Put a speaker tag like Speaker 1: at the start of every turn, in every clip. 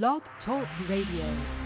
Speaker 1: Blog Talk Radio.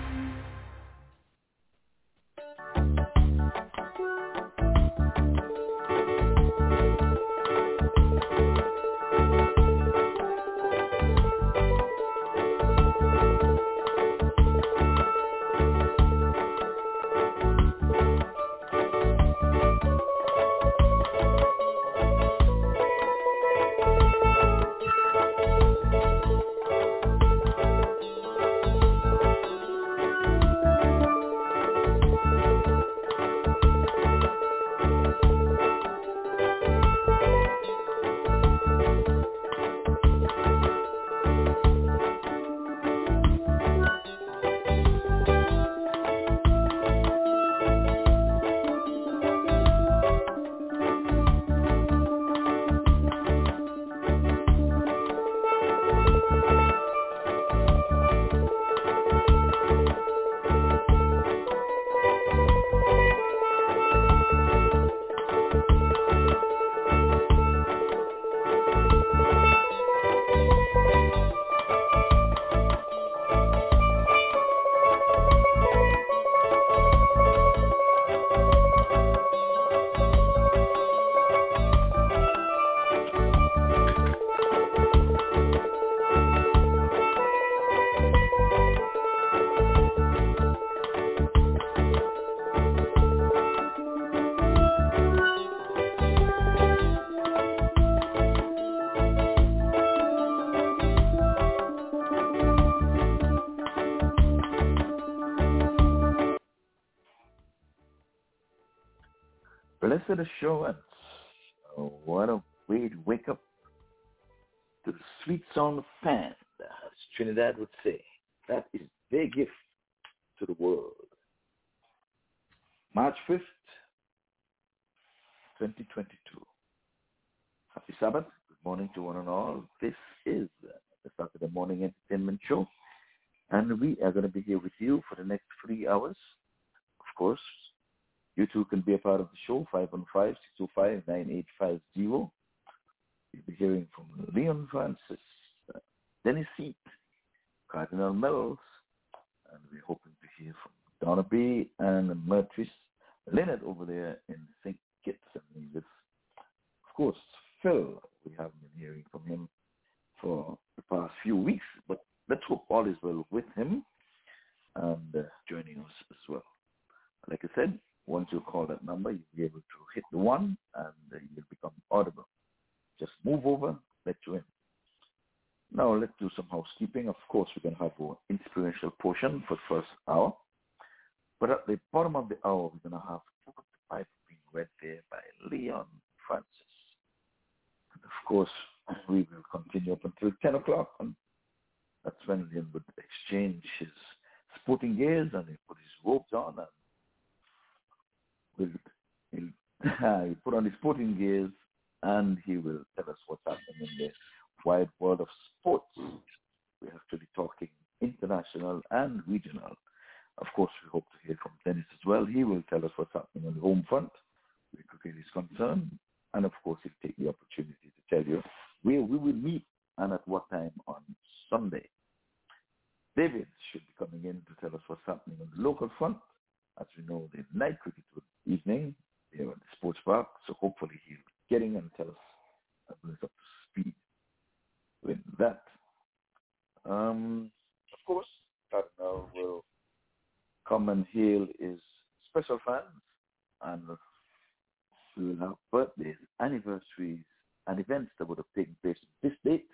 Speaker 2: Blessed assurance. Oh, what a way to wake up to the sweet sound of pan, as Trinidad would say. That is their gift to the world. March 5th, 2022. Happy Sabbath. Good morning to one and all. This is the Saturday Morning Entertainment Show. And we are going to be here with you for the next three hours. Of course, you too can be a part of the show, 515-625-9850. You'll be hearing from Leon Francis, Dennis Seat, Cardinal Mells, and we're hoping to hear from Donna B. and Mertrice Leonard over there in St. Kitts. And with, of course, Phil. We haven't been hearing from him for the past few weeks, but let's hope all is well with him and uh, joining us as well. Like I said, once you call that number, you'll be able to hit the one and you'll become audible. Just move over, let you in. Now let's do some housekeeping. Of course, we're going to have our inspirational portion for the first hour. But at the bottom of the hour, we're going to have Bible being read there by Leon Francis. And of course, we will continue up until 10 o'clock. And that's when Leon would exchange his sporting gears and he put his robes on and will he'll, put on his sporting gears and he will tell us what's happening in the wide world of sports. We have to be talking international and regional. Of course, we hope to hear from Dennis as well. He will tell us what's happening on the home front where cricket is concerned. And of course, he'll take the opportunity to tell you where we will meet and at what time on Sunday. David should be coming in to tell us what's happening on the local front. As we know, the night cricket evening there at the sports park. So hopefully he'll be getting and tell us bring us up to speed with that. Um, of course, Cardinal will come and hail his special fans and we will have birthdays, anniversaries, and events that would have taken place this date.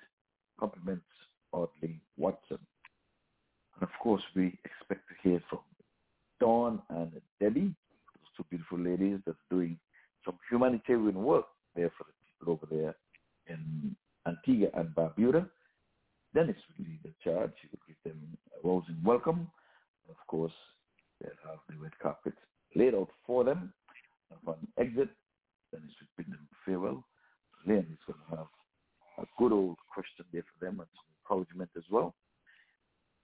Speaker 2: Compliments Audley Watson. And of course, we expect to hear from Dawn and Debbie, those two beautiful ladies that's doing some humanitarian work there for the people over there in Antigua and Barbuda. Dennis will lead the charge. He will give them a rousing welcome. Of course, they'll have the red carpet laid out for them. Upon exit, Dennis will bid them farewell. Then he's going to have a good old question there for them and some encouragement as well.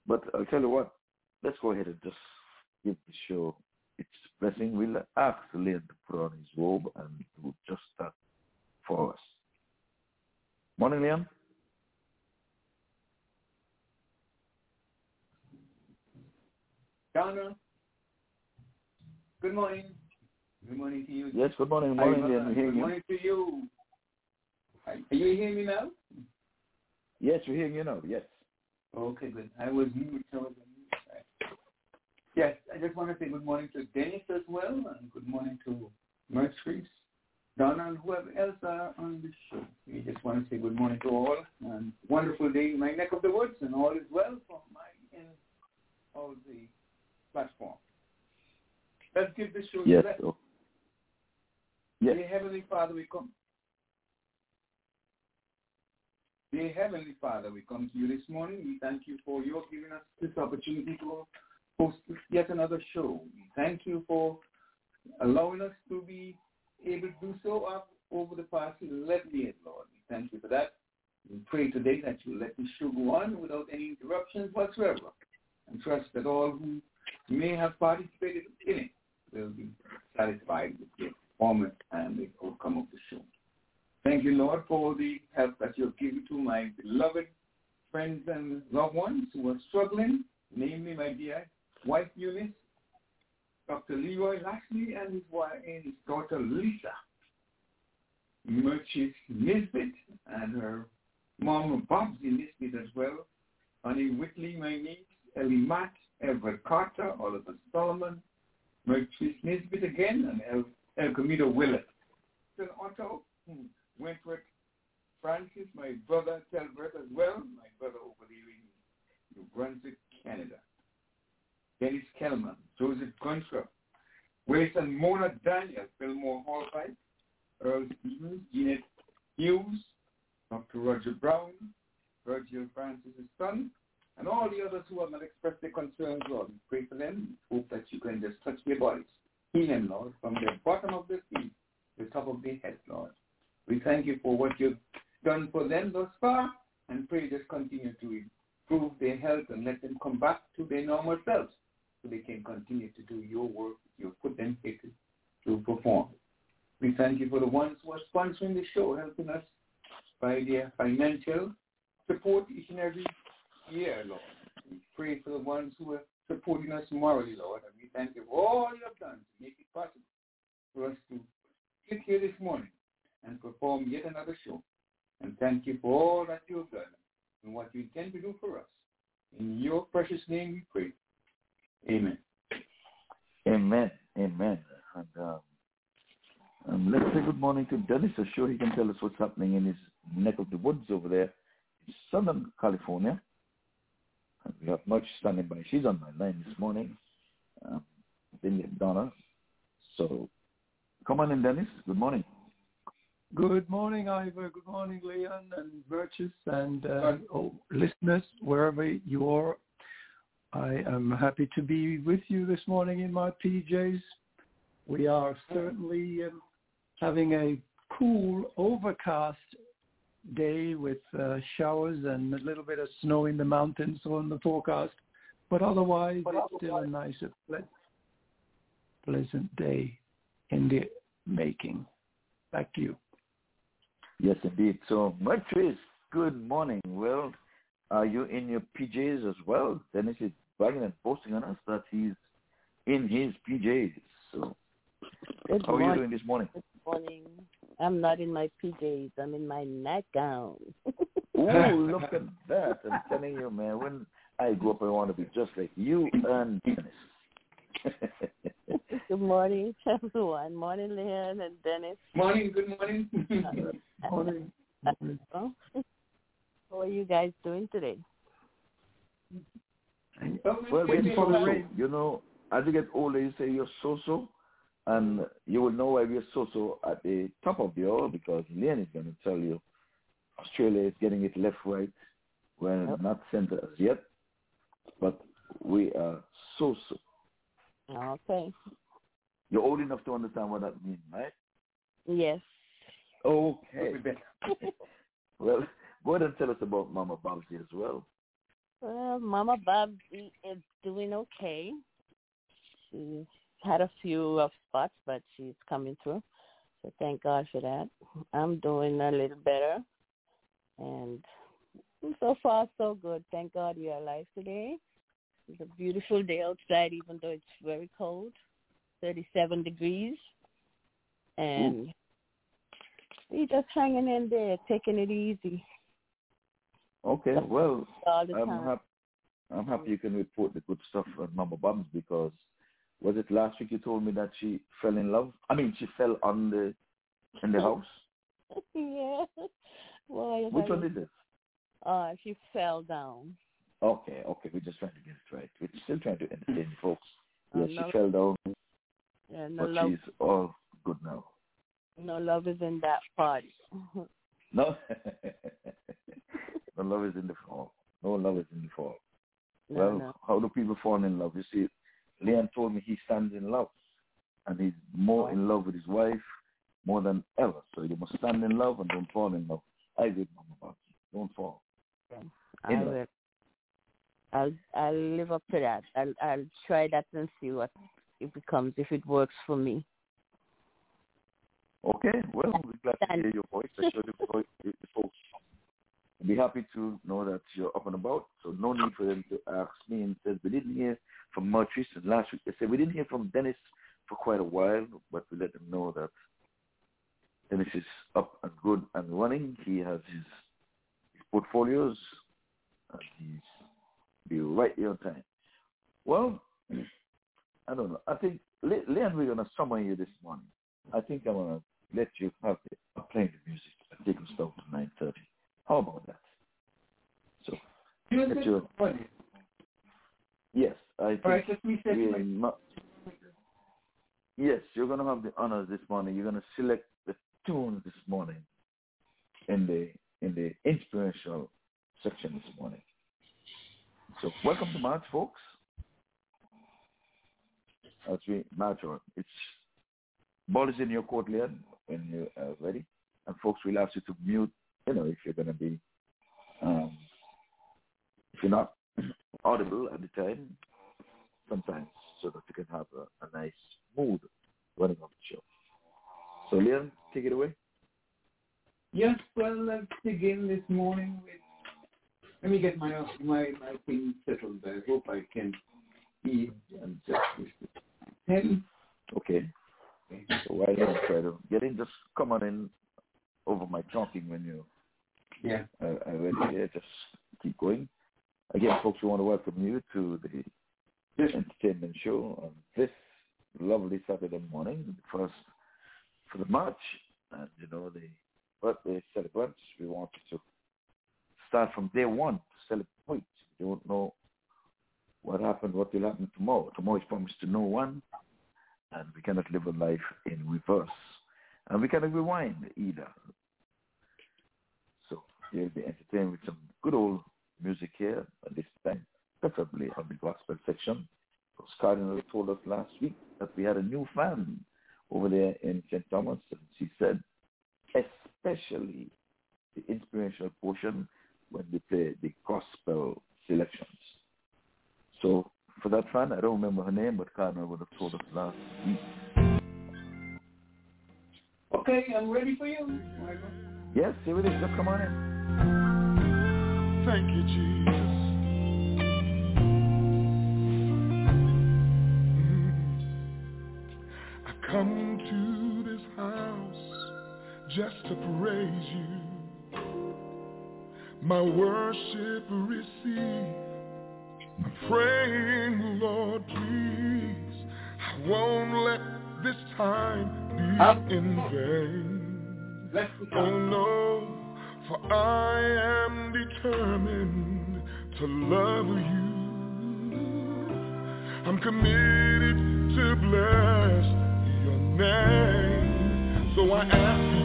Speaker 2: But I'll tell you what, let's go ahead and just give the show its blessing. We'll ask Leon to put on his robe and do just that for us. Morning, Leon.
Speaker 1: Donna, good morning. Good morning to you.
Speaker 2: Yes, good morning. Good morning, Leon.
Speaker 1: Good
Speaker 2: you.
Speaker 1: morning to you. Are you hearing me now?
Speaker 2: Yes, we're hearing you now. Yes.
Speaker 1: Okay, good. I was mute. I was mute. Right. Yes, I just want to say good morning to Dennis as well, and good morning to Mercedes, Donna, and whoever else are on the show. We just want to say good morning to all, and wonderful day in my neck of the woods, and all is well from my end of the platform. Let's give this show
Speaker 2: Yes.
Speaker 1: a bless.
Speaker 2: Oh. Yes.
Speaker 1: Dear Heavenly Father, we come. Dear Heavenly Father, we come to you this morning. We thank you for your giving us this opportunity to host yet another show. Thank you for allowing us to be able to do so up over the past 11 years, Lord. Thank you for that. We pray today that you let this show go on without any interruptions whatsoever and trust that all who may have participated in it will be satisfied with the performance and the outcome of the show. Thank you, Lord, for the help that you have given to my beloved friends and loved ones who are struggling, namely my dear wife Eunice, Dr. Leroy Lashley, and his wife and his daughter Lisa, Merchis Nisbet, and her mom Bobsy Nisbet as well, Honey Whitley, my niece, Ellie Matt, Everett Carter, Oliver Solomon, Merchis Nisbet again, and El, El Camino Willett. Phil Otto, hmm, Wentworth Francis, my brother Telbert as well, my brother over there in New Brunswick, Canada. Dennis Kellman, Joseph Gunther, Wilson Mona Daniel, Fillmore Hallfight, Earl Stevens, Jeanette Hughes, Dr. Roger Brown, Virgil Francis' son, and all the others who have not expressed their concerns, Lord. Pray for them. Hope that you can just touch their bodies. Heal them, Lord, from the bottom of their feet to the top of their head, Lord. We thank you for what you've done for them thus far, and pray just continue to improve their health and let them come back to their normal selves so they can continue to do your work you've put them to, to perform. We thank you for the ones who are sponsoring the show, helping us by their financial support each and every year, Lord. We pray for the ones who are supporting us morally, Lord, and we thank you for all you have done to make it possible for us to sit here this morning and perform yet another show. And thank you for all that you have done and what you intend to do for us. In your precious name we pray. Amen.
Speaker 2: Amen. Amen. And um, um, let's say good morning to Dennis. I'm sure he can tell us what's happening in his neck of the woods over there in Southern California. And we have much standing by. She's on my line this morning. Um, Billy Donna. So come on in, Dennis. Good morning.
Speaker 3: Good morning, Ivor. Good morning, Leon and Virtus and uh, oh, listeners, wherever you are. I am happy to be with you this morning in my PJs. We are certainly um, having a cool, overcast day with uh, showers and a little bit of snow in the mountains on the forecast. But otherwise, it's still a nice, ple- pleasant day in the making. Back to you.
Speaker 2: Yes, indeed. So, Mertris, good morning. Well, are you in your PJs as well? Dennis is bragging and boasting on us that he's in his PJs. So,
Speaker 4: Good
Speaker 2: how are you doing this morning?
Speaker 4: Good morning. I'm not in my PJs. I'm in my nightgown.
Speaker 2: Ooh, look at that. I'm telling you, man, when I grow up, I want to be just like you and Dennis.
Speaker 4: Good morning, everyone. Morning, Leon and Dennis.
Speaker 1: Morning, good morning.
Speaker 3: Morning.
Speaker 4: Oh, How are you guys doing today?
Speaker 2: well, we're
Speaker 3: Waiting for the
Speaker 2: so-so. You know, as you get older, you say you're so-so, and you will know why we're so-so at the top of the hour because Leon is going to tell you Australia is getting it left, right, we're
Speaker 4: Yep.
Speaker 2: not center as yet, but we are so-so.
Speaker 4: Okay.
Speaker 2: You're old enough to understand what that means, right?
Speaker 4: Yes.
Speaker 2: Okay. Well, go ahead and tell us about Mama Bobsy as well.
Speaker 4: Well, Mama Bobby is doing okay. She's had a few rough spots, but she's coming through. So thank God for that. I'm doing a little better. And so far, so good. Thank God you're alive today. It's a beautiful day outside, even though it's very cold, 37 degrees. And we just hanging in there, taking it easy.
Speaker 2: Okay, well, I'm happy. I'm happy you can report the good stuff on Mama Bums because was it last week you told me that she fell in love? I mean, she fell on the in the house.
Speaker 4: yeah. Boy,
Speaker 2: Which one is it?
Speaker 4: Uh, she fell down.
Speaker 2: Okay, okay, we're just trying to get it right. We're still trying to entertain folks. Yeah, she
Speaker 4: no,
Speaker 2: fell down,
Speaker 4: yeah, no
Speaker 2: but
Speaker 4: love,
Speaker 2: she's all good now.
Speaker 4: no love is in that party.
Speaker 2: No, no love is in the fall. No love is in the fall.
Speaker 4: no,
Speaker 2: well,
Speaker 4: no.
Speaker 2: how do people fall in love? You see, Leon told me he stands in love, and he's more in love with his wife more than ever. So you must stand in love and don't fall in love. I with Mama Bob. Don't fall.
Speaker 4: I
Speaker 2: in love.
Speaker 4: will. I'll I'll live up to that. I'll I'll try that and see what it becomes if it works for me.
Speaker 2: Okay, well, we're glad to hear your voice. I'm sure the, voice, the the folks be happy to know that you're up and about. So no need for them to ask me and says we didn't hear from Martrice last week. They said we didn't hear from Dennis for quite a while, but we let them know that Dennis is up and good and running. He has his, his portfolios and he's be right here on time. Well, I don't know. I think Leon, we're gonna summon you this morning. I think I'm gonna let you have the uh, playing the music and take us down to nine thirty. How about that? So
Speaker 1: You
Speaker 2: Let
Speaker 1: said
Speaker 2: yes, I think
Speaker 1: right, let me set
Speaker 2: we. Yes, you're gonna have the honors this morning. You're gonna select the tunes this morning in the in the inspirational section this morning. So welcome to March, folks. As we march on, it's ball is in your court, Leon, when you are ready. And folks, we'll ask you to mute, you know, if you're gonna be, um, if you're not audible at the time, sometimes, so that you can have a, a nice mood running on the show. So, Leon, take it away.
Speaker 1: Yes, well, let's begin this morning with. Let me get my my my thing settled. I hope I can eat and just pen.
Speaker 2: Okay. So while Leon try to get in, just come on in over my talking when you
Speaker 1: Yeah.
Speaker 2: uh, are ready. Yeah, just keep going. Again, folks, we want to welcome you to the
Speaker 1: Yes.
Speaker 2: entertainment show on this lovely Saturday morning, the first for the March, and you know the birthday celebrants. We want to start from day one to celebrate. We don't know what happened, what will happen tomorrow. Tomorrow is promised to no one, and we cannot live a life in reverse, and we cannot rewind either. You'll be entertained with some good old music here at this time, preferably on the gospel section. Because Cardinal told us last week that we had a new fan over there in St. Thomas, and she said, especially the inspirational portion when they play the gospel selections. So for that fan, I don't remember her name, but Cardinal would have told us last week.
Speaker 1: Okay, I'm ready for you. Michael.
Speaker 2: Yes, here it is. Just come on in.
Speaker 5: Thank you, Jesus. I come to this house just to praise you. My worship receive. I'm praying, Lord, please. I won't let this time be in vain. Oh no, for I am determined to love you. I'm committed to bless your name. So I ask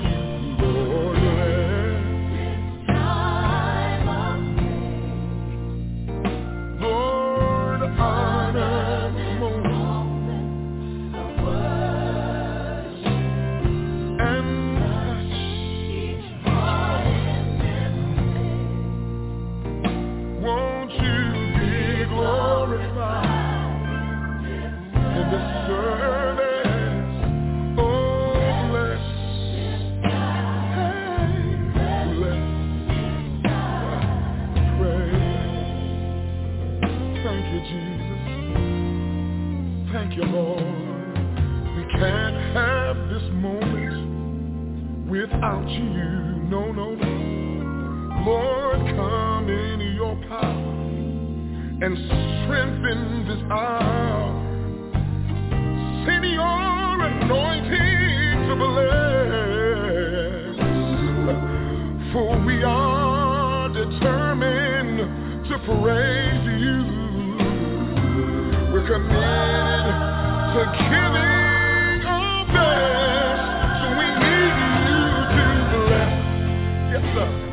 Speaker 5: without you. No, no, no. Lord, come in your power and strengthen this hour. Send your anointing to bless. For we are determined to praise you. We're committed to giving our best. Jesus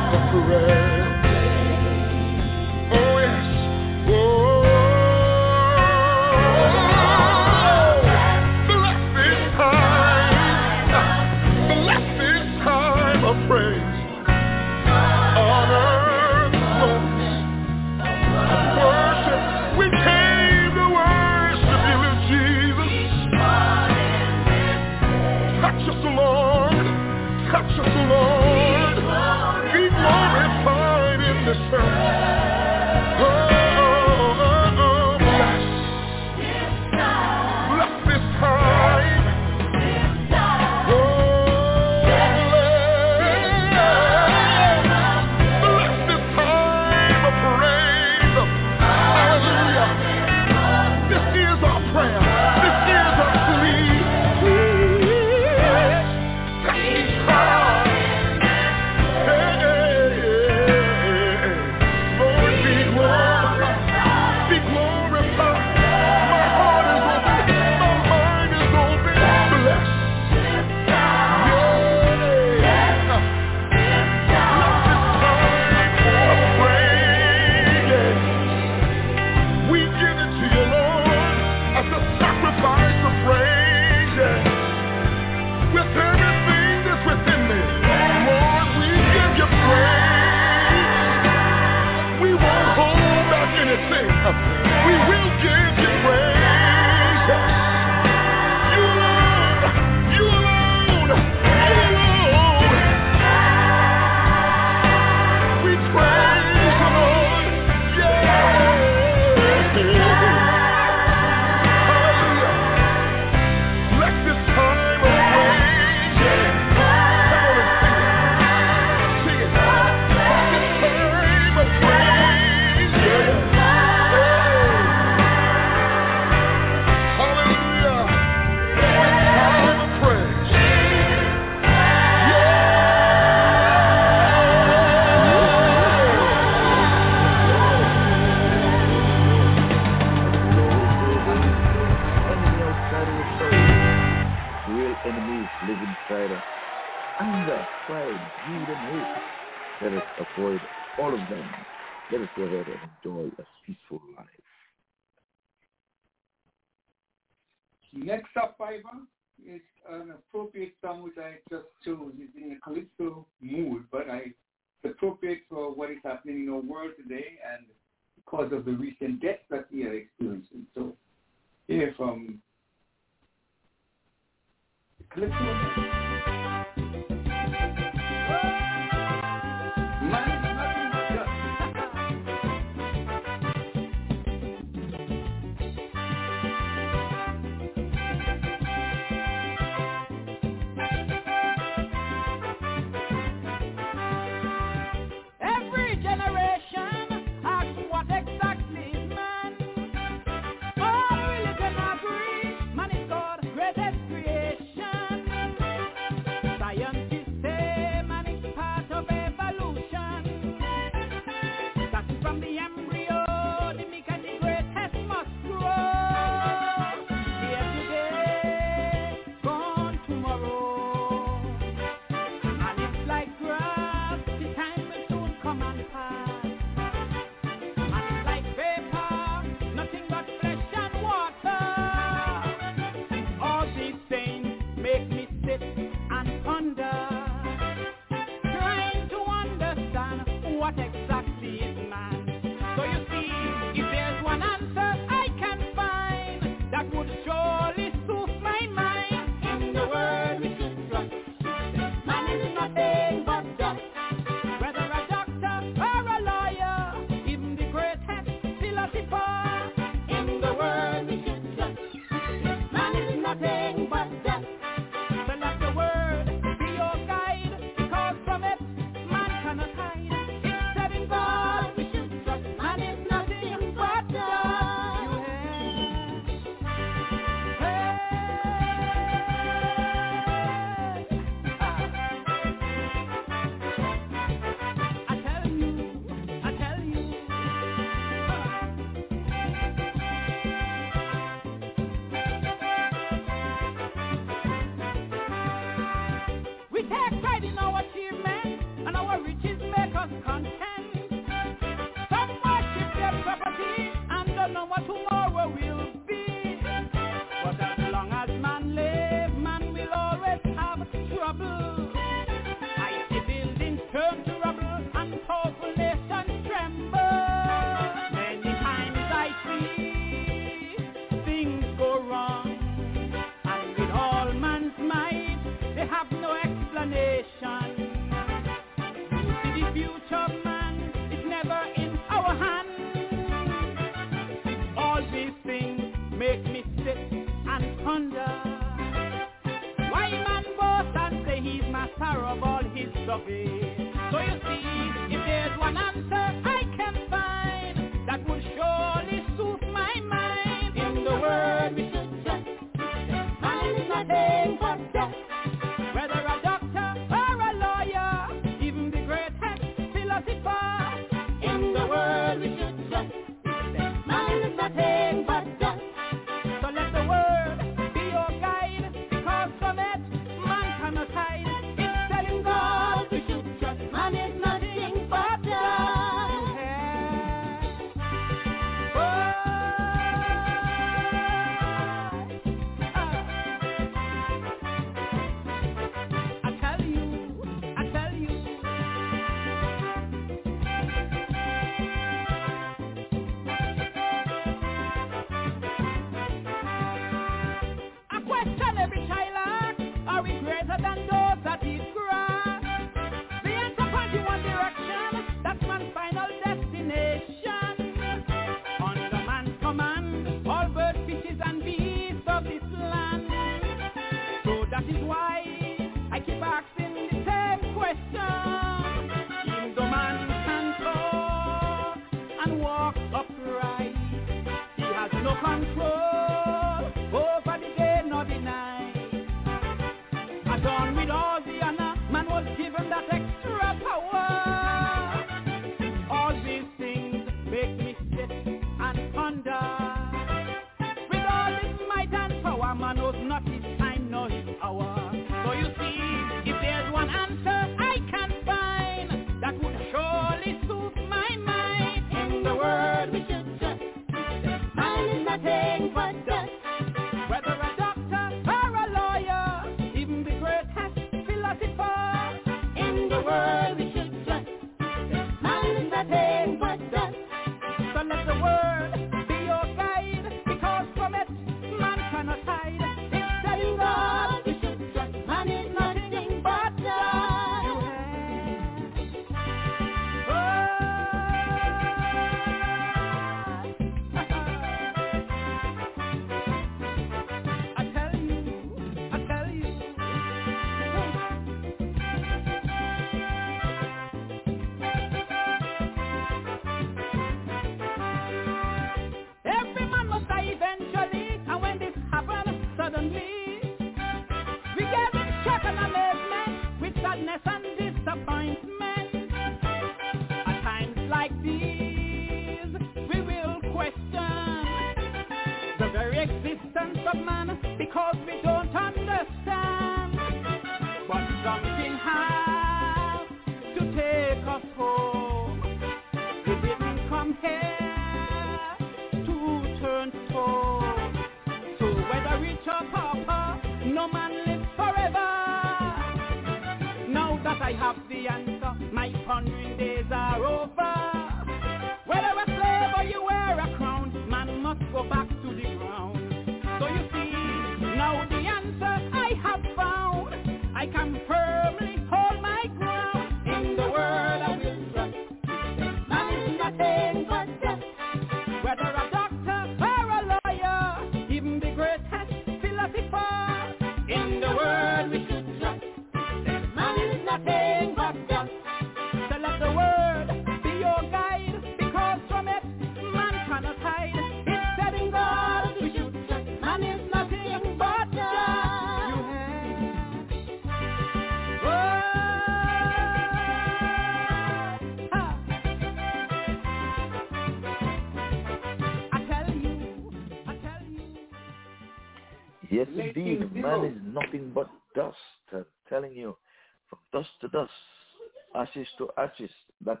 Speaker 2: ashes to ashes. That's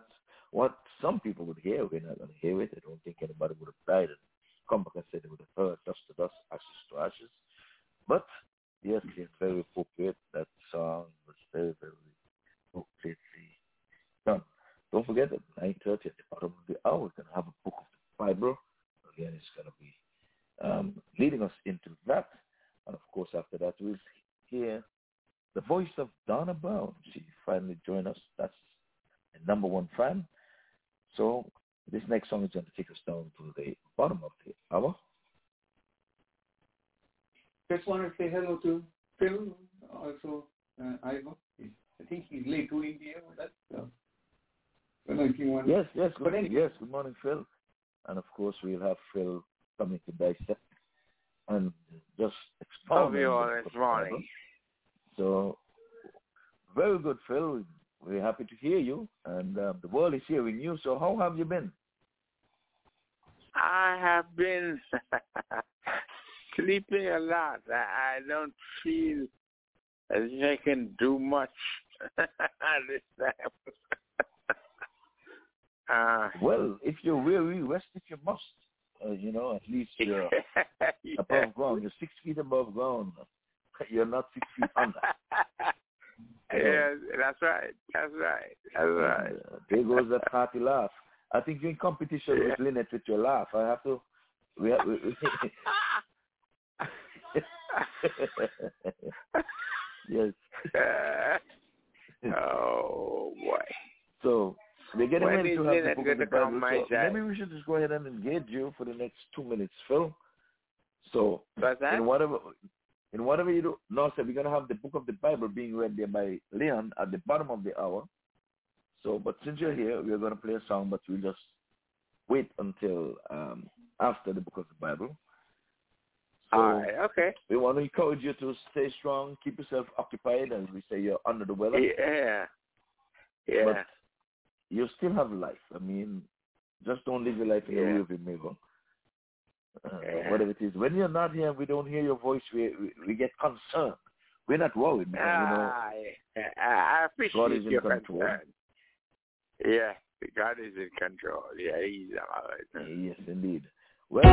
Speaker 2: what some people would hear. We're not going to hear it. I don't think anybody would have died and come back and said they would have heard dust to dust, ashes to ashes. But yes, it's very appropriate. That song was very, very appropriately done. Don't forget that 9.30 at the bottom of the hour, we're going to have a book of the Bible. Again, it's going to be um, leading us into that. And of course, after that, we'll hear the voice of Donna Brown. She finally joined us. That's a number one fan. So this next song is going to take us down to the bottom of the hour.
Speaker 1: just want to say hello to Phil, also uh, Ivor. He's, I think he's late to India with that. So. I don't know if you want.
Speaker 2: Yes, yes,
Speaker 1: But
Speaker 2: good,
Speaker 1: anyway.
Speaker 2: yes. Good morning, Phil. And of course, we'll have Phil coming to dissect and just expound.
Speaker 6: Hope you
Speaker 2: on
Speaker 6: all
Speaker 2: the
Speaker 6: this
Speaker 2: book of Bible.
Speaker 6: morning.
Speaker 2: So, very good, Phil. We're happy to hear you, and um, the world is hearing you. So, how have you been?
Speaker 6: I have been sleeping a lot. I, I don't feel as if I can do much this time. uh,
Speaker 2: Well, if you're weary, rest if you must. Uh, you know, at least you're
Speaker 6: yeah.
Speaker 2: above ground. You're six feet above ground. You're not six feet under.
Speaker 6: yeah, that's right. That's right. That's right.
Speaker 2: Uh, there goes that hearty laugh. I think you're in competition with Lynette with your laugh. I have to. We have, we, yes.
Speaker 6: oh boy.
Speaker 2: So we're getting
Speaker 6: When
Speaker 2: ready to have the book of the Bible.
Speaker 6: my
Speaker 2: So
Speaker 6: child?
Speaker 2: maybe we should just go ahead and engage you for the next two minutes, Phil. So in whatever in whatever you do, no, sir, we're gonna have the book of the Bible being read there by Leon at the bottom of the hour. So, but since you're here, we're gonna play a song, but we'll just wait until um, after the book of the Bible. So
Speaker 6: All right. Okay.
Speaker 2: we want to encourage you to stay strong, keep yourself occupied, as we say you're under the weather.
Speaker 6: Yeah. Yeah.
Speaker 2: But you still have life. I mean, just don't live your life in
Speaker 6: Yeah.
Speaker 2: a rearview mirror. Uh,
Speaker 6: Yeah.
Speaker 2: Whatever it is. When you're not here, we don't hear your voice. We we, we get concerned. We're not worried, man. You know,
Speaker 6: Ah. I appreciate
Speaker 2: God is in control.
Speaker 6: concern. Yeah, God is in control. Yeah, He's all right.
Speaker 2: yes, indeed. Well,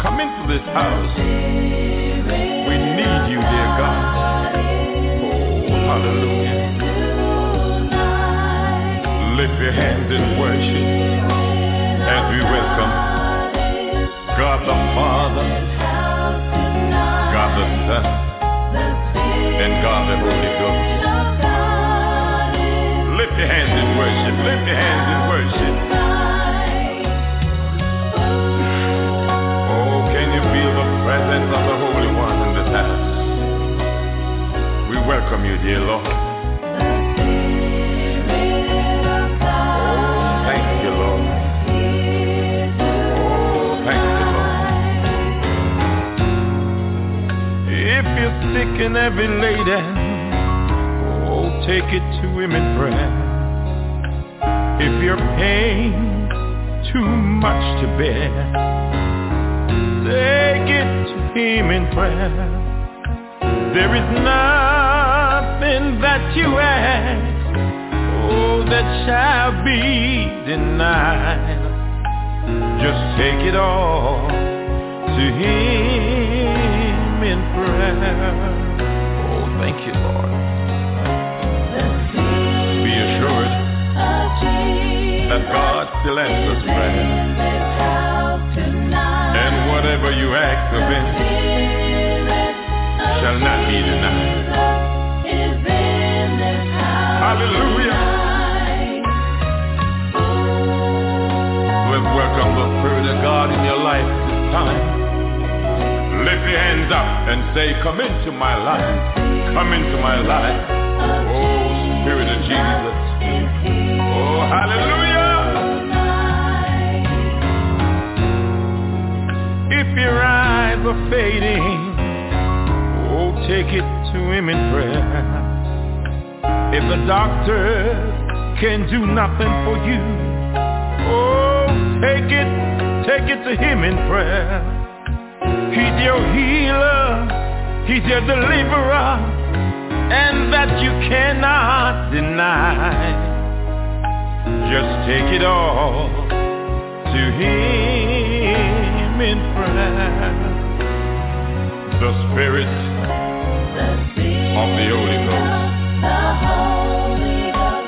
Speaker 7: Come into this house. We need you, dear God. Oh, hallelujah. Lift your hands in worship as we welcome God the Father, God the Son, and God the Holy Ghost. Lift your hands in worship. Lift your hands in worship. Presence of the Holy One in this house? We welcome you, dear Lord. Oh, thank you, Lord. Oh, thank you, Lord. If you're sick and heavy laden, oh, take it to Him in prayer. If your pain too much to bear, take it Him in prayer. There is nothing that you ask, oh, that shall be denied. Just take it all to Him in prayer. Oh, thank you, Lord. Be assured that God still answers prayer. And whatever you ask of shall not be denied. Hallelujah. Let's welcome the Spirit of God in your life this time. Lift your hands up and say, come into my life. Come into my life. Oh, Spirit of Jesus. Oh, hallelujah. Your eyes are fading, oh, take it to him in prayer. If the doctor can do nothing for you, oh, take it, take it to him in prayer. He's your healer, he's your deliverer. And that you cannot deny. Just take it all to him in prayer. The Spirit of the Holy Ghost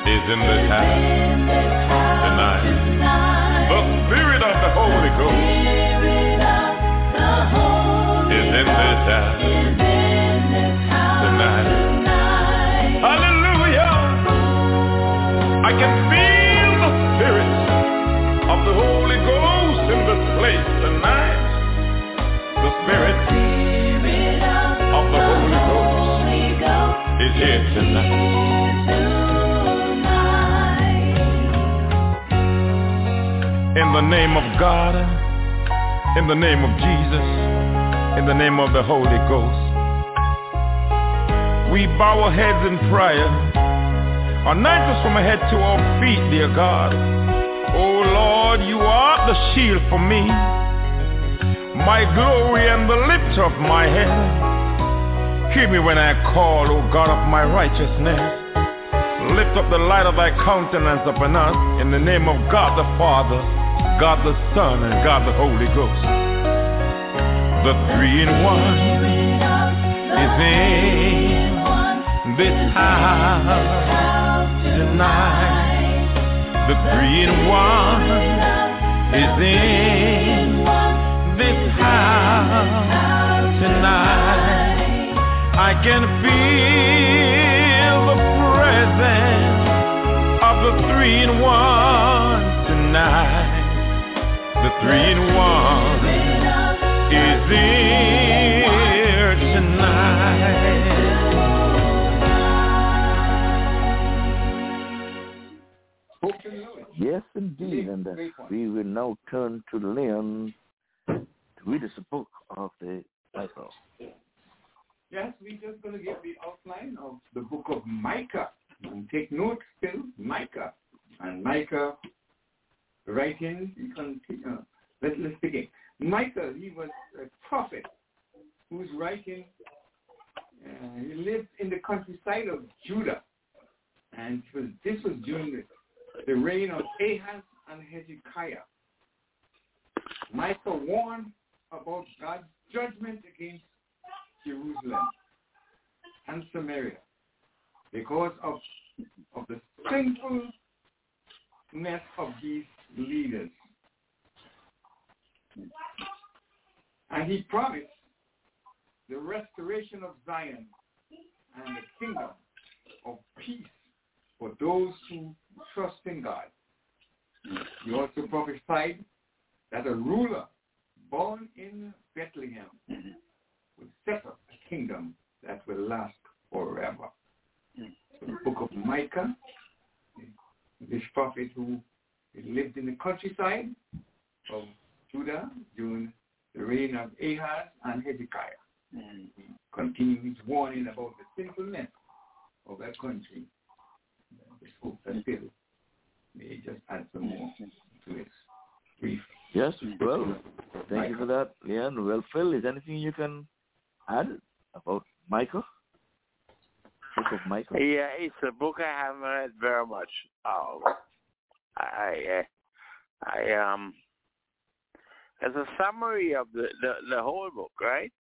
Speaker 7: is in this house tonight. The Spirit of the Holy Ghost is in this house here tonight. In the name of God, in the name of Jesus, in the name of the Holy Ghost, we bow our heads in prayer, anoint us from our head to our feet, dear God. Oh Lord, you are the shield for me, my glory and the lifter of my head. Hear me when I call, O God of my righteousness. Lift up the light of thy countenance upon us in the name of God the Father, God the Son, and God the Holy Ghost. The three in one is in this house tonight. The three in one is in I can feel the presence of the three in one tonight. The three in one is here tonight.
Speaker 2: Yes, indeed. And uh, we will now turn to Leon to read us a book of the Bible.
Speaker 1: Yes, we're just going to give the outline of the book of Micah. And take note still, Micah. And Micah writing, you can, uh, let, let's begin. Micah, he was a prophet who's writing, uh, he lived in the countryside of Judah. And was, this was during the reign of Ahaz and Hezekiah. Micah warned about God's judgment against Jerusalem and Samaria because of, of the sinfulness of these leaders. And he promised the restoration of Zion and the kingdom of peace for those who trust in God. He also prophesied that a ruler born in Bethlehem will set up a kingdom that will last forever. So the book of Micah, this prophet who lived in the countryside of Judah during the reign of Ahaz and Hezekiah. And he continued his warning about the sinfulness of that country. This hope that Bill may just add some more to brief.
Speaker 2: Yes, well, thank you for that, Leon. Well, Phil, is anything you can add about Micah? Book of Micah?
Speaker 6: Yeah, it's a book I haven't read very much. Oh, I, I, I um, it's a summary of the, the the whole book, right?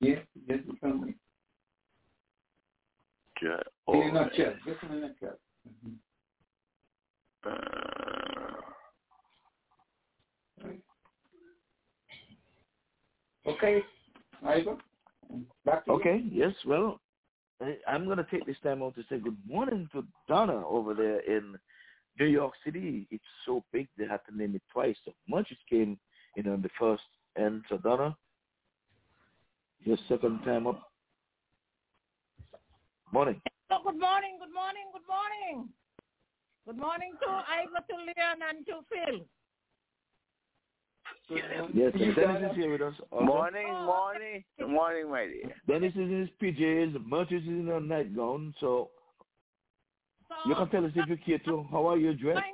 Speaker 1: Yes, yes, the summary.
Speaker 6: Ju-
Speaker 1: In a
Speaker 6: oh,
Speaker 1: nutshell, just in a nutshell. Mhm.
Speaker 6: uh,
Speaker 1: Okay, Ivor, back to you.
Speaker 2: Okay, yes, well, I- I'm going to take this time out to say good morning to Donna over there in New York City. It's so big they had to name it twice. So much it came in on the first end. So Donna, your second time up. Morning.
Speaker 8: So good morning, good morning, good morning. Good morning to Ivor, to Leon, and to Phil.
Speaker 2: Yes, and Dennis is here with us. also.
Speaker 6: morning, oh, morning, good morning, my dear.
Speaker 2: Dennis is in his PJs. Murtis is in a nightgown. So
Speaker 8: So
Speaker 2: you can tell us if you care to. How are you dressed?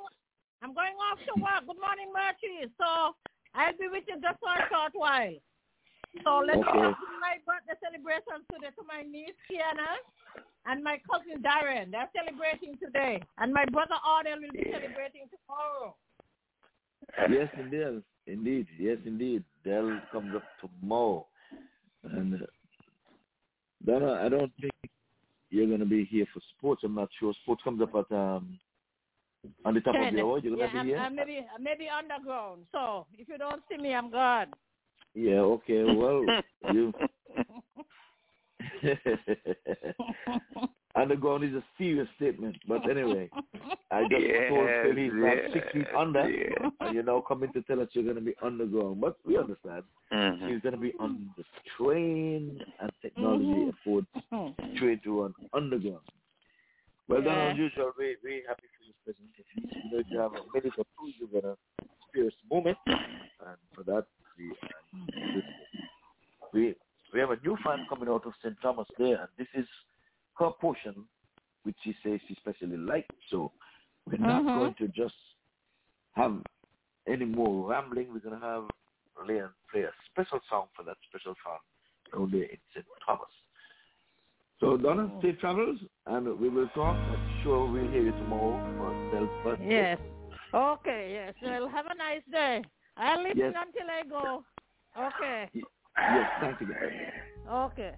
Speaker 8: I'm going off to work. Good morning, Murchie. So I'll be with you just for a short while.
Speaker 9: So let's
Speaker 2: Okay.
Speaker 9: okay. my birthday celebrations today to my niece Kiana and my cousin Darren. They're celebrating today. And my brother Ardell will be celebrating tomorrow.
Speaker 2: Yes, indeed. Indeed. Yes, indeed. Dell comes up tomorrow. And uh, Donna, I don't think you're going to be here for sports. I'm not sure. Sports comes up at um on the top of
Speaker 9: Ten.
Speaker 2: the hour. You're going to
Speaker 9: I'm,
Speaker 2: be here?
Speaker 9: I'm maybe I'm maybe underground. So if you don't see me, I'm gone.
Speaker 2: Yeah, okay. Well, you underground is a serious statement, but anyway, I just told Phil he's not
Speaker 6: Yes,
Speaker 2: six feet under,
Speaker 6: yes.
Speaker 2: and you're now coming to tell us you're going to be underground. But we understand.
Speaker 6: Mhm.
Speaker 2: She's going to be on the train and technology
Speaker 9: Mhm.
Speaker 2: affords train to run underground. Well done,
Speaker 9: Yeah.
Speaker 2: as usual. We we happy for your presentation. You know, you have a minute or two, you're spare us a moment, and for that we we we have a new fan coming out of St. Thomas there, and this is her portion, which she says she especially likes. So we're not
Speaker 9: Mhm.
Speaker 2: going to just have any more rambling. We're gonna have Leon play a special song for that special song down there in St. Thomas. So Donna, safe travels, and we will talk. I'm sure we'll hear you tomorrow for birthday.
Speaker 9: Yes. Okay, yes. Well, have a nice day. I'll listen
Speaker 2: Yes.
Speaker 9: until I go. Okay.
Speaker 2: Yes, thank you, guys.
Speaker 9: Okay.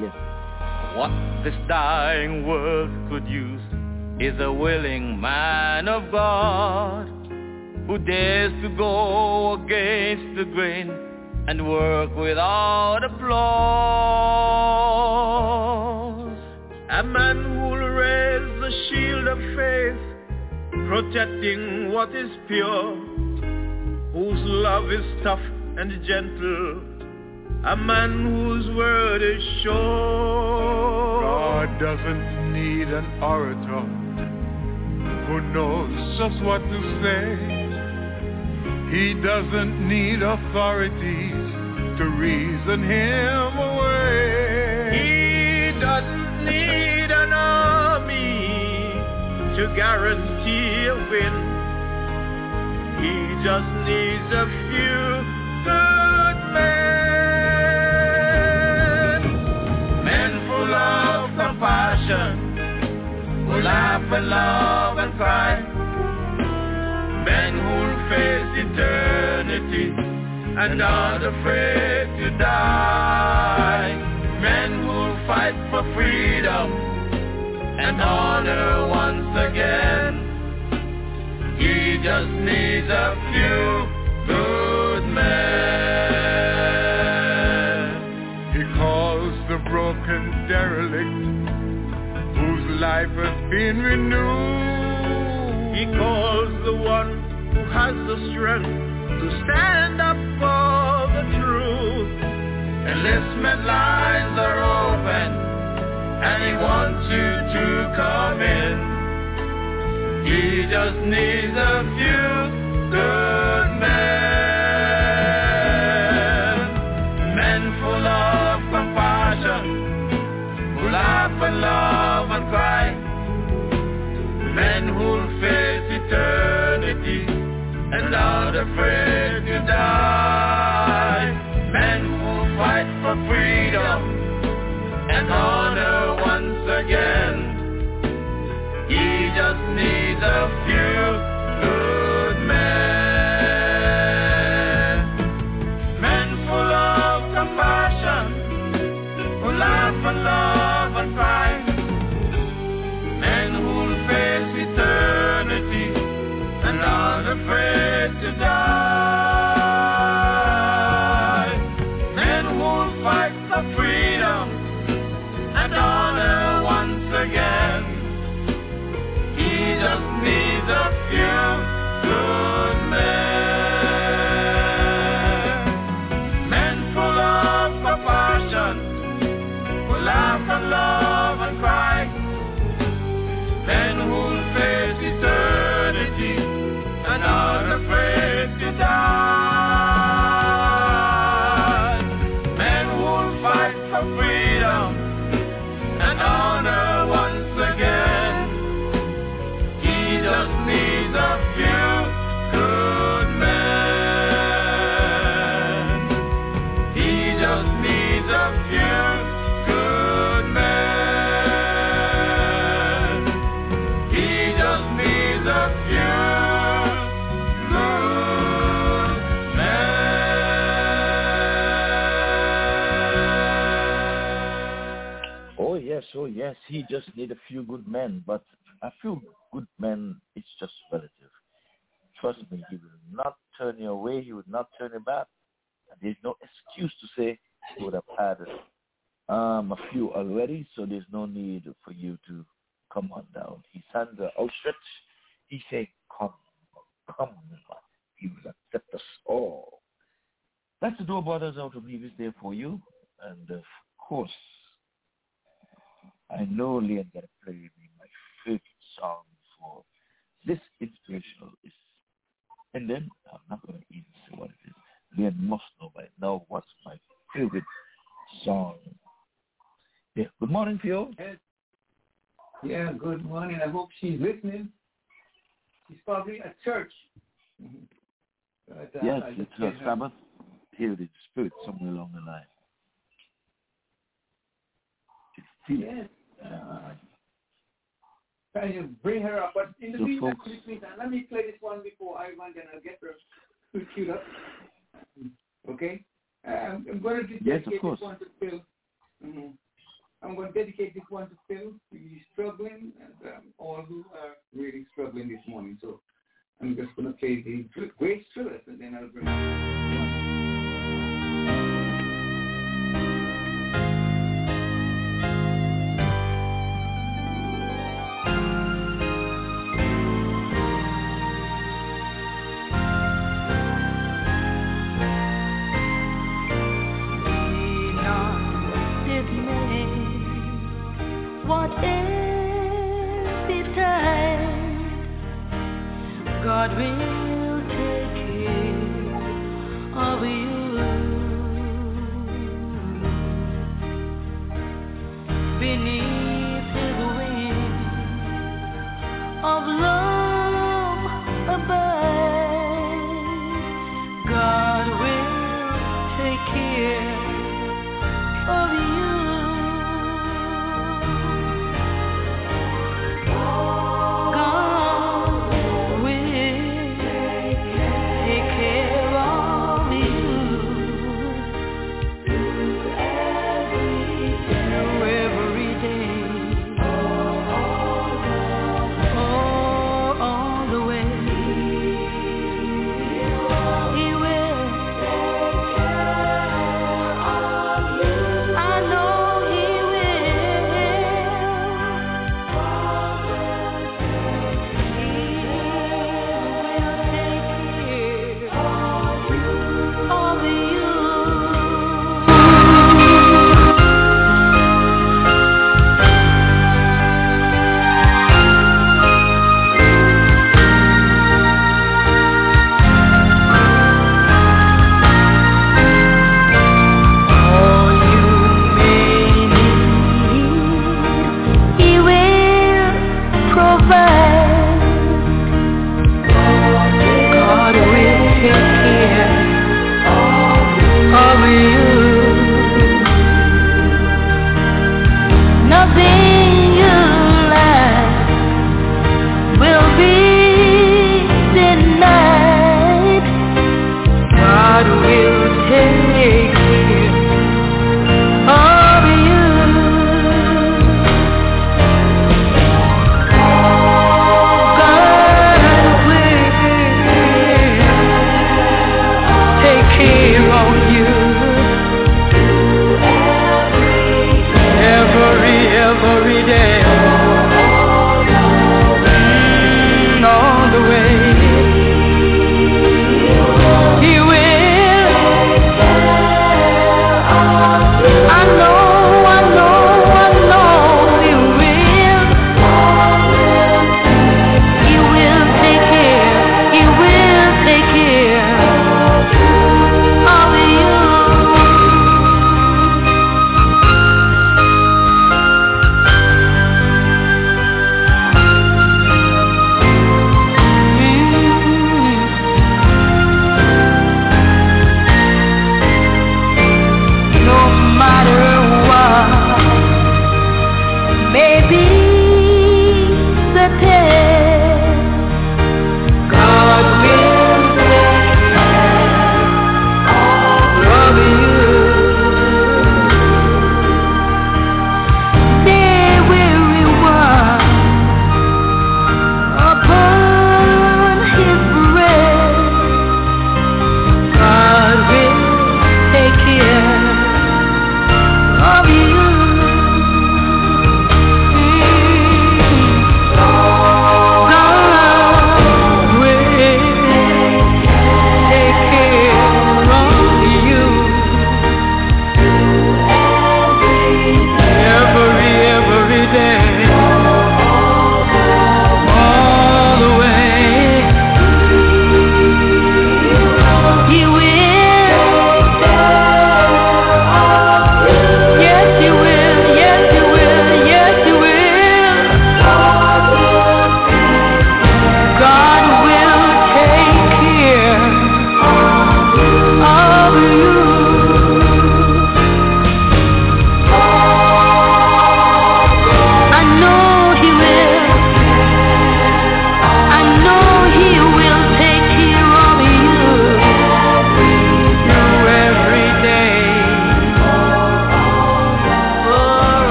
Speaker 2: Yes.
Speaker 10: What this dying world could use is a willing man of God who dares to go against the grain and work without applause.
Speaker 7: A man who'll raise the shield of faith, protecting what is pure, whose love is tough and gentle, a man whose word is sure.
Speaker 5: God doesn't need an orator who knows just what to say. He doesn't need authorities to reason him away.
Speaker 7: He doesn't need an army to guarantee a win. He just needs a few good laugh and love and cry. Men who'll face eternity and not afraid to die. Men who'll fight for freedom and honor once again. He just needs a few good men.
Speaker 5: He calls the broken derelict life has been renewed.
Speaker 7: He calls the one who has the strength to stand up for the truth. Enlistment lines are open and he wants you to come in. He just needs a few good men. And
Speaker 2: so, yes, he just need a few good men, but a few good men is just relative. Trust me, he will not turn you away. He would not turn you back. There's no excuse to say he would have had um, a few already, so there's no need for you to come on down. His hands outstretched. He said, come, come, he will accept us all. That's the door brothers out of is there for you. And of course, I know Leon got to play me my favorite song for this inspirational is and then I'm not going to even say what it is. Leon must know by now what's my favorite song. Yeah. Good morning, Phil.
Speaker 1: Yeah, good morning. I hope she's listening. She's probably at church. Mm-hmm. But, uh,
Speaker 2: yes, it's a
Speaker 1: her-
Speaker 2: Sabbath. The Spirit somewhere along the line.
Speaker 1: Yes. Uh, trying to bring her up. But in the meantime, let me play this one before I run, then I'll get her queued up. Okay? Uh, I'm, I'm going to
Speaker 2: Yes,
Speaker 1: dedicate
Speaker 2: course.
Speaker 1: this one to Phil. hmm I'm going to dedicate this one to Phil. He's struggling, and um, all who are really struggling this morning. So I'm just going to play the Grace Thrillers, and then I'll bring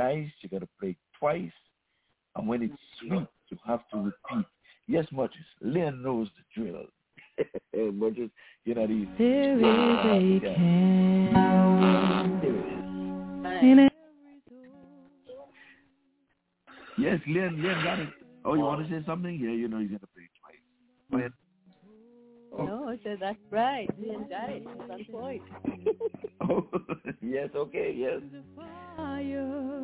Speaker 2: nice, you got to play twice. And when it's mm-hmm. sweet, you have to repeat. Yes, Murtis, Lynn knows the drill. Murtis, you're not easy.
Speaker 11: There is a ah,
Speaker 2: yeah.
Speaker 11: candle. In every.
Speaker 2: Yes, Lynn, Lynn got it. Oh, you want to say something? Yeah, you know he's going to play twice. Go ahead. Oh.
Speaker 4: No, I said that's right. Ian got it. That's point.
Speaker 2: oh, yes. Okay. Yes.
Speaker 11: Fire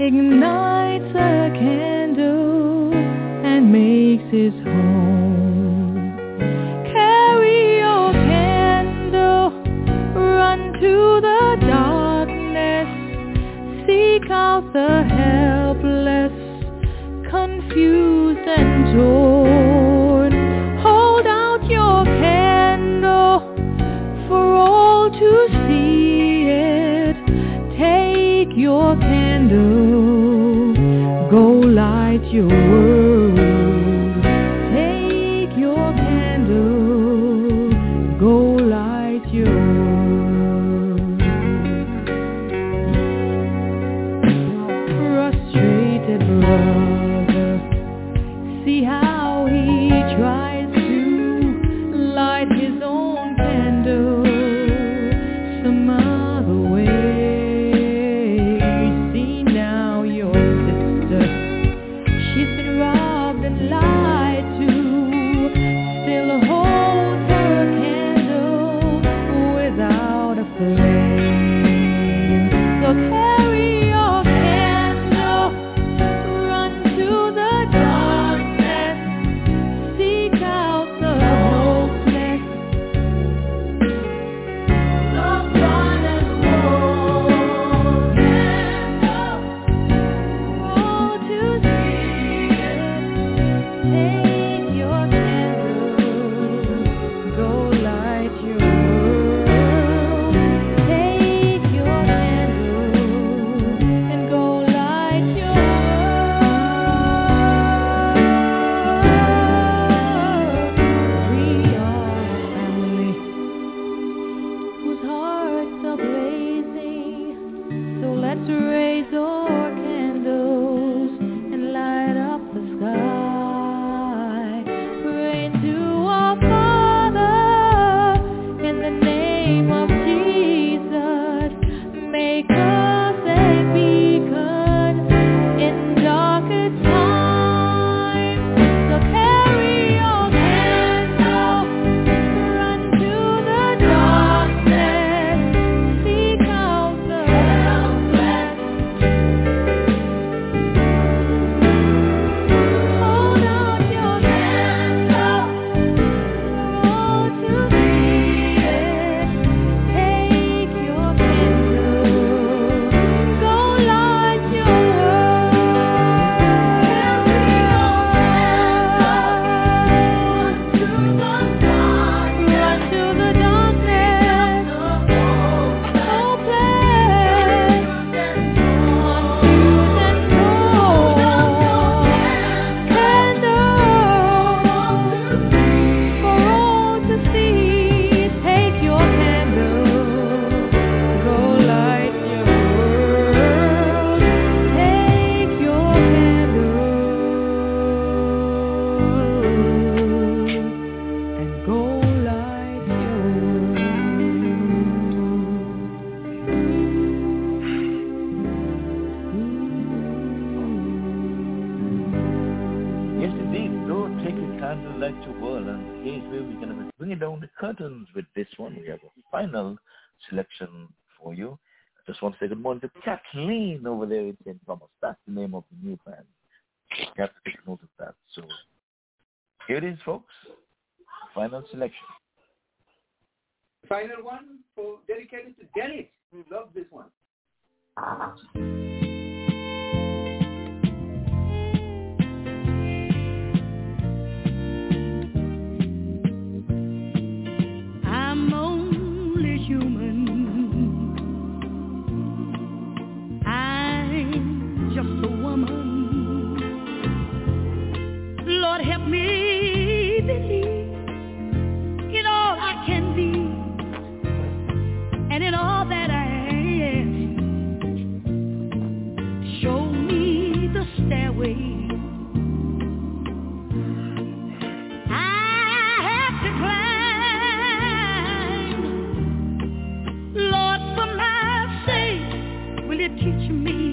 Speaker 11: ignites a candle
Speaker 12: and makes his home. Carry your candle, run to the darkness, seek out the helpless, confused and torn candle for all to see it. Take your candle, go light your
Speaker 11: world. clean over there in St. Thomas. That's the name of the new plan. You have to take note of that. So here it is, folks. Final selection.
Speaker 1: Final one for dedicated to Dennis. We love this one.
Speaker 13: I'm old. just a woman. Lord, help me believe in all I can be and in all that I am. Show me the stairway.
Speaker 2: teach me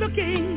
Speaker 2: looking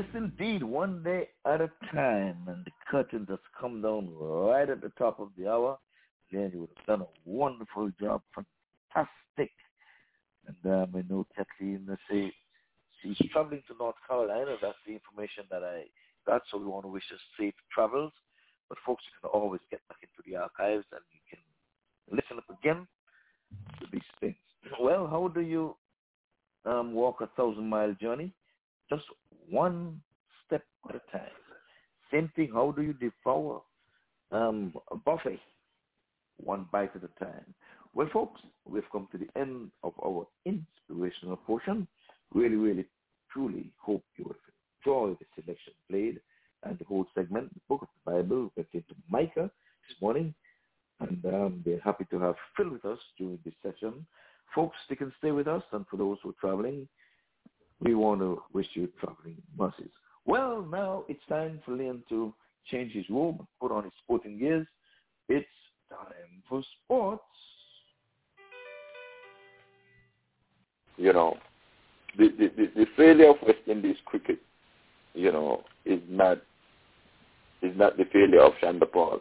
Speaker 2: Yes, indeed. One day at a time, and the curtain just come down right at the top of the hour. Then you would have done a wonderful job, fantastic. And um, I know Kathleen they say she's traveling to North Carolina. That's the information that I got. So we want to wish her safe travels. But folks, you can always get back into the archives and you can listen up again to these things. Well, how do you um, walk a thousand mile journey? Just one step at a time. Same thing, how do you devour um, a buffet? One bite at a time. Well, folks, we've come to the end of our inspirational portion. Really, really, truly hope you will enjoy the selection played and the whole segment. The book of the Bible we went into Micah this morning, and um, they're happy to have Phil with us during this session. Folks, they can stay with us, and for those who are traveling, we want to wish you traveling buses. Well, now it's time for Liam to change his robe, put on his sporting gears. It's time for sports.
Speaker 14: You know, the, the, the, the failure of West Indies cricket, you know, is not is not the failure of Chanderpaul.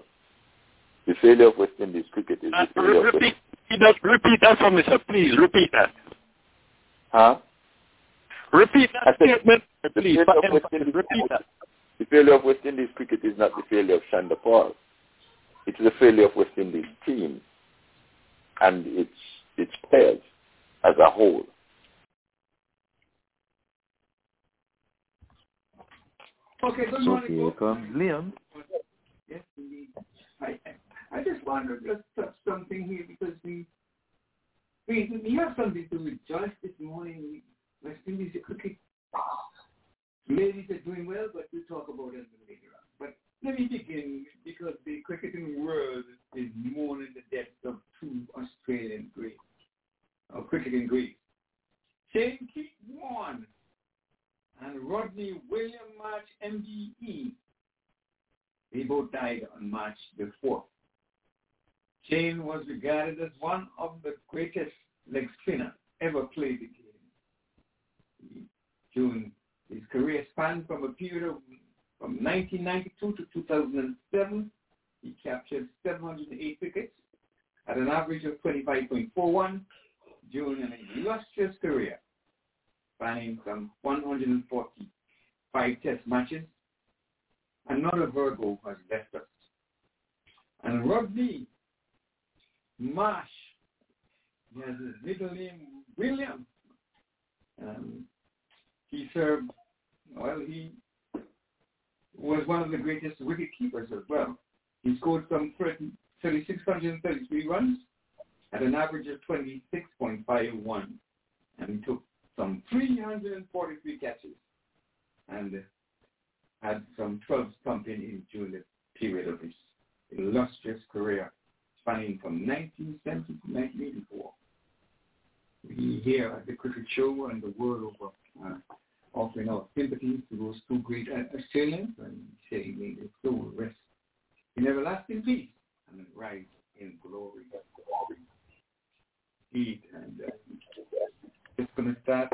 Speaker 14: The failure of West Indies cricket is
Speaker 15: Uh,
Speaker 14: the failure of
Speaker 15: repeat, that, repeat that for me, sir. Please repeat that.
Speaker 14: Huh?
Speaker 15: Repeat that
Speaker 14: I said,
Speaker 15: statement,
Speaker 14: the
Speaker 15: please.
Speaker 14: failure
Speaker 15: for
Speaker 14: of West
Speaker 15: emphasis.
Speaker 14: Indies,
Speaker 15: Repeat that.
Speaker 14: the failure of West Indies cricket is not the failure of Chanderpaul. It is the failure of West Indies team and its its players as a whole.
Speaker 1: Okay, good
Speaker 2: So
Speaker 1: morning,
Speaker 2: here
Speaker 1: folks.
Speaker 2: comes Liam.
Speaker 1: Yes, indeed. I, I just wanted to just touch something here because we, we, we have something to rejoice this morning. We, West Indies cricket ladies are doing well, but we'll talk about it later on. But let me begin because the cricketing world is mourning the death of two Australian greats, or cricketing greats. Shane Keith Warne and Rodney William Marsh MBE. They both died on March the 4th. Shane was regarded as one of the greatest leg spinner ever played the game. During his career spanned from a period of from 1992 to 2007, he captured 708 wickets at an average of 25.41 during an illustrious career, spanning from 145 test matches. Another Virgo has left us. And Rodney Marsh, he has his middle name William. Um, he served, well, he was one of the greatest wicket keepers as well. He scored some 30 3,633 runs at an average of 26.51 and he took some 343 catches and had some 12 stumping in during the period of his illustrious career spanning from 1970 to 1984. We here at the cricket show and the world over uh, offering our sympathies to those two great Australians and say may their soul rest in everlasting peace and rise in glory. Indeed, and uh, it's going to start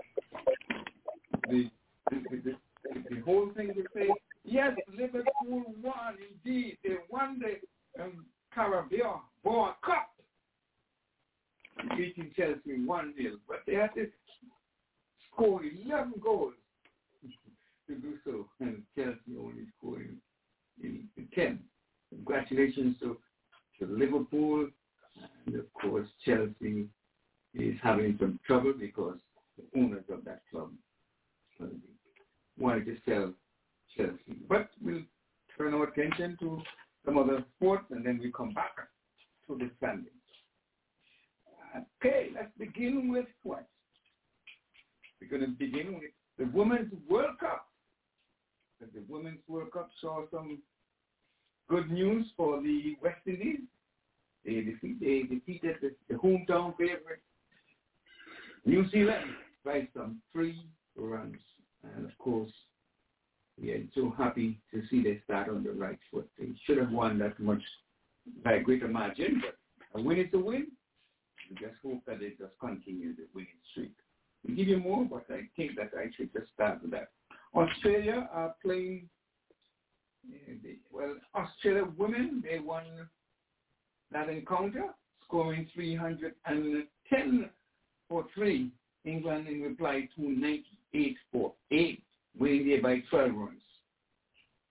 Speaker 1: the, the, the, the whole thing to say, yes, Liverpool won indeed. They won the um, Carabao Cup, beating Chelsea 1 0, but they had to score 11 goals to do so, and Chelsea only scoring in, in 10. Congratulations to, to Liverpool, and of course Chelsea is having some trouble because the owners of that club wanted to sell Chelsea. But we'll turn our attention to some other sports and then we come back to the standings. Okay, let's begin with what? We're going to begin with the Women's World Cup. The Women's World Cup saw some good news for the West Indies. They, defeat, they defeated the, the hometown favorite New Zealand by some three runs. And of course, we are so happy to see they start on the right foot. They should have won that much by a greater margin, but a win is a win. We just hope that they just continue the winning streak. We give you more, but I think that I should just start with that. Australia are playing, well, Australia women, they won that encounter, scoring 310 for 3. England in reply to 98 for 8, winning there by 12 runs.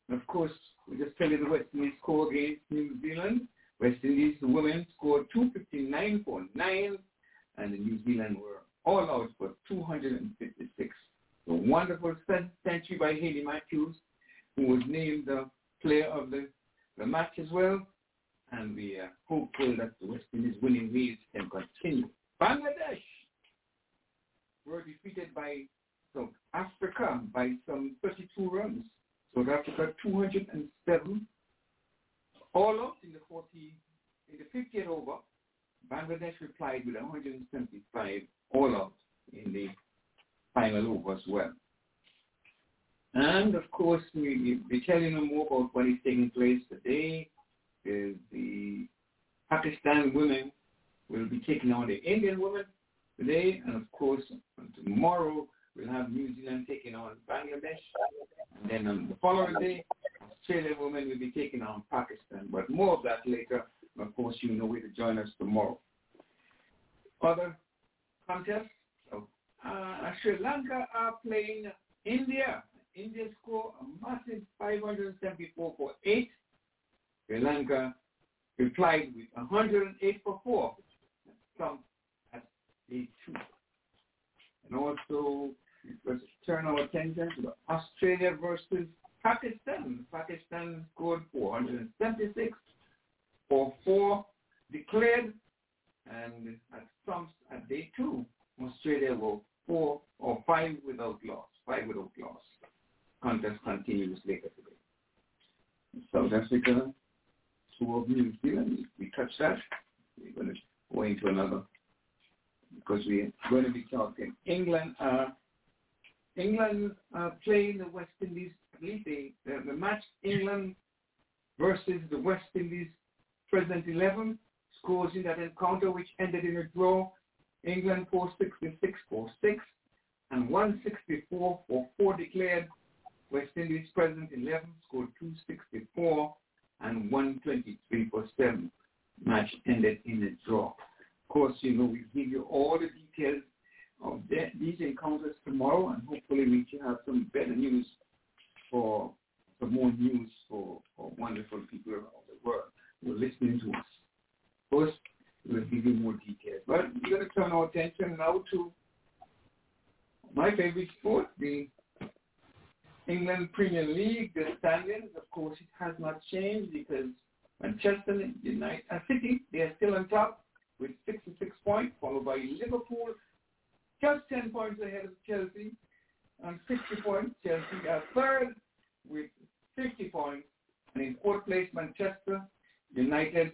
Speaker 1: And of course, we just tell you the West Indies score against New Zealand. West Indies, women scored 259 for 9, and the New Zealand were all out for 256. A wonderful century by Hayley Matthews, who was named the player of the, the match as well. And we are hopeful that the West Indies winning ways can continue. Bangladesh were defeated by South Africa by some 32 runs. South Africa 207, all out in the 40, in the 50th over. Bangladesh replied with 175 all out in the final over as well. And of course, we will be telling you more about what is taking place today. Is the Pakistan women will be taking on the Indian women today, and of course, tomorrow we'll have New Zealand taking on Bangladesh, and then on the following day, Australian women will be taking on Pakistan. But more of that later. Of course, you know where to join us tomorrow. Other contests. Uh, Sri Lanka are playing India. India score a massive 574 for 8. Sri Lanka replied with 108 for 4. Some at day 2. And also, let's turn our attention to Australia versus Pakistan. Pakistan scored 476 for 4 declared. And at some at day 2, Australia were 4 or 5 without loss. 5 without loss. Contest continues later today. South Africa, two of New Zealand. We touch that. We're going to go into another because we're going to be talking England. Uh, England uh, playing the West Indies. I believe the, the, match England versus the West Indies present 11 scores in that encounter, which ended in a draw. England 466 for 6 and 164 for 4 declared. West Indies present 11 scored 264 and 123 for 7. Match ended in a draw. Of course, you know, we give you all the details of the, these encounters tomorrow, and hopefully we can have some better news for some more news for, for wonderful people around the world who are listening to us. Of course, we'll give you more details. But we're going to turn our attention now to my favorite sport, the England Premier League, the standings. Of course, it has not changed because Manchester United, uh, City, they are still on top with 66 points, followed by Liverpool, just 10 points ahead of Chelsea, and 60 points. Chelsea are third with 50 points, and in fourth place, Manchester United,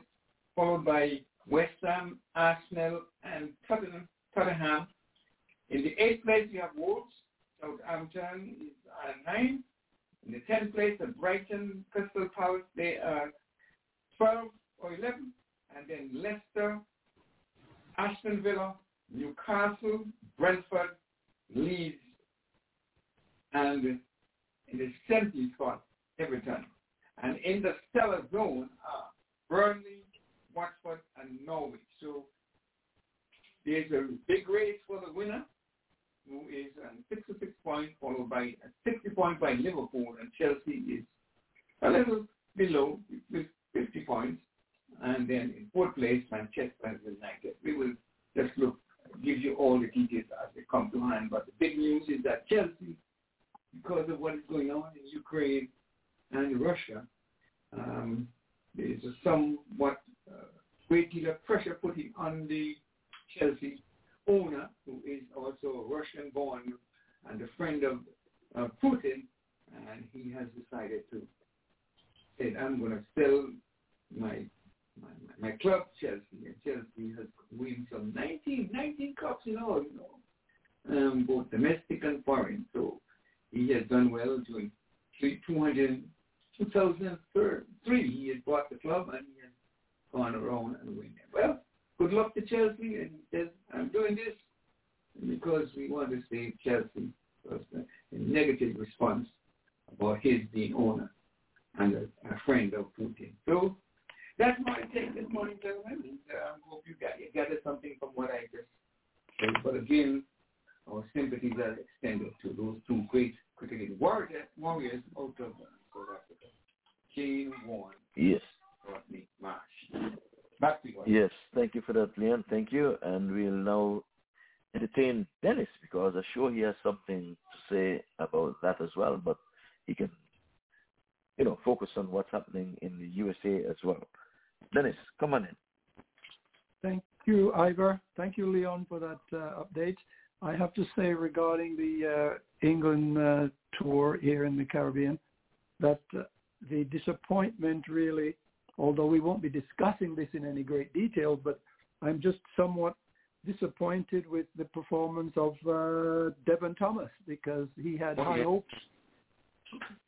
Speaker 1: followed by West Ham, Arsenal, and Tottenham. Tottenham. In the eighth place, you have Wolves. Southampton is at nine. In the tenth place, the Brighton Crystal Palace, they are 12 or 11. And then Leicester, Aston Villa, Newcastle, Brentford, Leeds, and in the 70th spot, Everton. And in the stellar zone are Burnley, Watford, and Norwich. So there's a big race for the winner, who is on 66 points, followed by 60 points by Liverpool, and Chelsea is a little below with 50 points. And then in fourth place, Manchester United. We will just look, give you all the details as they come to hand. But the big news is that Chelsea, because of what is going on in Ukraine and Russia, um, there is a somewhat uh, great deal of pressure putting on the Chelsea owner, who is also Russian-born and a friend of uh, Putin, and he has decided to say, I'm going to sell my my, my club, Chelsea, and Chelsea has won some 19, 19 cups in all, you know, um, both domestic and foreign. So he has done well during 200, 2003. He has bought the club and he has gone around and win it. Well, good luck to Chelsea, and he says, I'm doing this because we want to save Chelsea was a, a negative response about his being owner and a, a friend of Putin. So that's my take this morning, gentlemen. Uh, I hope you got you gathered something from what I just said. But again, our sympathies are extended to those two great cricketing warriors, warriors out of South Africa. Shane Warne,
Speaker 2: Yes.
Speaker 1: Rodney Marsh. Back to you.
Speaker 2: Yes, thank you for that, Leon. Thank you. And we'll now entertain Dennis because I'm sure he has something to say about that as well, but he can, you know, focus on what's happening in the USA as well. Dennis, come on in.
Speaker 3: Thank you, Ivor. Thank you, Leon, for that uh, update. I have to say regarding the uh, England uh, tour here in the Caribbean that uh, the disappointment really, although we won't be discussing this in any great detail, but I'm just somewhat disappointed with the performance of uh, Devon Thomas because he had
Speaker 1: Oh,
Speaker 3: high hopes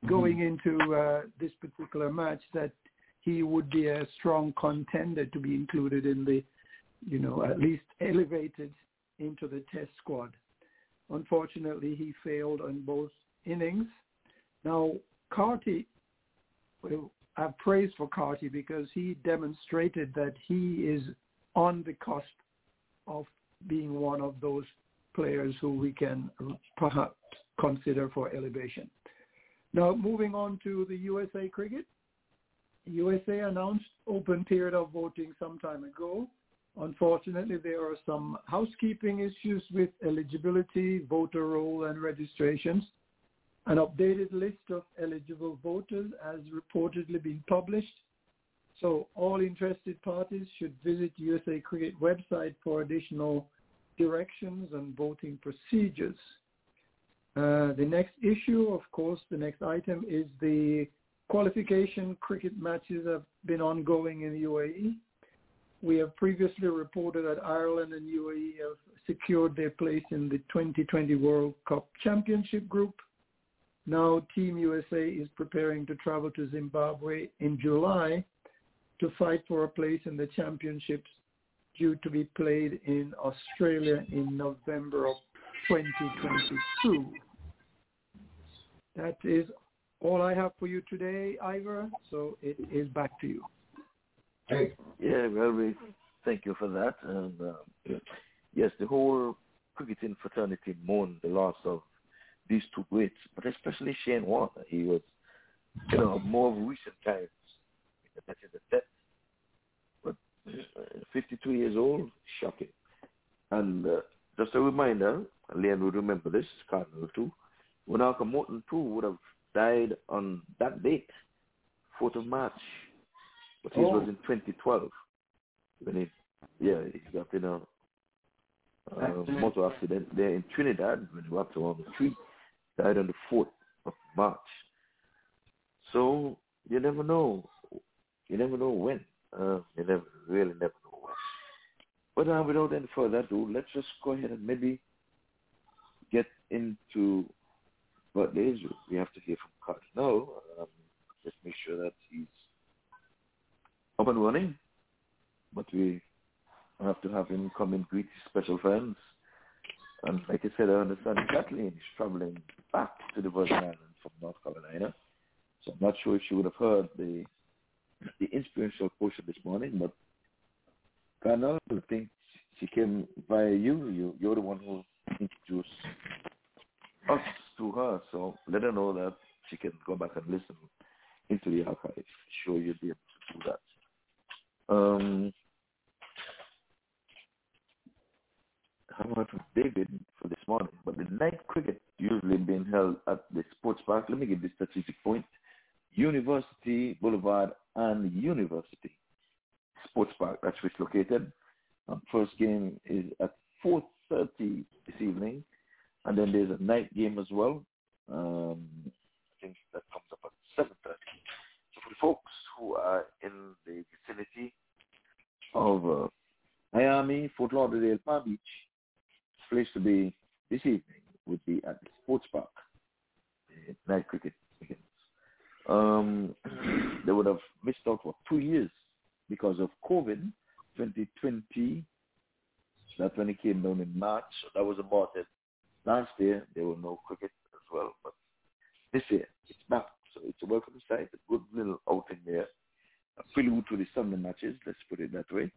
Speaker 3: going into uh, this particular match that he would be a strong contender to be included in the, you know, at least elevated into the test squad. Unfortunately, he failed on both innings. Now, Carty, well, I have praise for Carty because he demonstrated that he is on the cusp of being one of those players who we can perhaps consider for elevation. Now, moving on to the USA cricket. USA announced open period of voting some time ago. Unfortunately, there are some housekeeping issues with eligibility, voter roll, and registrations. An updated list of eligible voters has reportedly been published. So all interested parties should visit USA Cricket website for additional directions and voting procedures. Uh, the next issue, of course, the next item is the qualification cricket matches have been ongoing in the UAE. We have previously reported that Ireland and UAE have secured their place in the 2020 World Cup Championship group. Now Team USA is preparing to travel to Zimbabwe in July to fight for a place in the championships due to be played in Australia in November of 2022. That is all I have for you today, Ivor. So it is back to you. Hey.
Speaker 2: Yeah, well, we thank you for that. And uh, yes, the whole cricketing fraternity mourned the loss of these two greats, but especially Shane Warne. He was, you know, more of recent times. That is a death. But uh, 52 years old, shocking. And uh, just a reminder, Leon would remember this, Cardinal too, when Malcolm Morton too would have died on that date, 4th of March, but his
Speaker 1: Oh.
Speaker 2: was in 2012 when he, yeah, he got in a uh, motor accident there in Trinidad when he walked around the street. Died on the 4th of March. So you never know. You never know when. Uh, you never really never know when. But uh, without any further ado, let's just go ahead and maybe get into birthdays. We have to hear from Cardinal. Um, just make sure that he's up and running. But we have to have him come and greet his special friends. And like I said, I understand Kathleen is traveling back to the Virgin Islands from North Carolina. So I'm not sure if she would have heard the the inspirational portion this morning, but Colonel, I think she came via you. you. You're the one who introduced us to her. So let her know that she can go back and listen into the archive. Sure you'll be able to do that. Um, how about David for this morning? But the night cricket usually being held at the sports park. Let me give the strategic point. University Boulevard and University Sports Park. That's where it's located. Um, first game is at 4.30 this evening. And then there's a night game as well. Um, I think that comes up at 7.30. So for the folks who are in the vicinity of uh, Miami, Fort Lauderdale, Palm Beach, place to be this evening would be at the sports park. Night cricket begins. Um, they would have missed out for two years because of COVID 2020. That's when it came down in March. So that was about it. Last year there were no cricket as well, but this year it's back. So it's a welcome sight, a good little outing there. A prelude to the Sunday matches, let's put it that way.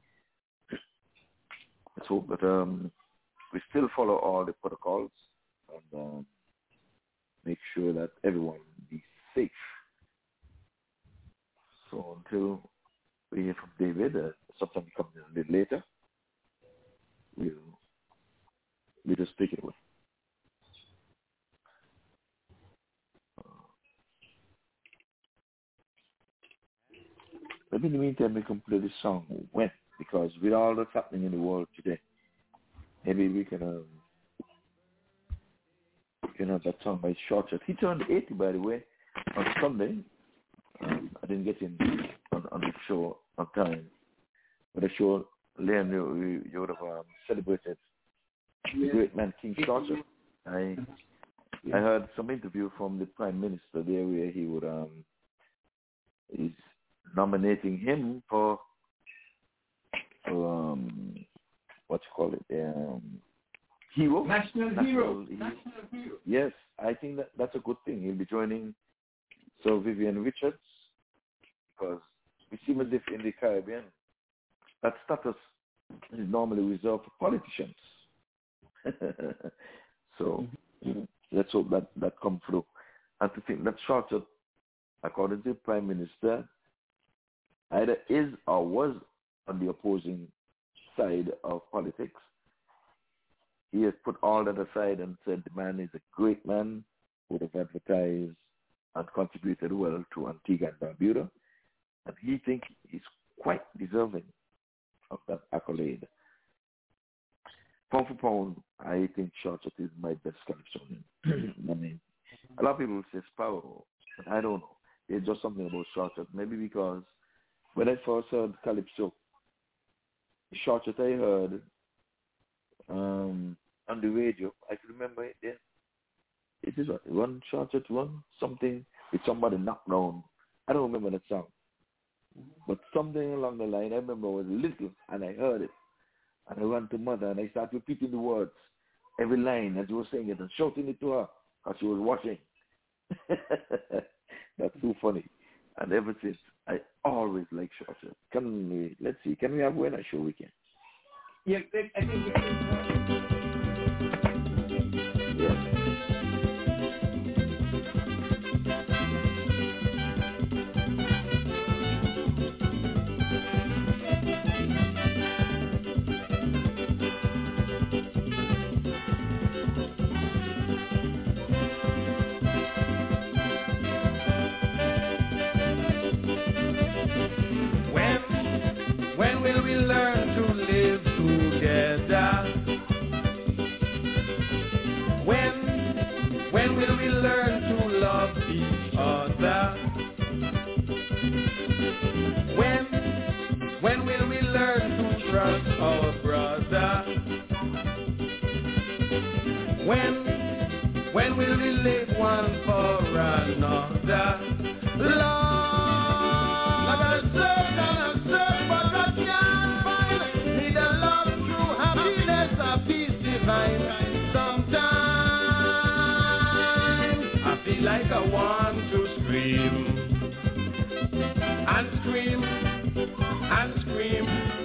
Speaker 2: Let's hope that um, we still follow all the protocols and um, make sure that everyone be safe. So until we hear from David, uh, sometime comes a little later, we'll, we'll just take it away. Maybe in the meantime we can play this song when because with all that's happening in the world today, maybe we can um, you know that song by Short Shirt. He turned 80 by the way on Sunday. Um, I didn't get in on, on the show on time, but I'm sure Leon you, you would have um, celebrated the great man King Short Shirt. I I heard some interview from the Prime Minister there where he would um he's nominating him for, um, what you call it, um, hero,
Speaker 1: National, hero. National hero.
Speaker 2: Yes, I think that that's a good thing. He'll be joining Sir Vivian Richards because we see him in the Caribbean. That status is normally reserved for politicians. so let's hope that that come through. And to think that Shorter, according to the Prime Minister, either is or was on the opposing side of politics. He has put all that aside and said the man is a great man, would have advertised and contributed well to Antigua and Barbuda, and he thinks he's quite deserving of that accolade. Pound for pound, I think Shortshirt is my best collection. I mean, a lot of people say Sparrow, but I don't know. It's just something about Shortshirt. Maybe because when I first heard Calypso, the short that I heard um, on the radio, I can remember it then. It is one short at one, something with somebody knocked down. I don't remember that song. But something along the line, I remember I was little and I heard it. And I ran to mother and I started repeating the words, every line as you were saying it and shouting it to her because she was watching. That's too funny. And ever since, I always like short. Can we, let's see, can we have one? I'm sure we can.
Speaker 1: Yeah, I think
Speaker 7: our brother? When, when will we live one for another? Search and love, true happiness, peace divine. Sometimes I feel like I want to scream and scream and scream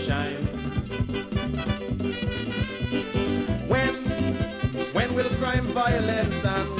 Speaker 7: crime,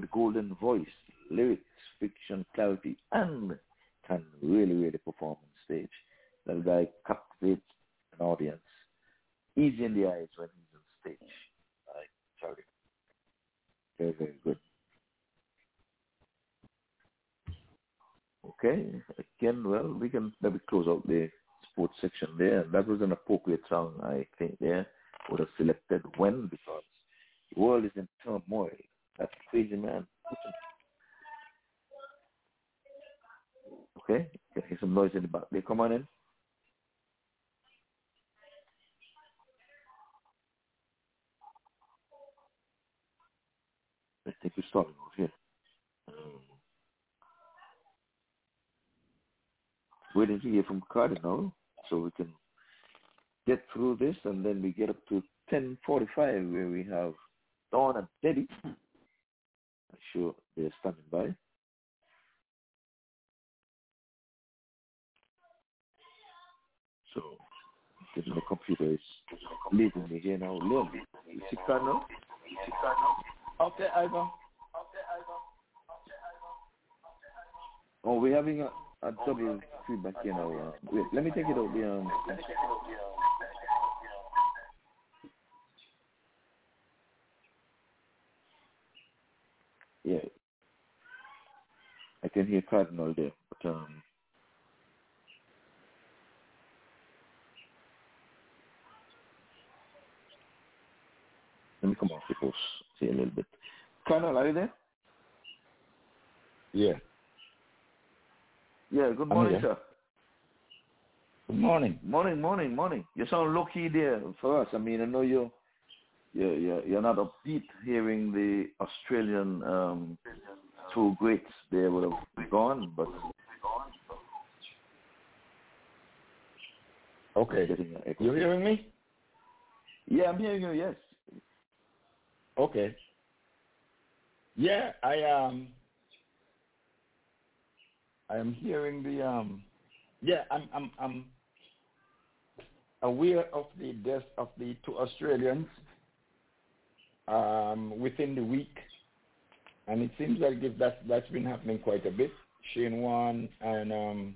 Speaker 2: with golden voice, lyrics, fiction, clarity, and can really, really perform on stage. That guy captivates an audience. Easy in the eyes when he's on stage. I you. Very, very good. Okay, again, well, we can maybe close out the sports section there. That was an appropriate song, I think, there. Would have selected when because the world is in turmoil. Crazy, man. Okay, can hear some noise in the back. They come on in. I think we're starting out here. Um, waiting to hear from Cardinal so we can get through this and then we get up to 10.45 where we have Dawn and Teddy. I'm sure they're standing by. So, the computer is leaving me here now. Leon, you see Cardinal?
Speaker 16: Okay, Ivan.
Speaker 2: Oh, we're having a, a double feedback here now. Wait, let me take it out the um. Yeah, I can hear Cardinal there, but um. Let me come off the post, see a little bit. Cardinal, are you there?
Speaker 16: Yeah.
Speaker 2: Yeah, good morning, sir.
Speaker 16: Good morning.
Speaker 2: Morning, morning, morning. You sound lucky there for us. I mean, I know you, you're, you're, you're not upbeat hearing the Australian um, two greats there would have gone, but
Speaker 16: Okay. You hearing me?
Speaker 2: Yeah, I'm hearing you. Yes.
Speaker 16: Okay. Yeah, I um I am hearing the um yeah, I'm I'm I'm aware of the death of the two Australians um within the week. And it seems like if that's that's been happening quite a bit. Shane Warne and um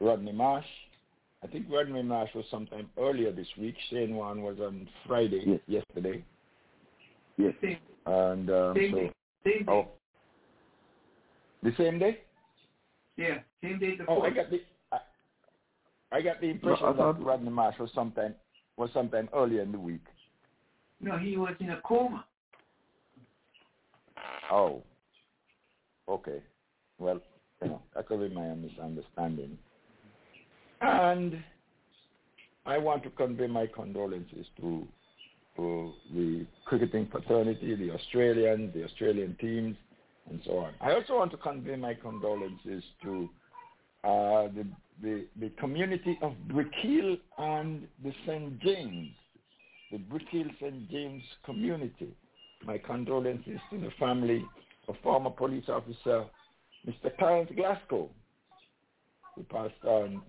Speaker 16: Rodney Marsh. I think Rodney Marsh was sometime earlier this week. Shane Warne was on Friday
Speaker 2: Yes.
Speaker 16: yesterday.
Speaker 2: Yes.
Speaker 16: And um,
Speaker 1: Same
Speaker 16: so
Speaker 1: day. Same day.
Speaker 16: oh the same day?
Speaker 1: Yeah, same day the
Speaker 16: Oh, I got the I, I got the impression
Speaker 2: I thought-
Speaker 16: that Rodney Marsh was sometime was sometime earlier in the week.
Speaker 1: No, he was in a coma.
Speaker 16: Oh, okay. Well, you know, that could be my misunderstanding. And I want to convey my condolences to, to the cricketing fraternity, the Australians, the Australian teams, and so on. I also want to convey my condolences to uh, the, the the community of Brickhill and the St. James, the Brickhill St. James community. My condolences to the family of former police officer Mr. Clarence Glasgow, who passed on,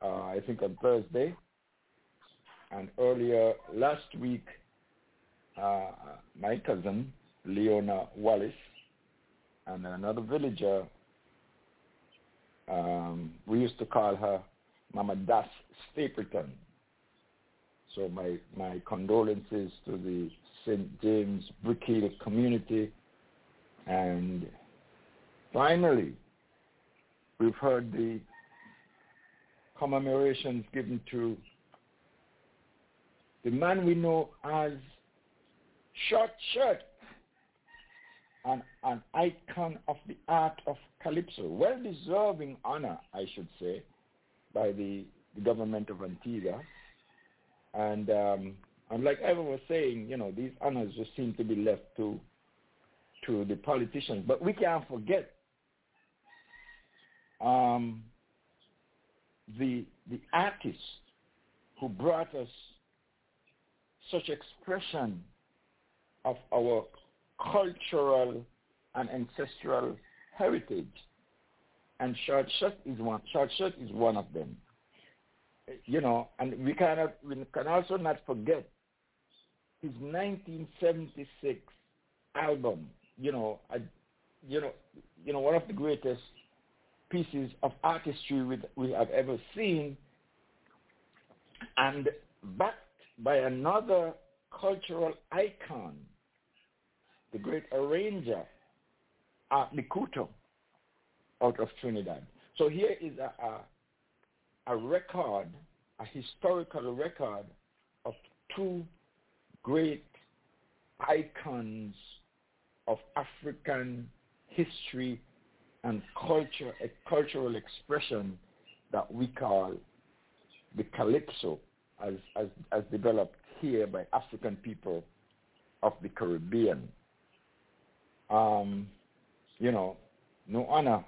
Speaker 16: uh, I think, on Thursday. And earlier last week, uh, my cousin, Leona Wallace, and another villager, um, we used to call her Mama Das Stapleton. So my, my condolences to the St. James Brickhill community. And finally, we've heard the commemorations given to the man we know as Short Shirt, an, an icon of the art of calypso, well deserving honor, I should say, by the, the government of Antigua. And um, and like Evan was saying, you know, these honors just seem to be left to to the politicians. But we can't forget um, the the artists who brought us such expression of our cultural and ancestral heritage. And short shirt is one. Short shirt is one of them. You know, and we cannot. We can also not forget his 1976 album. You know, a, you know, you know, one of the greatest pieces of artistry we, we have ever seen, and backed by another cultural icon, the great arranger, Art de Coteau, out of Trinidad. So here is a, a, a record, a historical record of two great icons of African history and culture, a cultural expression that we call the calypso as, as, as developed here by African people of the Caribbean. Um, you know, no honor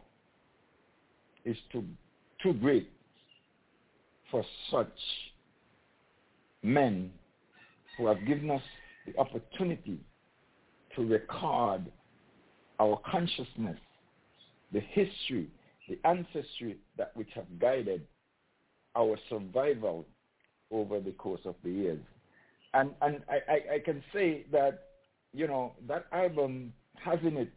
Speaker 16: is too, too great for such men who have given us the opportunity to record our consciousness, the history, the ancestry that which have guided our survival over the course of the years. And and I, I, I can say that, you know, that album has in it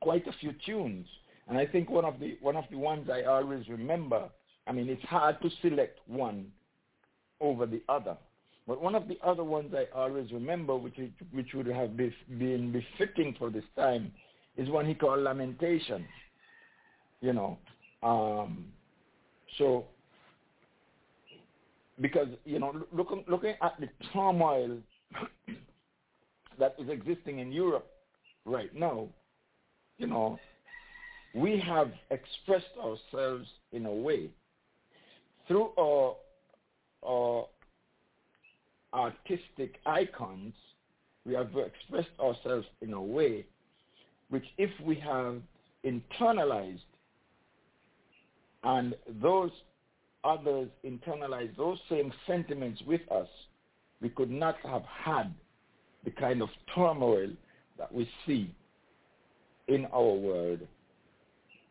Speaker 16: quite a few tunes. And I think one of the one of the ones I always remember, I mean it's hard to select one over the other. But one of the other ones I always remember, which is, which would have been, befitting for this time, is one he called Lamentation. You know, um, so because you know, looking looking at the turmoil that is existing in Europe right now, you know, we have expressed ourselves in a way through our, our artistic icons, we have expressed ourselves in a way which if we have internalized and those others internalize those same sentiments with us, we could not have had the kind of turmoil that we see in our world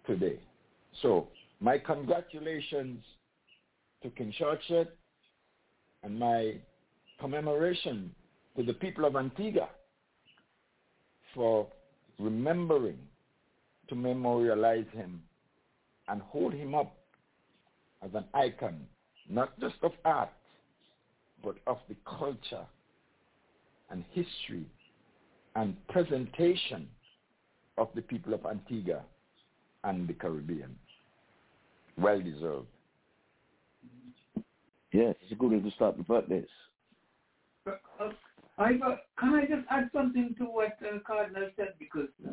Speaker 16: today. So my congratulations to King Shortshirt and my commemoration to the people of Antigua for remembering to memorialize him and hold him up as an icon, not just of art, but of the culture and history and presentation of the people of Antigua and the Caribbean. Well deserved.
Speaker 2: Yes, it's a good way to start the birthdays.
Speaker 1: Uh, uh, I can I just add something to what uh, Cardinal said because uh,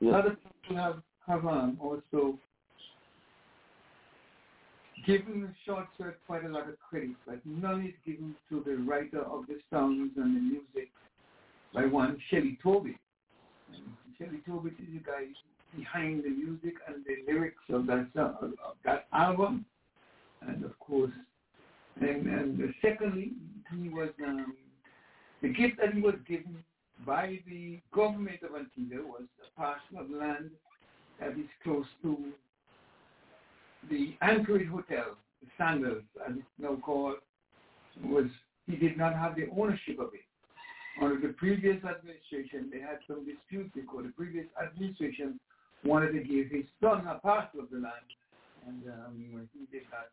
Speaker 2: Yeah.
Speaker 1: other people have have um, also given the Short Shirt quite a lot of credit, but none is given to the writer of the songs and the music by one Shelly Tobitt. And Shelly Tobitt is the guy behind the music and the lyrics of that song, of that album, and of course, and secondly, he was um, the gift that he was given by the government of Antigua was a parcel of land that is close to the Anchorage Hotel, Sandals, as it's now called, was he did not have the ownership of it. Under the previous administration, they had some disputes because the previous administration wanted to give his son a parcel of the land, and um, he did not.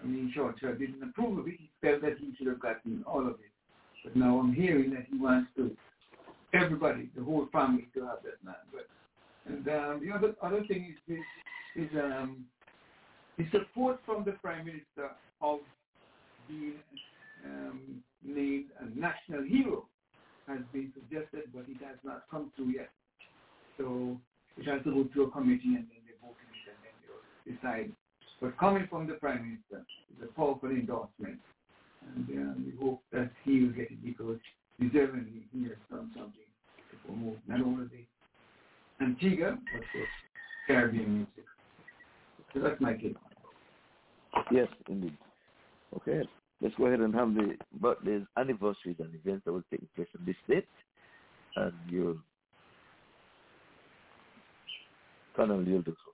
Speaker 1: I mean, Short Shirt didn't approve of it. He felt that he should have gotten all of it. But now I'm hearing that he wants to everybody, the whole family, to have that land. But and um, the other other thing is is, is um, the support from the prime minister of being um, named a national hero has been suggested, but it has not come through yet. So it has to go through a committee and then they vote it and then they'll decide. But coming from the Prime Minister it's a powerful endorsement. And um, we hope that he will get it because deservingly he has done something to promote not only the Antigua, but the Caribbean music. So that's my take on.
Speaker 2: Yes, indeed. Okay, let's go ahead and have the birthdays, anniversaries, and events that will take place on this date. And you'll, Colonel, you'll do so.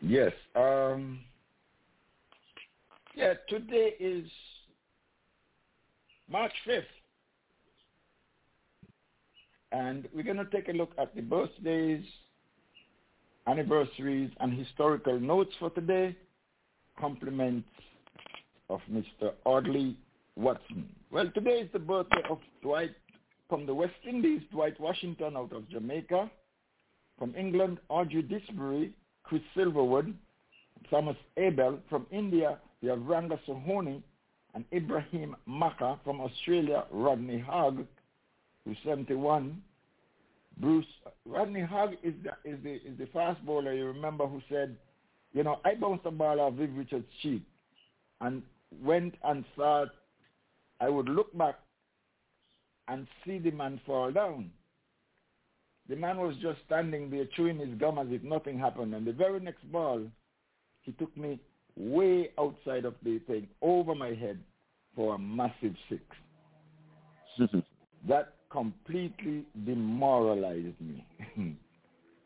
Speaker 16: Yes. Um, yeah, today is March 5th. And we're going to take a look at the birthdays, anniversaries, and historical notes for today. Compliments of Mr. Audley Watson. Well, today is the birthday of Dwight from the West Indies, Dwight Washington out of Jamaica. From England, Audrey Disbury, Chris Silverwood, Thomas Abel. From India, we have Ranga Sohoni and Ibrahim Maka. From Australia, Rodney Hogg, who's 71. Bruce Rodney Hogg is the is the is the fast bowler you remember who said, you know, I bounced a ball off Viv Richards' cheek and went and thought I would look back and see the man fall down. The man was just standing there chewing his gum as if nothing happened. And the very next ball, he took me way outside of the thing, over my head, for a massive six. that completely demoralized me.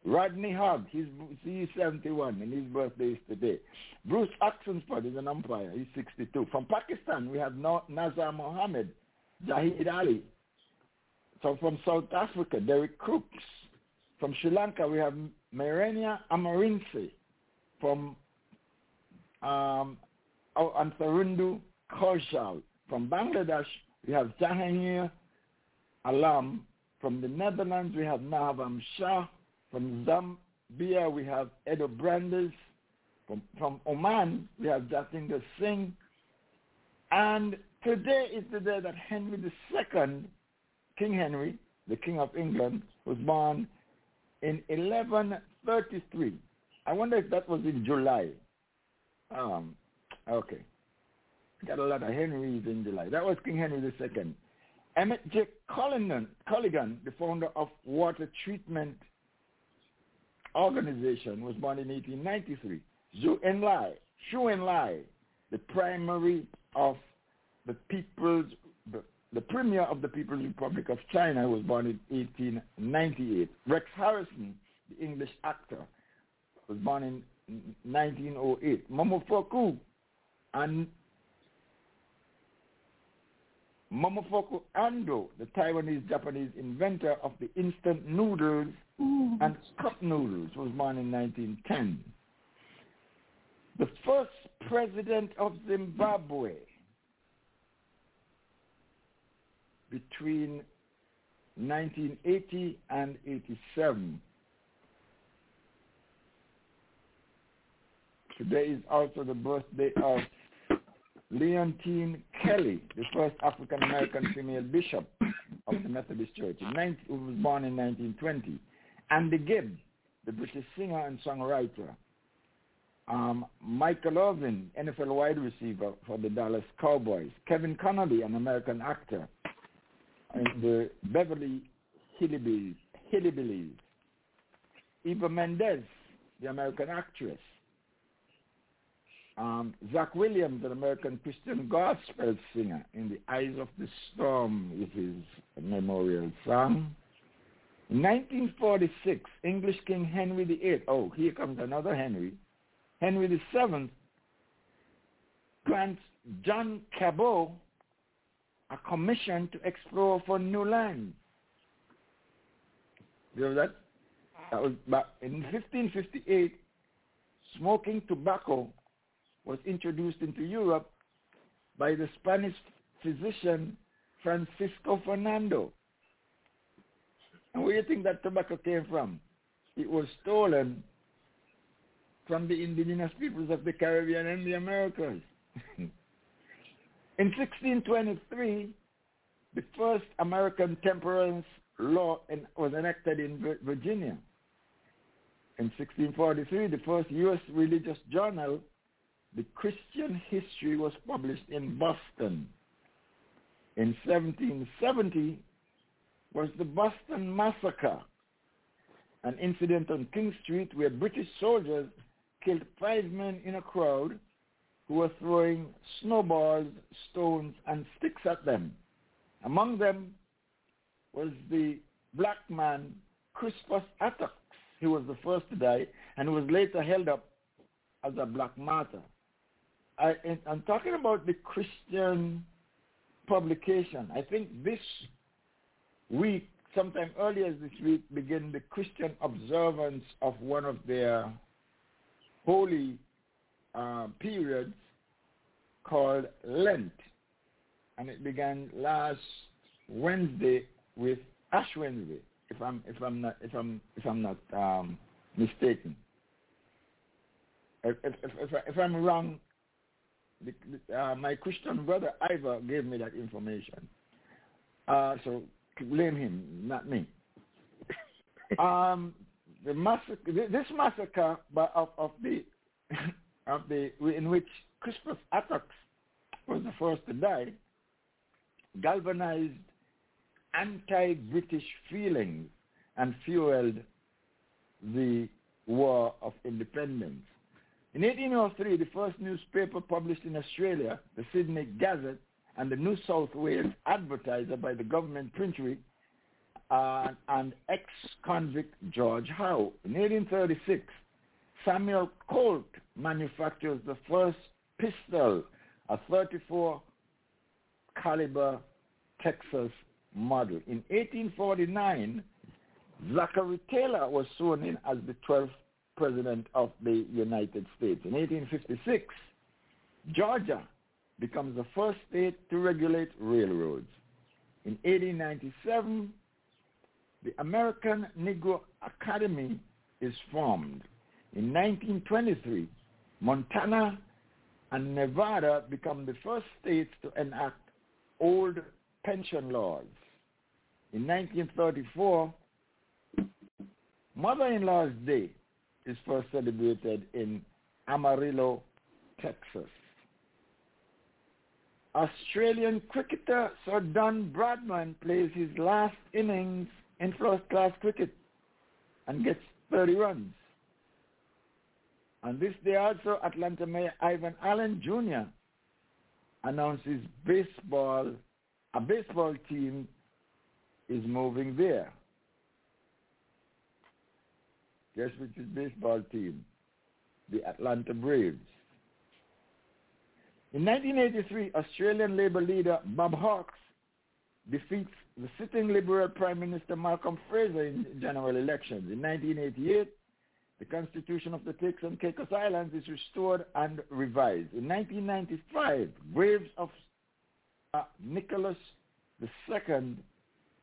Speaker 16: Rodney Hogg, he's, he's 71 and his birthday is today. Bruce Oxenford is an umpire. He's 62. From Pakistan, we have Nazar Mohammed, Zahid Ali. So from South Africa, Derek Crookes. From Sri Lanka, we have Merenia Amarinse. From um, Antharundu Kaushal. From Bangladesh, we have Jahangir Alam. From the Netherlands, we have Nahavam Shah. From Zambia, we have Edo Brandes. From, from Oman, we have Jatinder Singh. And today is the day that Henry II, King Henry, the King of England, was born in 1133. I wonder if that was in July. Um, okay. Got a lot of Henrys in July. That was King Henry II. Emmett J. Culligan, the founder of Water Treatment Organization, was born in 1893. Zhu Enlai, Zhou Enlai, the primary of the People's, the, the premier of the People's Republic of China, was born in 1898. Rex Harrison, the English actor, was born in 1908. Momofuku and Momofuku Ando, the Taiwanese Japanese inventor of the instant noodles and cup noodles, was born in 1910. The first president of Zimbabwe between 1980 and 87. Today is also the birthday of Leontine Kelly, the first African American female bishop of the Methodist Church, 19, who was born in 1920. Andy Gibb, the British singer and songwriter. Um, Michael Irvin, NFL wide receiver for the Dallas Cowboys. Kevin Connolly, an American actor. And the Beverly Hillbillies. Hillbillies. Eva Mendes, the American actress. um, Zach Williams, an American Christian gospel singer, in the Eyes of the Storm is his memorial song. In 1946, English King Henry VIII, oh, here comes another Henry, Henry VII grants John Cabot a commission to explore for new lands. You know that? That was back in 1558. Smoking tobacco was introduced into Europe by the Spanish physician Francisco Fernando. And where do you think that tobacco came from? It was stolen from the indigenous peoples of the Caribbean and the Americas. In 1623, the first American temperance law was enacted in Virginia. In 1643, the first U.S. religious journal, The Christian History, was published in Boston. In 1770 was the Boston Massacre, an incident on King Street where British soldiers killed five men in a crowd who were throwing snowballs, stones, and sticks at them. Among them was the black man Crispus Attucks. He was the first to die and was later held up as a black martyr. I, I'm talking about the Christian publication. I think this week, sometime earlier this week, began the Christian observance of one of their holy periods called Lent, and it began last Wednesday with Ash Wednesday, if I'm if I'm not if I'm if I'm not um, mistaken. If if if, if I'm wrong, the, uh, my Christian brother Ivor gave me that information. Uh, so blame him, not me. um, the massacre, this massacre of, of the of the in which Crispus Attucks was the first to die, galvanized anti-British feelings and fueled the War of Independence. In 1803, the first newspaper published in Australia, the Sydney Gazette, and the New South Wales Advertiser by the government printery, uh, and ex-convict George Howe. In 1836, Samuel Colt manufactures the first pistol, a 34 caliber Texas model. In 1849, Zachary Taylor was sworn in as the 12th president of the United States. In 1856, Georgia becomes the first state to regulate railroads. In 1897, the American Negro Academy is formed. In 1923, Montana and Nevada become the first states to enact old pension laws. In 1934, Mother-in-law's Day is first celebrated in Amarillo, Texas. Australian cricketer Sir Don Bradman plays his last innings in first-class cricket and gets 30 runs. On this day also, Atlanta Mayor Ivan Allen Jr. announces baseball, a baseball team is moving there. Guess which baseball team? The Atlanta Braves. In 1983, Australian Labour leader Bob Hawke defeats the sitting Liberal Prime Minister Malcolm Fraser in general elections. In 1988, the Constitution of the Turks and Caicos Islands is restored and revised. In 1995, graves of uh, Nicholas II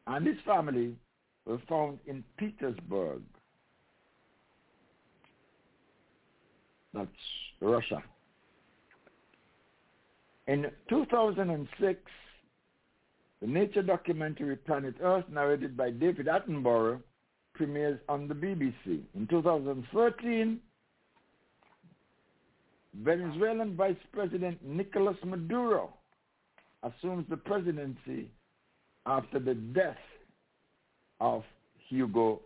Speaker 16: and his family were found in Petersburg. That's Russia. In 2006, the nature documentary Planet Earth, narrated by David Attenborough, premieres on the BBC. In 2013, Venezuelan Vice President Nicolas Maduro assumes the presidency after the death of Hugo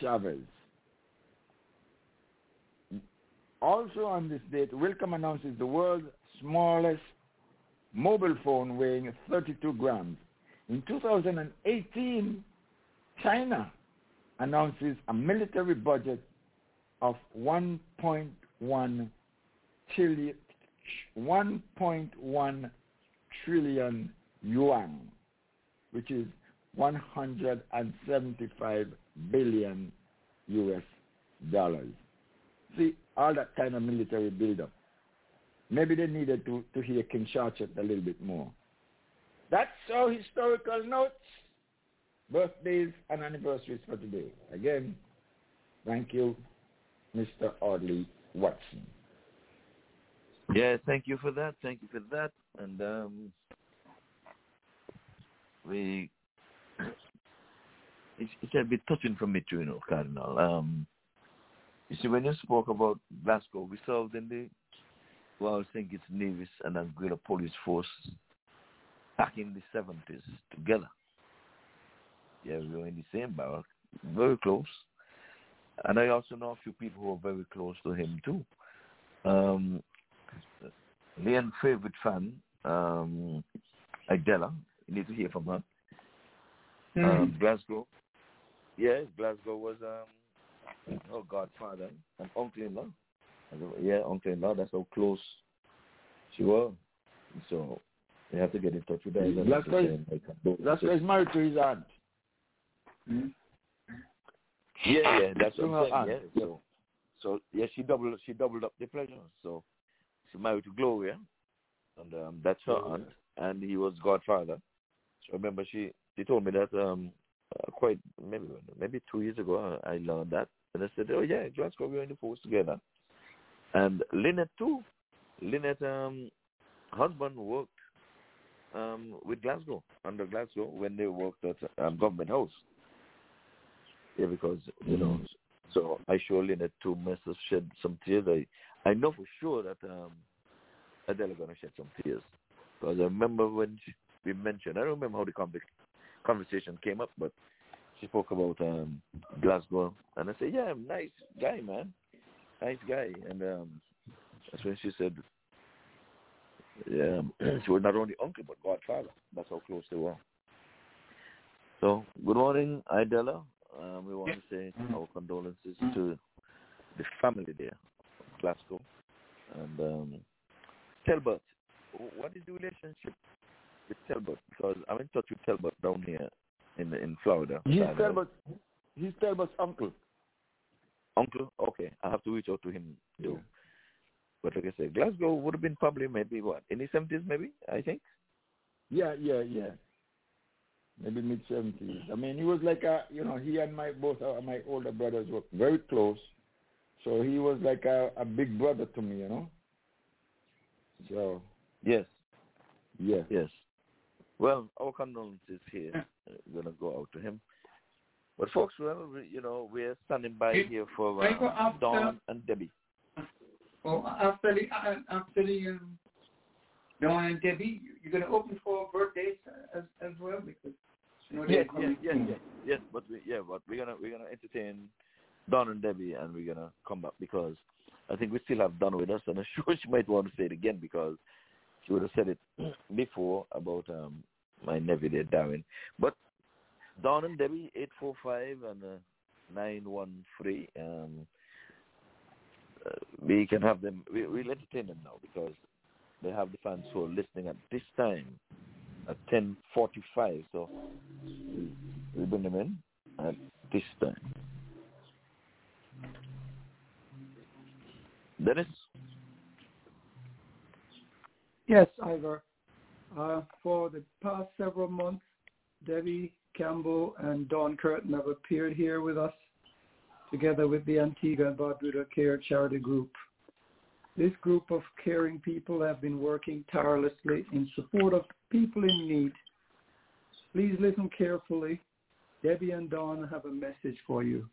Speaker 16: Chavez. Also on this date, Willcom announces the world's smallest mobile phone weighing 32 grams. In 2018, China announces a military budget of 1.1 trillion, 1.1 trillion yuan, which is 175 billion US dollars. See, all that kind of military buildup. Maybe they needed to, to hear King Short Shirt a little bit more. That's our historical notes, birthdays, and anniversaries for today. Again, thank you, Mr. Audley Watson.
Speaker 2: Yeah, thank you for that. Thank you for that. And um, we, it's, it's a bit touching for me too, you know, Cardinal. Um, you see, when you spoke about Glasgow, we served in the, well, I think it's Nevis and Anguilla Police Force back in the 70s together. Yeah, we were in the same barrack, very close. And I also know a few people who are very close to him too. Um, Leon favorite fan, um, Adela. You need to hear from her.
Speaker 1: Mm.
Speaker 2: Um, Glasgow. Yeah, Glasgow was um, oh godfather and uncle-in-law. Yeah, uncle-in-law. That's how close she was. So you have to get in touch with her.
Speaker 16: Glasgow is, Glasgow is married to his aunt.
Speaker 1: Mm.
Speaker 2: Yeah, yeah, that's what I'm saying.
Speaker 16: aunt.
Speaker 2: Yeah, so, so yeah, she doubled she doubled up the pleasure. So she married to Gloria, and um, that's her aunt, and he was godfather. So remember, she she told me that um uh, quite maybe maybe two years ago I, I learned that, and I said, oh yeah, Glasgow we're in the force together, and Lynette too. Lynette um husband worked um with Glasgow under Glasgow when they worked at um, Government House. Yeah, because you know, so I surely need to have shed some tears. I I know for sure that um Adele gonna shed some tears because I remember when she, we mentioned. I don't remember how the conv- conversation came up, but she spoke about um Glasgow, and I said, "Yeah, nice guy, man, nice guy." And um that's when she said, "Yeah, she was not only uncle but godfather. That's how close they were." So, good morning, Idella. Um, we want to say our condolences to the family there, Glasgow, and um, Talbot. What is the relationship with Talbot? Because I'm in touch with Talbot down here in in Florida.
Speaker 16: He's
Speaker 2: And,
Speaker 16: Talbot. He's Talbot's uncle.
Speaker 2: Uncle? Okay, I have to reach out to him too. But like I said, Glasgow would have been probably maybe what in the seventies, maybe I think.
Speaker 16: Yeah, yeah, yeah. Maybe mid seventies. I mean, he was like a, you know, he and my both uh, my older brothers were very close. So he was like a, a big brother to me, you know. So
Speaker 2: Yes,
Speaker 16: yes,
Speaker 2: yes. Well, our condolences here. Uh, gonna go out to him. But folks, well, we, you know, we're standing by
Speaker 1: Hey,
Speaker 2: here for
Speaker 1: hey, well,
Speaker 2: uh,
Speaker 1: after-
Speaker 2: Dawn and Debbie.
Speaker 1: Well, after the uh, after the um, Dawn and Debbie, you're going to open for birthdays as as well because you know they're
Speaker 2: Yes, yes,
Speaker 1: coming
Speaker 2: yes, yes, yes. But we, yeah, but we're gonna we're gonna entertain Dawn and Debbie, and we're gonna come back because I think we still have Dawn with us, and I'm sure she might want to say it again because she would have said it before about um my nephew there, Darren. But Dawn and Debbie, eight four five and uh, nine one three. Um, uh, we can have them. We, we'll entertain them now because they have the fans who are listening at this time at ten forty five. So we, we bring them in at this time. Dennis,
Speaker 3: Yes, Ivor. Uh, for the past several months, Debbie Campbell and Dawn Kirton have appeared here with us together with the Antigua and Barbuda Care Charity Group. This group of caring people have been working tirelessly in support of people in need. Please listen carefully. Debbie and Dawn have a message for you.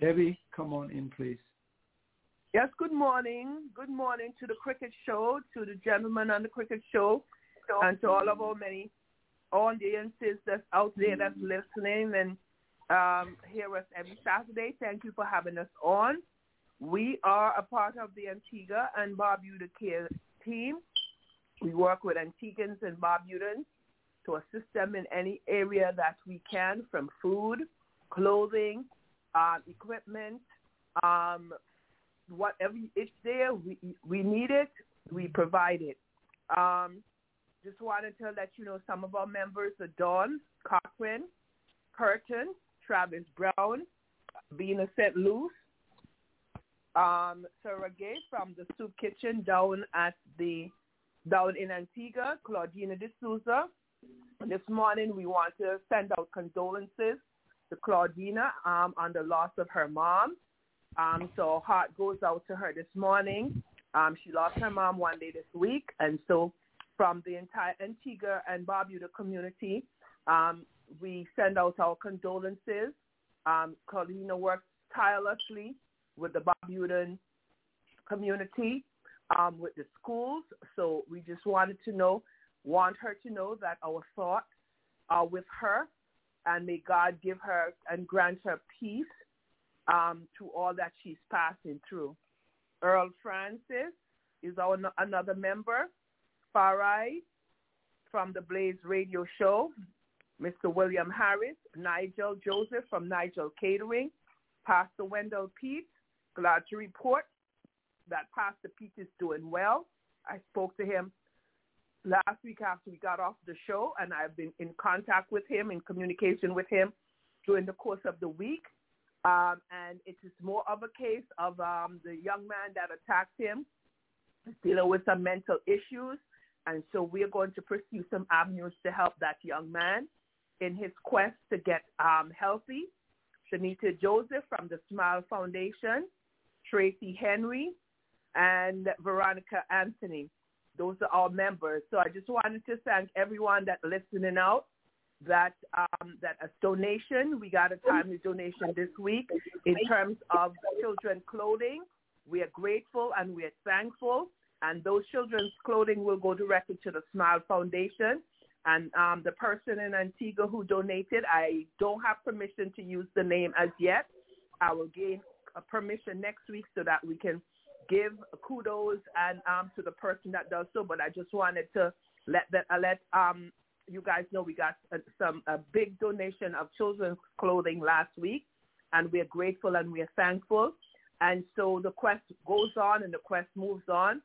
Speaker 3: Debbie, come on in, please.
Speaker 17: Yes, good morning. Good morning to the cricket show, to the gentlemen on the cricket show, and to all of our many audiences that's out there that's listening and um, hear us every Saturday. Thank you for having us on. We are a part of the Antigua and Barbuda Care team. We work with Antiguans and Barbudans to assist them in any area that we can, from food, clothing, uh, equipment, um, whatever it's there, we we need it, we provide it. Um, just wanted to let you know some of our members are Dawn Cochran, Kirton, Travis Brown, Bina St. Luce, um, Sarah Gay from the Soup Kitchen down at the down in Antigua, Claudina de Souza. This morning we want to send out condolences to Claudina um, on the loss of her mom. Um, so heart goes out to her this morning. Um, she lost her mom one day this week, and so from the entire Antigua and Barbuda community, um, we send out our condolences. Um, Claudina works tirelessly with the Bob Barbudan community, um, with the schools. So we just wanted to know, want her to know that our thoughts are with her, and may God give her and grant her peace um, to all that she's passing through. Earl Francis is our another member. Farai from the Blaze Radio Show. Mr. William Harris, Nigel Joseph from Nigel Catering, Pastor Wendell Pete. Glad to report that Pastor Pete is doing well. I spoke to him last week after we got off the show, and I've been in contact with him, in communication with him during the course of the week. Um, and it is more of a case of um, the young man that attacked him dealing with some mental issues. And so we're going to pursue some avenues to help that young man in his quest to get um, healthy. Shanita Joseph from the Smile Foundation, Tracy Henry, and Veronica Anthony. Those are all members. So I just wanted to thank everyone that listening out. That um, that a donation. We got a timely donation this week in terms of children clothing. We are grateful and we are thankful. And those children's clothing will go directly to the Smile Foundation. And um, the person in Antigua who donated, I don't have permission to use the name as yet. I will gain permission next week so that we can give kudos and um, to the person that does so. But I just wanted to let that uh, let um, you guys know we got a, some a big donation of children's clothing last week, and we are grateful and we are thankful. And so the quest goes on and the quest moves on.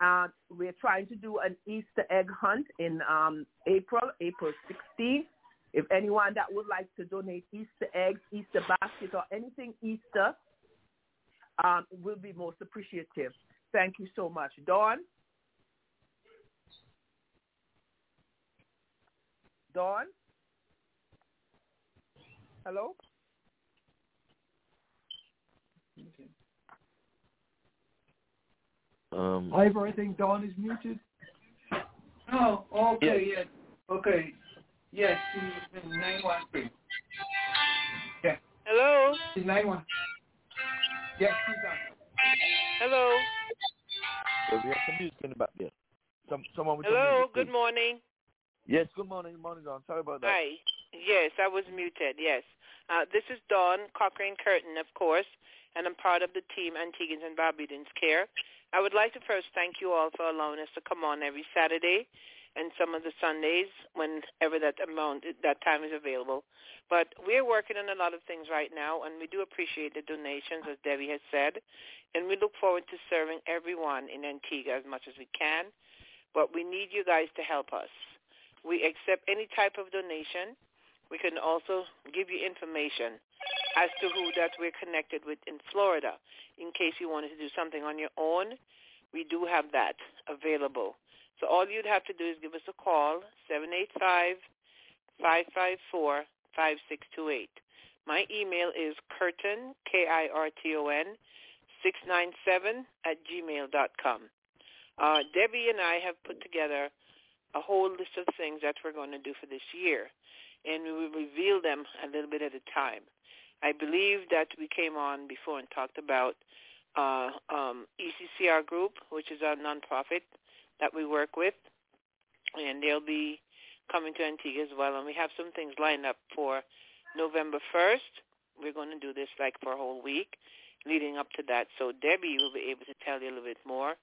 Speaker 17: Uh, we're trying to do an Easter egg hunt in um, April, April 16th. If anyone that would like to donate Easter eggs, Easter basket, or anything Easter, um, will be most appreciative. Thank you so much. Dawn? Dawn? Hello?
Speaker 2: Um,
Speaker 3: Ivor, I think Dawn is muted.
Speaker 1: Oh, okay, yes. Okay. Yes, she's in 913. Yeah.
Speaker 18: Hello?
Speaker 1: She's 91. Yes, she's on.
Speaker 18: Hello?
Speaker 2: so we have some music in the back there. Some, someone with some
Speaker 18: Hello,
Speaker 2: music,
Speaker 18: good
Speaker 2: please.
Speaker 18: morning.
Speaker 2: Yes, good morning, morning, Dawn. Sorry about that.
Speaker 18: Hi. Yes, I was muted, yes. Uh, this is Dawn Cochrane Kirton, of course, and I'm part of the team Antiguans and Barbudans Care. I would like to first thank you all for allowing us to come on every Saturday and some of the Sundays whenever that amount that time is available. But we're working on a lot of things right now, and we do appreciate the donations, as Debbie has said, and we look forward to serving everyone in Antigua as much as we can. But we need you guys to help us. We accept any type of donation. We can also give you information as to who that we're connected with in Florida. In case you wanted to do something on your own, we do have that available. So all you'd have to do is give us a call, 785-554-5628. My email is kirton, K-I-R-T-O-N, 697 at gmail dot com. Uh, Debbie and I have put together a whole list of things that we're going to do for this year, and we will reveal them a little bit at a time. I believe that we came on before and talked about uh, um, ECCR Group, which is our nonprofit that we work with, and they'll be coming to Antigua as well. And we have some things lined up for November 1st. We're going to do this like for a whole week, leading up to that. So Debbie will be able to tell you a little bit more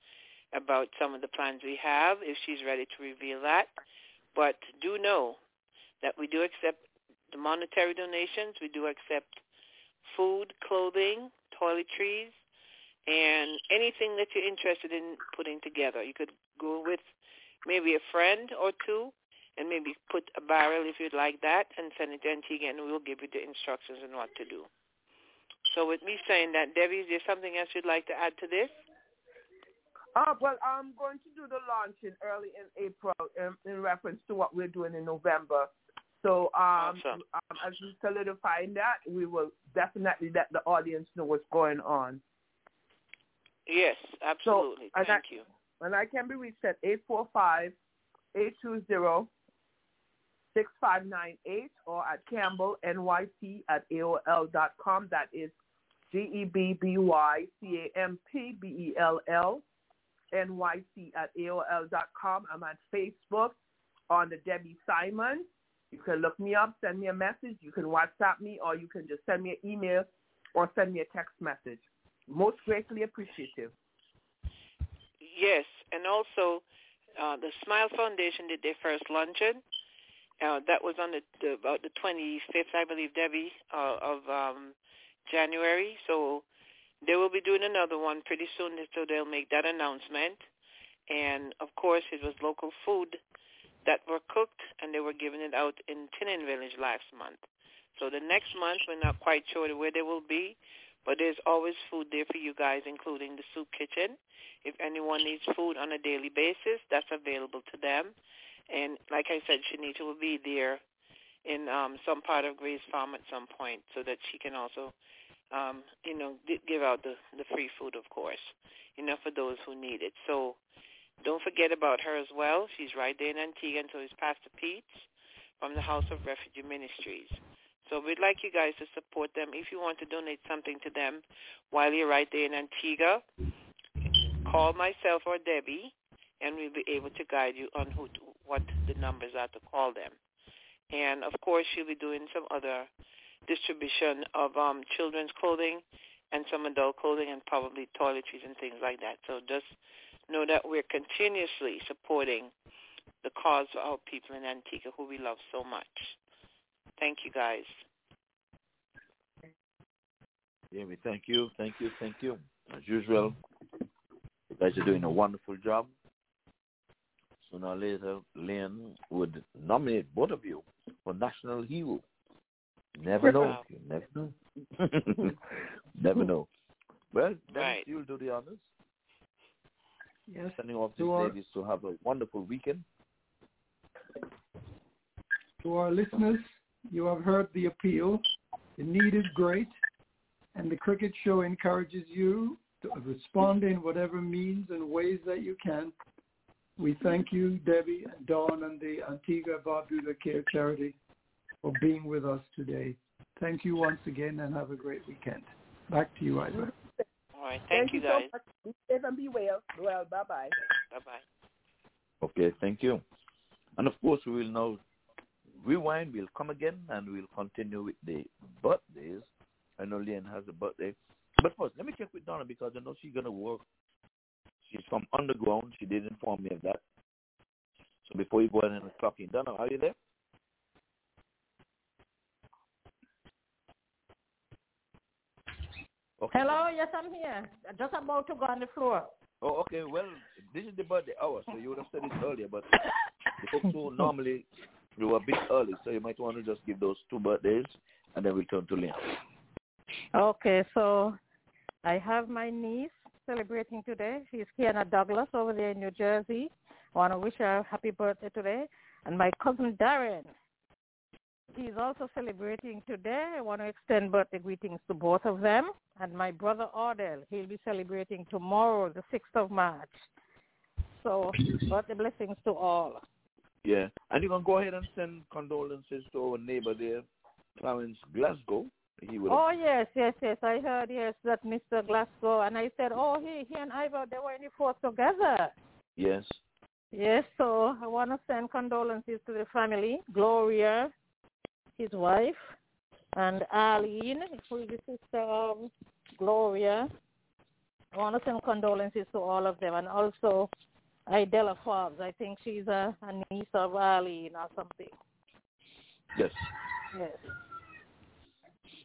Speaker 18: about some of the plans we have if she's ready to reveal that. But do know that we do accept the monetary donations. We do accept food, clothing, toiletries, and anything that you're interested in putting together. You could go with maybe a friend or two and maybe put a barrel if you'd like that and send it to Antigua and we'll give you the instructions on what to do. So with me saying that, Debbie, is there something else you'd like to add to this?
Speaker 17: Uh, well, I'm going to do the launching early in April in, in reference to what we're doing in November. So um,
Speaker 18: Awesome.
Speaker 17: um, as we solidify that, we will definitely let the audience know what's going on.
Speaker 18: Yes, absolutely.
Speaker 17: and
Speaker 18: Thank
Speaker 17: I-
Speaker 18: you.
Speaker 17: And I can be reached at 845-820-6598 or at campbellnyc at AOL.com. That is G-E-B-B-Y-C-A-M-P-B-E-L-L N-Y-C at AOL.com. I'm on Facebook on the Debbie Simon. You can look me up, send me a message. You can WhatsApp me or you can just send me an email or send me a text message. Most greatly appreciative.
Speaker 18: Yes, and also uh, the Smile Foundation did their first luncheon. Uh, that was on the, the about the 25th, I believe, Debbie, uh, of um, January. So they will be doing another one pretty soon, so they'll make that announcement. And of course, it was local food that were cooked, and they were giving it out in Tinin Village last month. So the next month, we're not quite sure where they will be, but there's always food there for you guys, including the soup kitchen. If anyone needs food on a daily basis, that's available to them. And like I said, Shanita will be there in um, some part of Gray's Farm at some point so that she can also, um, you know, give out the, the free food, of course, you know, for those who need it. So don't forget about her as well. She's right there in Antigua, and so is Pastor Pete from the House of Refugee Ministries. So we'd like you guys to support them. If you want to donate something to them while you're right there in Antigua, call myself or Debbie, and we'll be able to guide you on who to, what the numbers are to call them. And of course, she'll be doing some other distribution of um, children's clothing and some adult clothing and probably toiletries and things like that. So just know that we're continuously supporting the cause of our people in Antigua who we love so much. Thank you guys.
Speaker 2: Yeah, we thank you, thank you, thank you. As usual, you guys are doing a wonderful job. Sooner or later, Lynn would nominate both of you for National Hero. Never know.
Speaker 18: Wow.
Speaker 2: Never know. never know. Well, Dennis,
Speaker 18: Right.
Speaker 2: you'll do the honors.
Speaker 3: Yes.
Speaker 2: Sending off these
Speaker 3: To our,
Speaker 2: ladies to have a wonderful weekend.
Speaker 3: to our listeners, you have heard the appeal. The need is great, and the Cricket Show encourages you to respond in whatever means and ways that you can. We thank you, Debbie and Dawn and the Antigua Barbuda Care Charity for being with us today. Thank you once again and have a great weekend. Back to you, Ivor.
Speaker 18: All right. Thank, you guys.
Speaker 17: so much. Be safe and be well. Well, bye-bye.
Speaker 18: Bye-bye.
Speaker 2: Okay, thank you. And of course, we will now rewind. We'll come again and we'll continue with the birthdays. I know Leanne has a birthday. But first, let me check with Donna because I know she's going to work. She's from underground. She did inform me of that. So before you go ahead and clock in, Donna, are you there? Okay.
Speaker 9: Hello, yes, I'm here. Just about to go on the floor.
Speaker 2: Oh, okay. Well, this is the birthday hour, so you would have said it earlier, but the folks who normally do a bit early, so you might want to just give those two birthdays, and then we'll turn to Leanne.
Speaker 9: Okay, so I have my niece celebrating today. She's Kiana Douglas over there in New Jersey. I want to wish her a happy birthday today. And my cousin Darren, he's also celebrating today. I want to extend birthday greetings to both of them. And my brother Ardell, he'll be celebrating tomorrow, the 6th of March. So birthday blessings to all.
Speaker 2: Yeah, and you can go ahead and send condolences to our neighbor there, Clarence Glasgow. He would.
Speaker 9: Oh yes, yes, yes. I heard yes that Mr. Glasgow, and I said, oh, he he and Ivor they were in the force together.
Speaker 2: Yes.
Speaker 9: Yes, so I want to send condolences to the family, Gloria, his wife, and Arlene, who is the sister of Gloria. I want to send condolences to all of them, and also Idella Forbes. I think she's a, a niece of Arlene or something.
Speaker 2: Yes.
Speaker 9: Yes.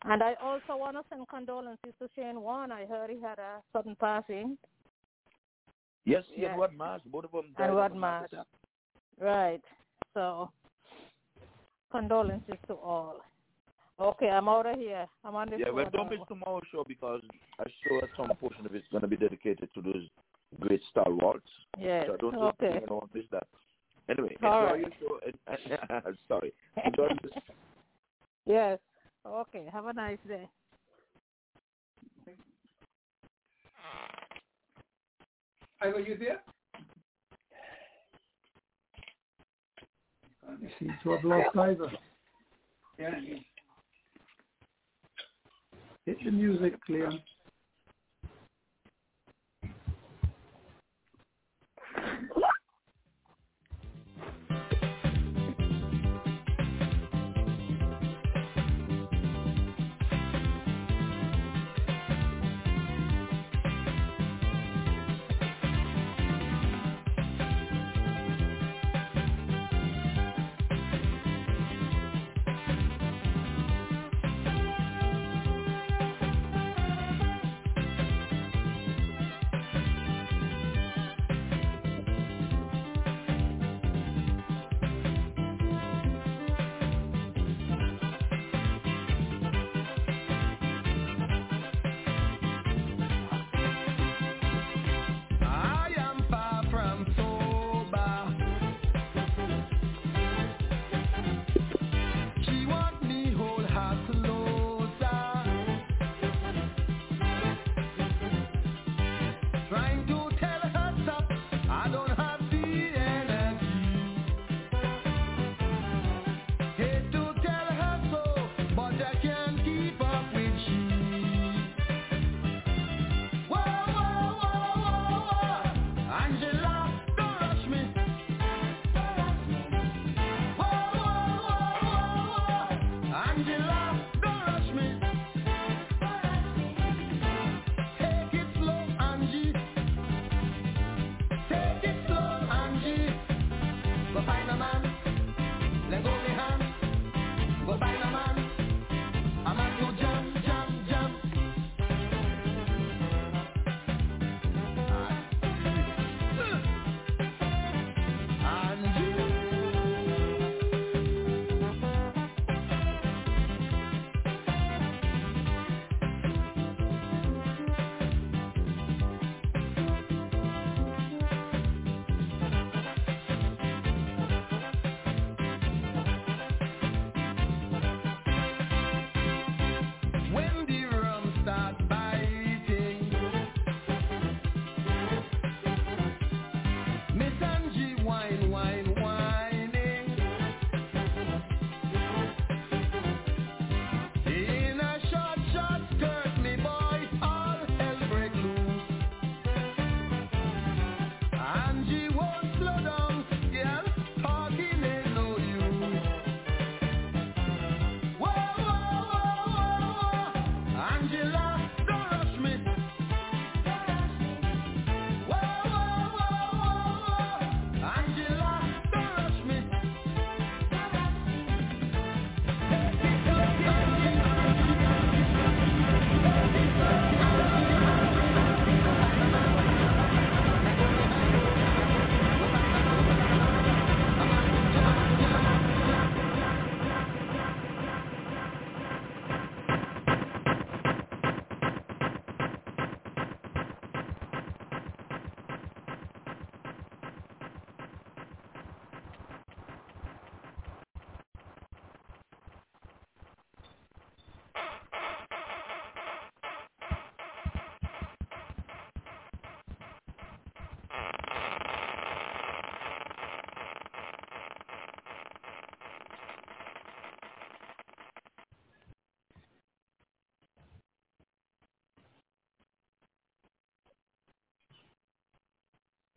Speaker 9: And I also want to send condolences to Shane Warne. I heard he had a sudden passing.
Speaker 2: Yes, he
Speaker 9: Yes.
Speaker 2: and Rod Marsh, both of them died
Speaker 9: And
Speaker 2: of
Speaker 9: Rod
Speaker 2: a
Speaker 9: Marsh.
Speaker 2: heart attack.
Speaker 9: Right. So, condolences to all. Okay, I'm out of here. I'm on the
Speaker 2: Yeah, well, don't miss tomorrow's show because I'm sure some portion of it's going to be dedicated to those great stalwarts.
Speaker 9: Yes,
Speaker 2: So I don't
Speaker 9: okay.
Speaker 2: think don't miss that. Anyway,
Speaker 9: All
Speaker 2: enjoy
Speaker 9: right.
Speaker 2: your show. And, sorry. Enjoy this.
Speaker 9: Yes. Okay. Have a nice day.
Speaker 1: Ivor, you there?
Speaker 3: You seem to have lost Ivor.
Speaker 1: Yeah.
Speaker 3: Hit the music, Leon.
Speaker 19: Woo!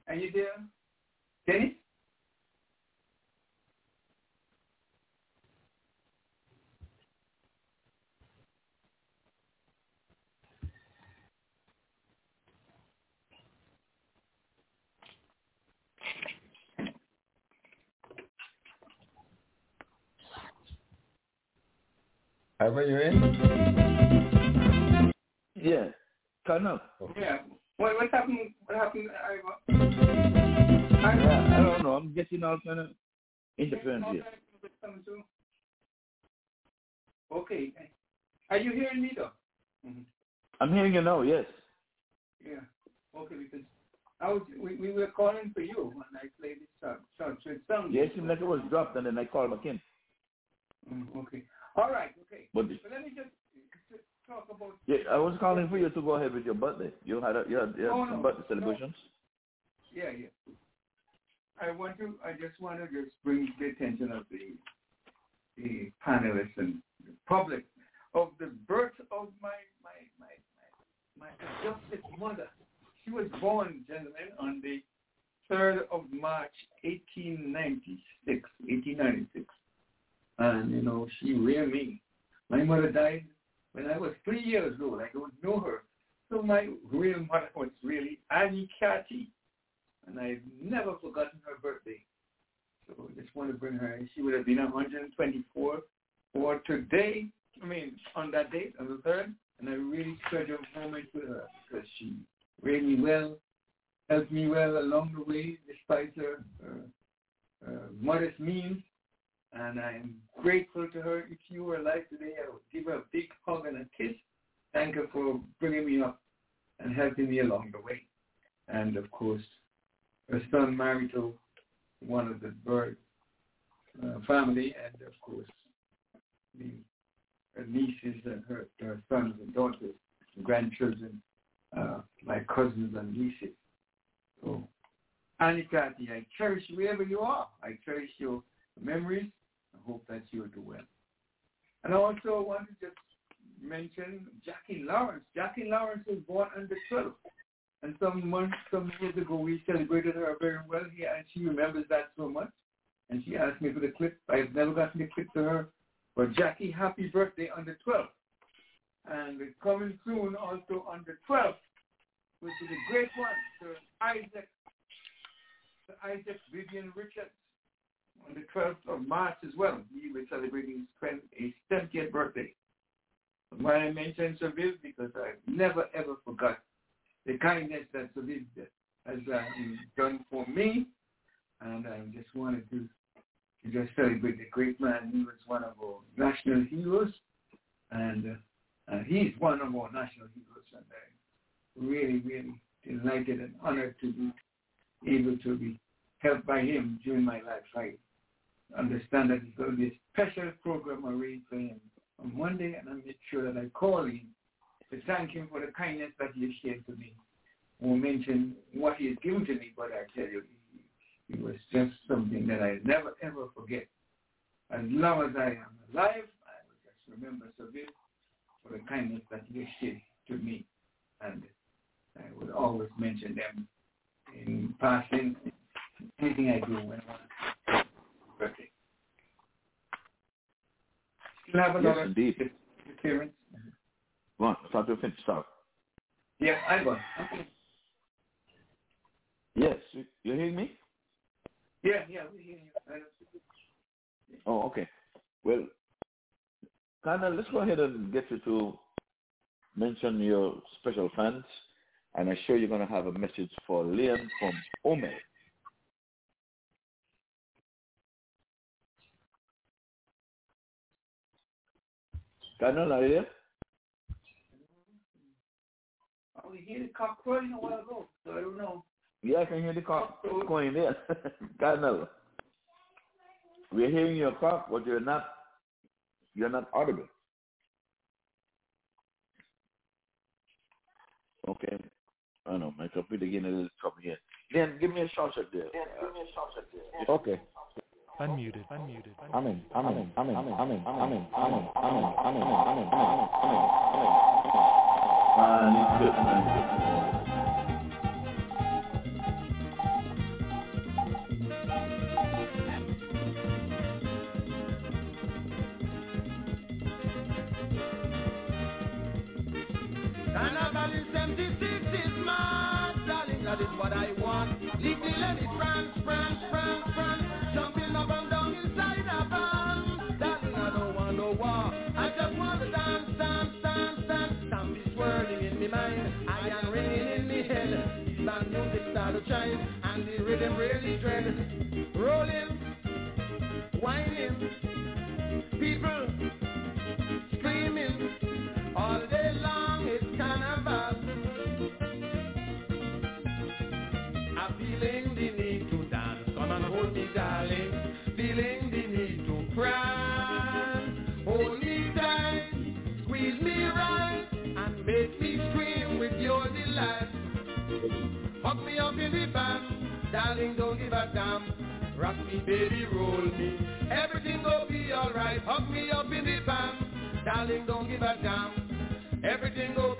Speaker 1: Are you there? Kenny?
Speaker 16: Albert, you in?
Speaker 2: Yeah. Turn up.
Speaker 1: Yeah. What, what happened? What happened? I,
Speaker 2: yeah, I don't know. I'm getting all kind of interference here.
Speaker 1: Okay. Are you hearing me though? Mm-hmm.
Speaker 2: I'm hearing you now, yes.
Speaker 1: Yeah. Okay, because I was we, we were calling for you when I played this song. So, so it sounded
Speaker 2: Yeah, it seemed like it was dropped and then I called back in.
Speaker 1: Mm, okay. All right. Okay.
Speaker 2: But-
Speaker 1: but let me just, just talk about.
Speaker 2: Yeah, I was calling for you to go ahead with your birthday. You had a, you had, you had
Speaker 1: Oh,
Speaker 2: some
Speaker 1: no,
Speaker 2: birthday
Speaker 1: no.
Speaker 2: celebrations?
Speaker 1: Yeah, yeah. I want to. I just want to just bring the attention of the the panelists and the public of the birth of my my my my, my adopted mother. She was born, gentlemen, on the third of March, 1896. 1896, and you know she reared me. My mother died when I was three years old. I don't know her, so my real mother was really Annie Cathy and I've never forgotten her birthday. So I just want to bring her. She would have been 124 for today. I mean, on that date, on the third, and I really treasure moments with her because she raised me well, helped me well along the way, despite her, her, her modest means. And I'm grateful to her. If you were alive today, I would give her a big hug and a kiss. Thank her for bringing me up and helping me along the way. And of course, her son married to one of the Bird uh, family, and of course, the her nieces and her, her sons and daughters, and grandchildren, uh, my cousins and nieces. So, Annie Cathy, I cherish wherever you are. I cherish your memories. I hope that you'll do well. And I also want to just mention Jackie Lawrence. Jackie Lawrence was born on the 12th. And some months, some years ago, we celebrated her very well here, and she remembers that so much. And she asked me for the clip. I've never gotten the clip to her. But Jackie, happy birthday on the 12th. And coming soon also on the 12th, which is a great one, Sir Isaac, Sir Isaac Vivian Richards on the 12th of March as well. He be celebrating his 70th birthday. Why I mentioned Seville because I've never ever forgot the kindness that Seville has uh, done for me, and I just wanted to, to just celebrate the great man. He was one of our national heroes, and uh, uh, he's one of our national heroes, and I'm really, really delighted and honored to be able to be helped by him during my life. I understand that it's going to be a special program arranged for him on Monday, and I make sure that I call him to thank him for the kindness that he has shared to me. I won't mention what he has given to me, but I tell you, he was just something that I never ever forget. As long as I am alive, I will just remember Seville for the kindness that he has shared to me, and I will always mention them in passing anything I do when I want to birthday. Still have a
Speaker 2: Yes, indeed.
Speaker 1: experience.
Speaker 2: Go on, start to finish. Start.
Speaker 1: Yeah, I. Okay.
Speaker 2: Yes, you you hearing me?
Speaker 1: Yeah, yeah, we hear you.
Speaker 2: Oh, okay. Well, Colonel, let's go ahead and get you to mention your special fans, and I'm sure you're going to have a message for Liam from Ome. Colonel, are you there?
Speaker 1: Oh, hear the cock crowing a while ago, so I don't know.
Speaker 2: Yeah, I can hear the cock going there. Colonel, we're hearing your cock, but you're not, you're not audible. Okay. I know, my computer getting a little trouble here. Then give me a shout out there.
Speaker 16: Dan,
Speaker 20: give me
Speaker 16: a shout out there. Okay. Unmuted. Unmuted. Amen. Amen. Amen. Amen. Amen. Amen. Amen.
Speaker 19: Carnival is darling, that is what I want. Leave the ladies France, France. Don't give a damn. Rock me, baby, roll me. Everything will be alright. Hug me up in the band, darling, don't give a damn. Everything will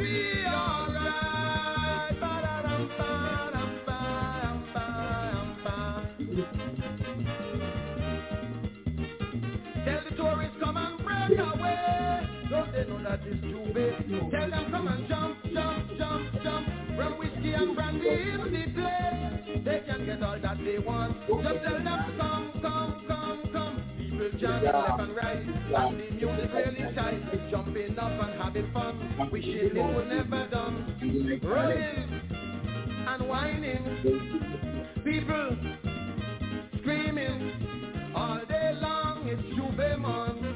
Speaker 19: all that they want. Just tell them come, come, come, come. People jamming left and right. And the music really tight. Jumping up and having fun. Wishing it would never done. Rolling and whining. People screaming all day long. It's Juve Mon.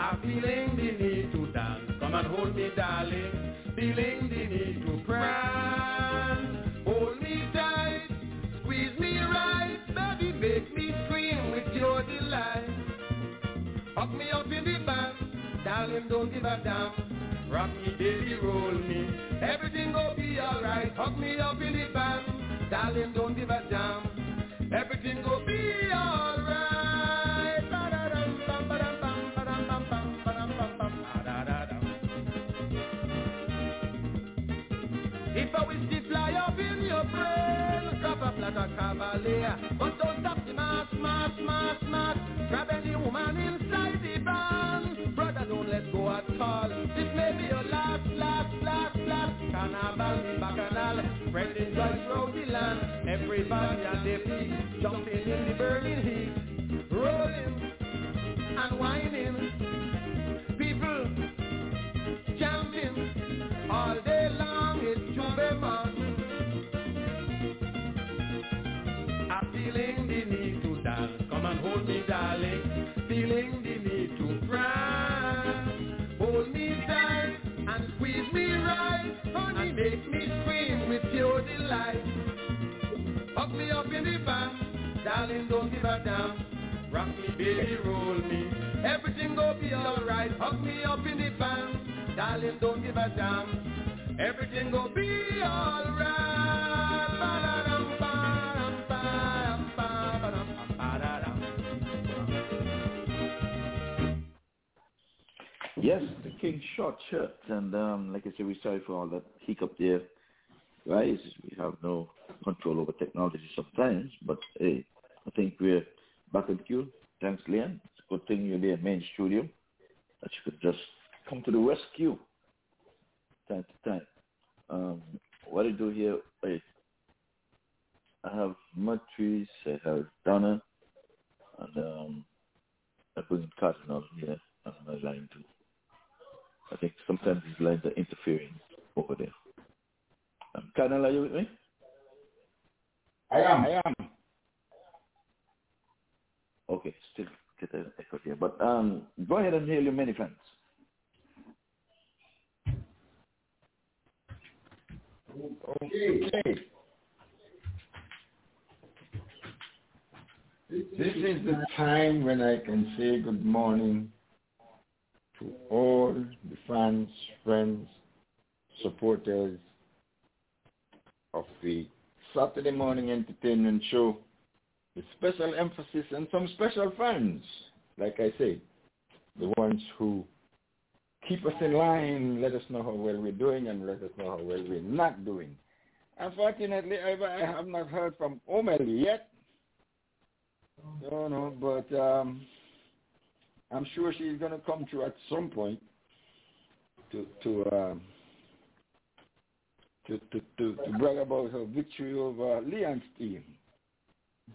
Speaker 19: I'm feeling the need to dance. Come and hold me, darling. Feeling the need to prance. Me up in the band, darling, don't give a damn. Rock me, baby, roll me. Everything will be alright. Hug me up in the band, darling, don't give a damn. Everything will be alright. If I wish to fly up in your brain, drop up like a cavalier. But don't stop the mass, mass, mass, mass. Grab any woman inside let go at all. This may be your last, last, last, last. Carnival, bacchanal. Spreading joy throughout the land. Everybody on their feet, jumping in the burning heat. Right. Honey, make me scream with your delight. Hug me up in the band. Darling, don't give a damn. Rock me, baby, roll me. Everything go be alright. Hug me up in the band. Darling, don't give a damn. Everything go be alright.
Speaker 2: Yes, the King Short Shirt, and um, like I said, we're sorry for all that hiccup there, guys. We have no control over technology sometimes, but hey, I think we're back in queue. Thanks, Leon. It's a good thing you're there, in main studio, that you could just come to the rescue time to time. Um, what I do here, wait, I have Matrice, I have Donna, and um, I bring in Cardinal here on my line too. I think sometimes these lines are interfering over there. Um, Cardinal, are you with me?
Speaker 16: I am. I am.
Speaker 2: Okay, still get an echo here. But um, go ahead and hear your many fans.
Speaker 16: Okay. This is the time when I can say good morning to all the fans, friends, supporters of the Saturday morning entertainment show with special emphasis on some special fans, like I say, the ones who keep us in line, let us know how well we're doing, and let us know how well we're not doing. Unfortunately, I, have not heard from Omel yet. No, no, but um, I'm sure she's going to come through at some point to to um, to, to, to, to brag about her victory over Leon's team.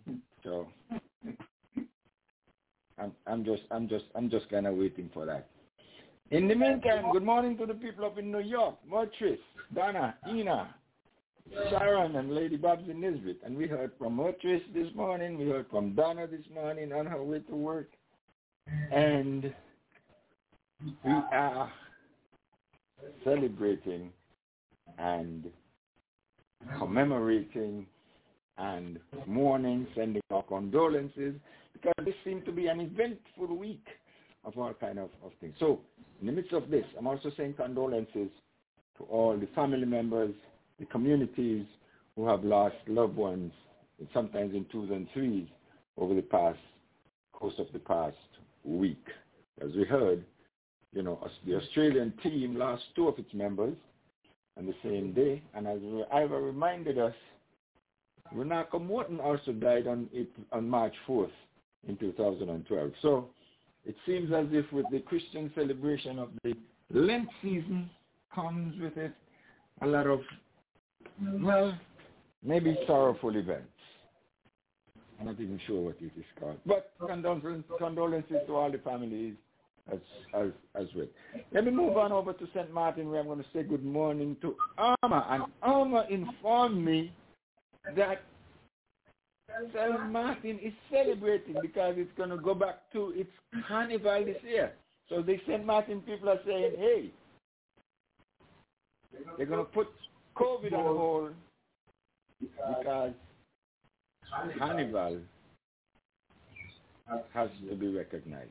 Speaker 16: So I'm I'm just I'm just I'm just kind of waiting for that. In the meantime, good morning to the people up in New York, Murtris, Donna, Ina, Sharon, and Lady Babsy Nisbet. And we heard from Murtris this morning. We heard from Donna this morning on her way to work. And we are celebrating and commemorating and mourning, sending our condolences, because this seemed to be an eventful week of all kind of, of things. So in the midst of this, I'm also saying condolences to all the family members, the communities who have lost loved ones, sometimes in twos and threes over the past course of the past week. As we heard, you know, the Australian team lost two of its members on the same day, and as Ivor reminded us, Runako Morton also died on on March 4th in 2012. So it seems as if with the Christian celebration of the Lent season comes with it a lot of, well, maybe sorrowful events. I'm not even sure what it is called. But condolences, condolences to all the families as, as, as well. Let me move on over to St. Martin where I'm going to say good morning to Alma. And Alma informed me that St. Martin is celebrating because it's going to go back to its carnival this year. So the St. Martin people are saying, hey, they're going to put COVID on hold because carnival has to be recognized.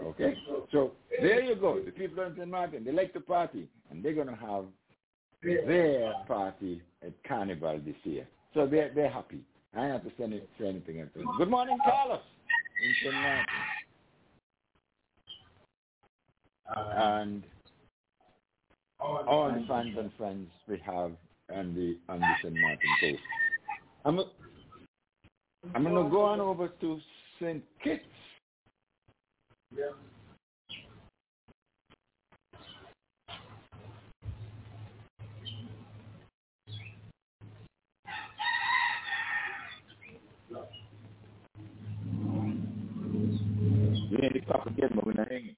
Speaker 16: Okay? So there you go. The people in St. Martin, they like to party, and they're going to have their party at Carnival this year. So they're, they're happy. I don't have to say, any, say anything else. Good morning, Carlos, in St. Martin. And all the fans and friends we have on the, on the St. Martin coast. I'm, I'm going to go on over to St. Kitts. Yeah. We ain't talk again, but we're not hanging.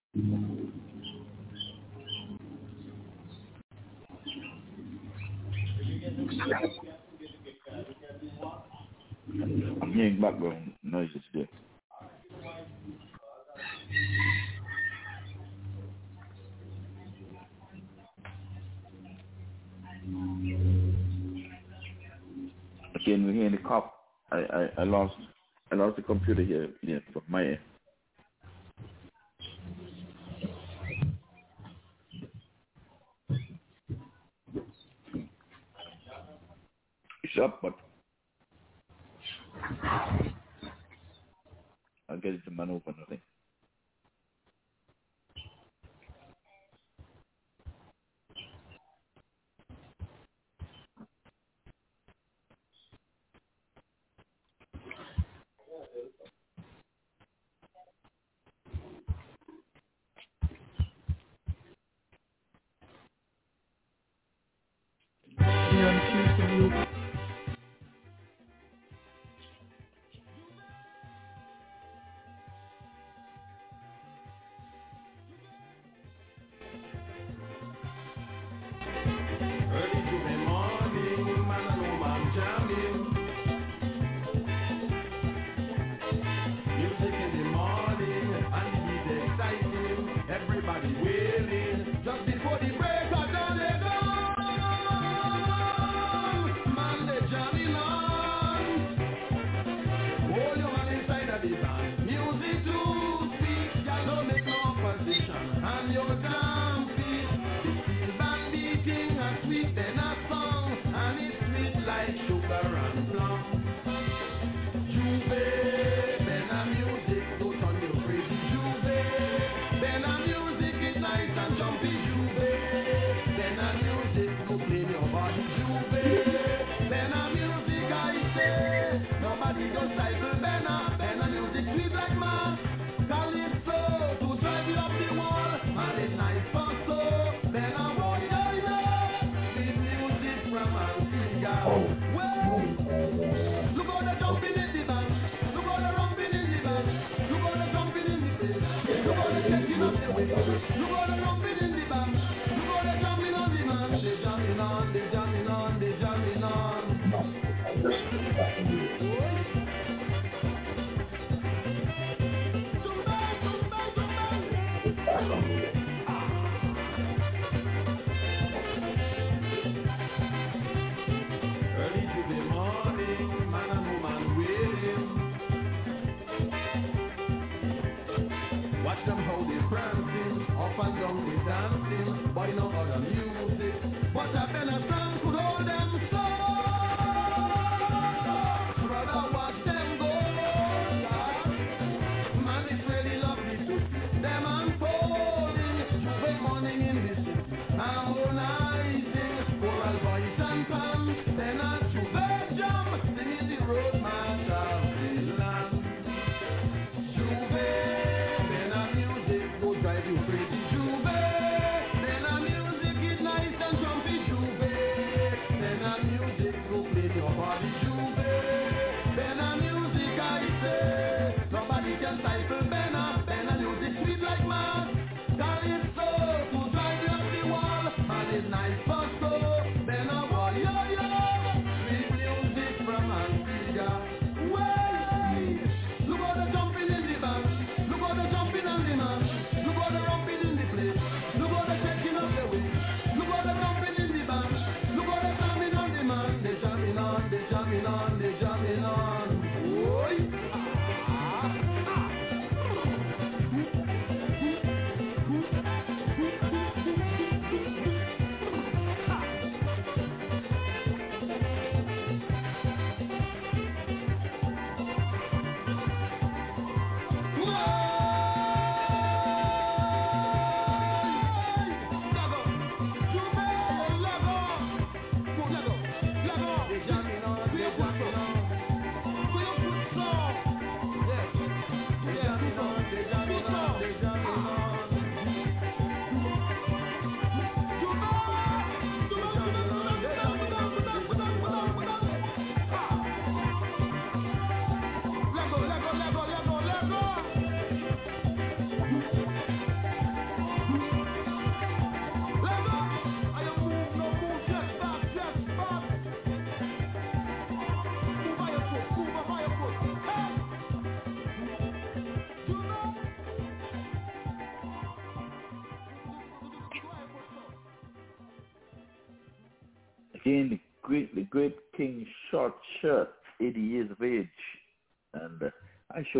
Speaker 16: I'm hearing background noises there. Again, we're hearing the cop. I, I, I lost I lost the computer here, here from my end. It's up, but I'll get it to man open, I think.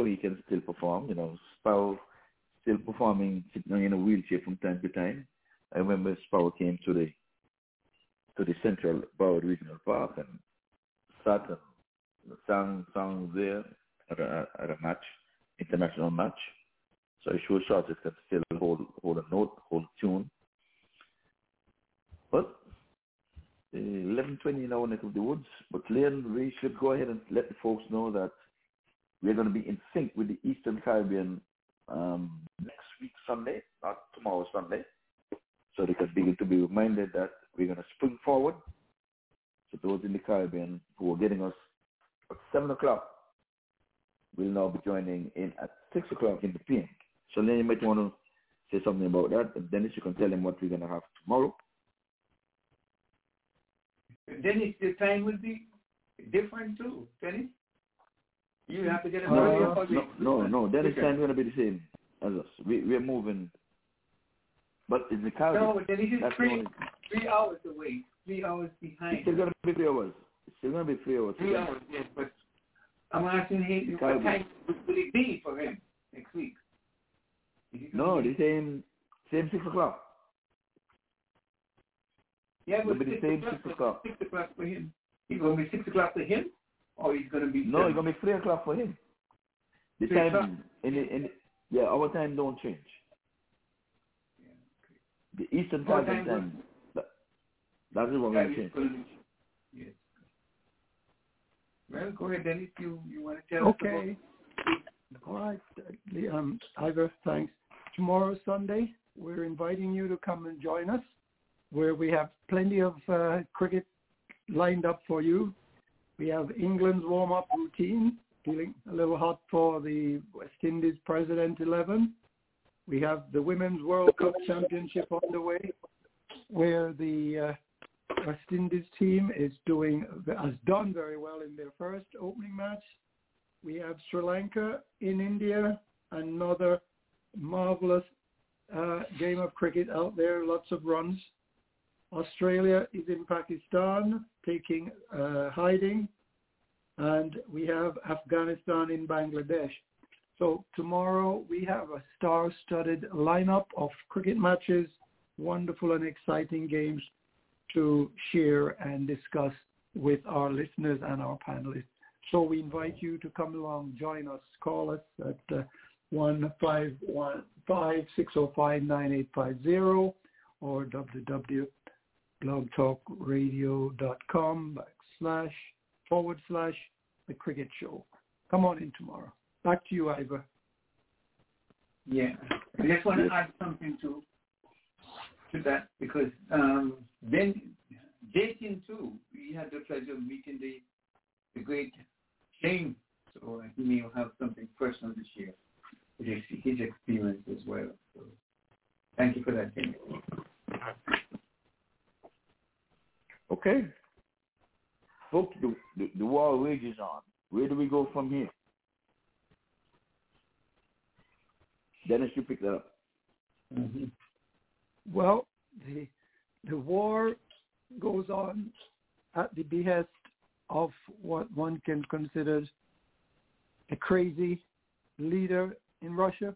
Speaker 2: He can still perform. You know, Sparrow still performing, sitting in a wheelchair from time to time. I remember Sparrow came to the to the Central Broward Regional Park and sat and sang songs there at a, at a match, international match. So I'm sure Shortshirt can still hold hold a note, hold a tune. But uh, 11:20 in our neck of the woods. But Leon, we should go ahead and let the folks know that we're going to be in sync with the Eastern Caribbean um, next week Sunday, not tomorrow Sunday. So they can begin to be reminded that we're going to spring forward. So those in the Caribbean who are getting us at 7 o'clock will now be joining in at 6 o'clock in the PM. So then you might want to say something about that. And Dennis, you can tell them what we're going to have tomorrow.
Speaker 1: Dennis, the time will be different too, Dennis. You have to get a
Speaker 2: No,
Speaker 1: earlier
Speaker 2: no, no, no, no. Dennis
Speaker 1: Okay.
Speaker 2: time going to be the same as us. We, we're moving. But in the Caribbean,
Speaker 1: No, but
Speaker 2: that's
Speaker 1: three,
Speaker 2: only-
Speaker 1: three hours away, three hours behind.
Speaker 2: it's still going to be three hours. It's still going to be three hours.
Speaker 1: Three hours, yes, but I'm asking him what time will it be for him next week?
Speaker 2: No, the same, same 6 o'clock.
Speaker 1: Yeah,
Speaker 2: It'll
Speaker 1: but
Speaker 2: be the same
Speaker 1: o'clock,
Speaker 2: 6 o'clock.
Speaker 1: six o'clock for him. Going to be six o'clock for him, or he's going to be
Speaker 2: No,
Speaker 1: seven?
Speaker 2: it's going to be 3 o'clock for him. The
Speaker 1: Three
Speaker 2: time, in the, in the, yeah, our time don't change. The Eastern
Speaker 1: Our
Speaker 2: Caribbean
Speaker 1: time
Speaker 2: time, that, that is what
Speaker 1: That gonna change. Yes. Well, go ahead, Dennis. You you want to tell us about
Speaker 3: Okay. All right. Um, Ivor, thanks. Tomorrow, Sunday, we're inviting you to come and join us, where we have plenty of uh, cricket lined up for you. We have England's warm-up routine, feeling a little hot for the West Indies President 11. We have the Women's World Cup Championship on the way, where the uh, West Indies team is doing has done very well in their first opening match. We have Sri Lanka in India, another marvelous uh, game of cricket out there, lots of runs. Australia is in Pakistan, taking uh, hiding, and we have Afghanistan in Bangladesh. So tomorrow we have a star-studded lineup of cricket matches, wonderful and exciting games to share and discuss with our listeners and our panelists. So we invite you to come along, join us, call us at uh, 1-515-605-9850 or www.blogtalkradio.com backslash forward slash the cricket show. Come on in tomorrow. Back to you, Ivor.
Speaker 1: Yeah, I just want to add something to to that because um, then Jason too, we had the pleasure of meeting the the great Shane, so he may have something personal to share with his, his experience as well. So thank you for that, Shane.
Speaker 2: Okay. Folks, the, the, the war rages on. Where do we go from here? Dennis, you pick that up.
Speaker 1: Mm-hmm.
Speaker 3: Well, the the war goes on at the behest of what one can consider a crazy leader in Russia.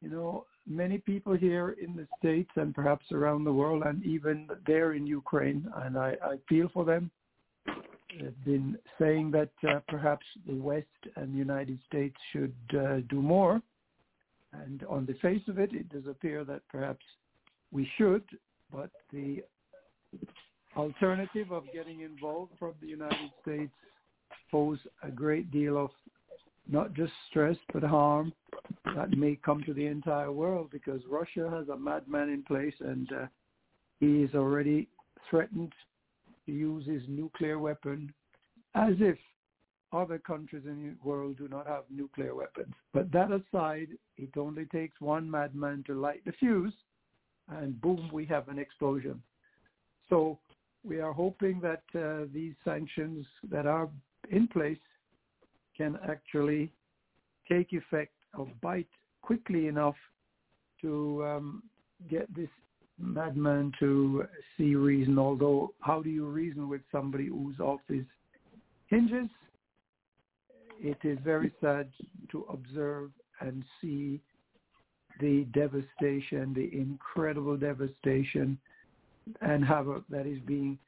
Speaker 3: You know, many people here in the States and perhaps around the world and even there in Ukraine, and I, I feel for them, have been saying that uh, perhaps the West and the United States should uh, do more. And on the face of it, it does appear that perhaps we should, but the alternative of getting involved from the United States pose a great deal of not just stress but harm that may come to the entire world because Russia has a madman in place and uh, he is already threatened to use his nuclear weapon as if other countries in the world do not have nuclear weapons. But that aside, it only takes one madman to light the fuse and boom, we have an explosion. So we are hoping that uh, these sanctions that are in place can actually take effect or bite quickly enough to um, get this madman to see reason. Although, how do you reason with somebody who's off his hinges? It is very sad to observe and see the devastation, the incredible devastation, and havoc that is being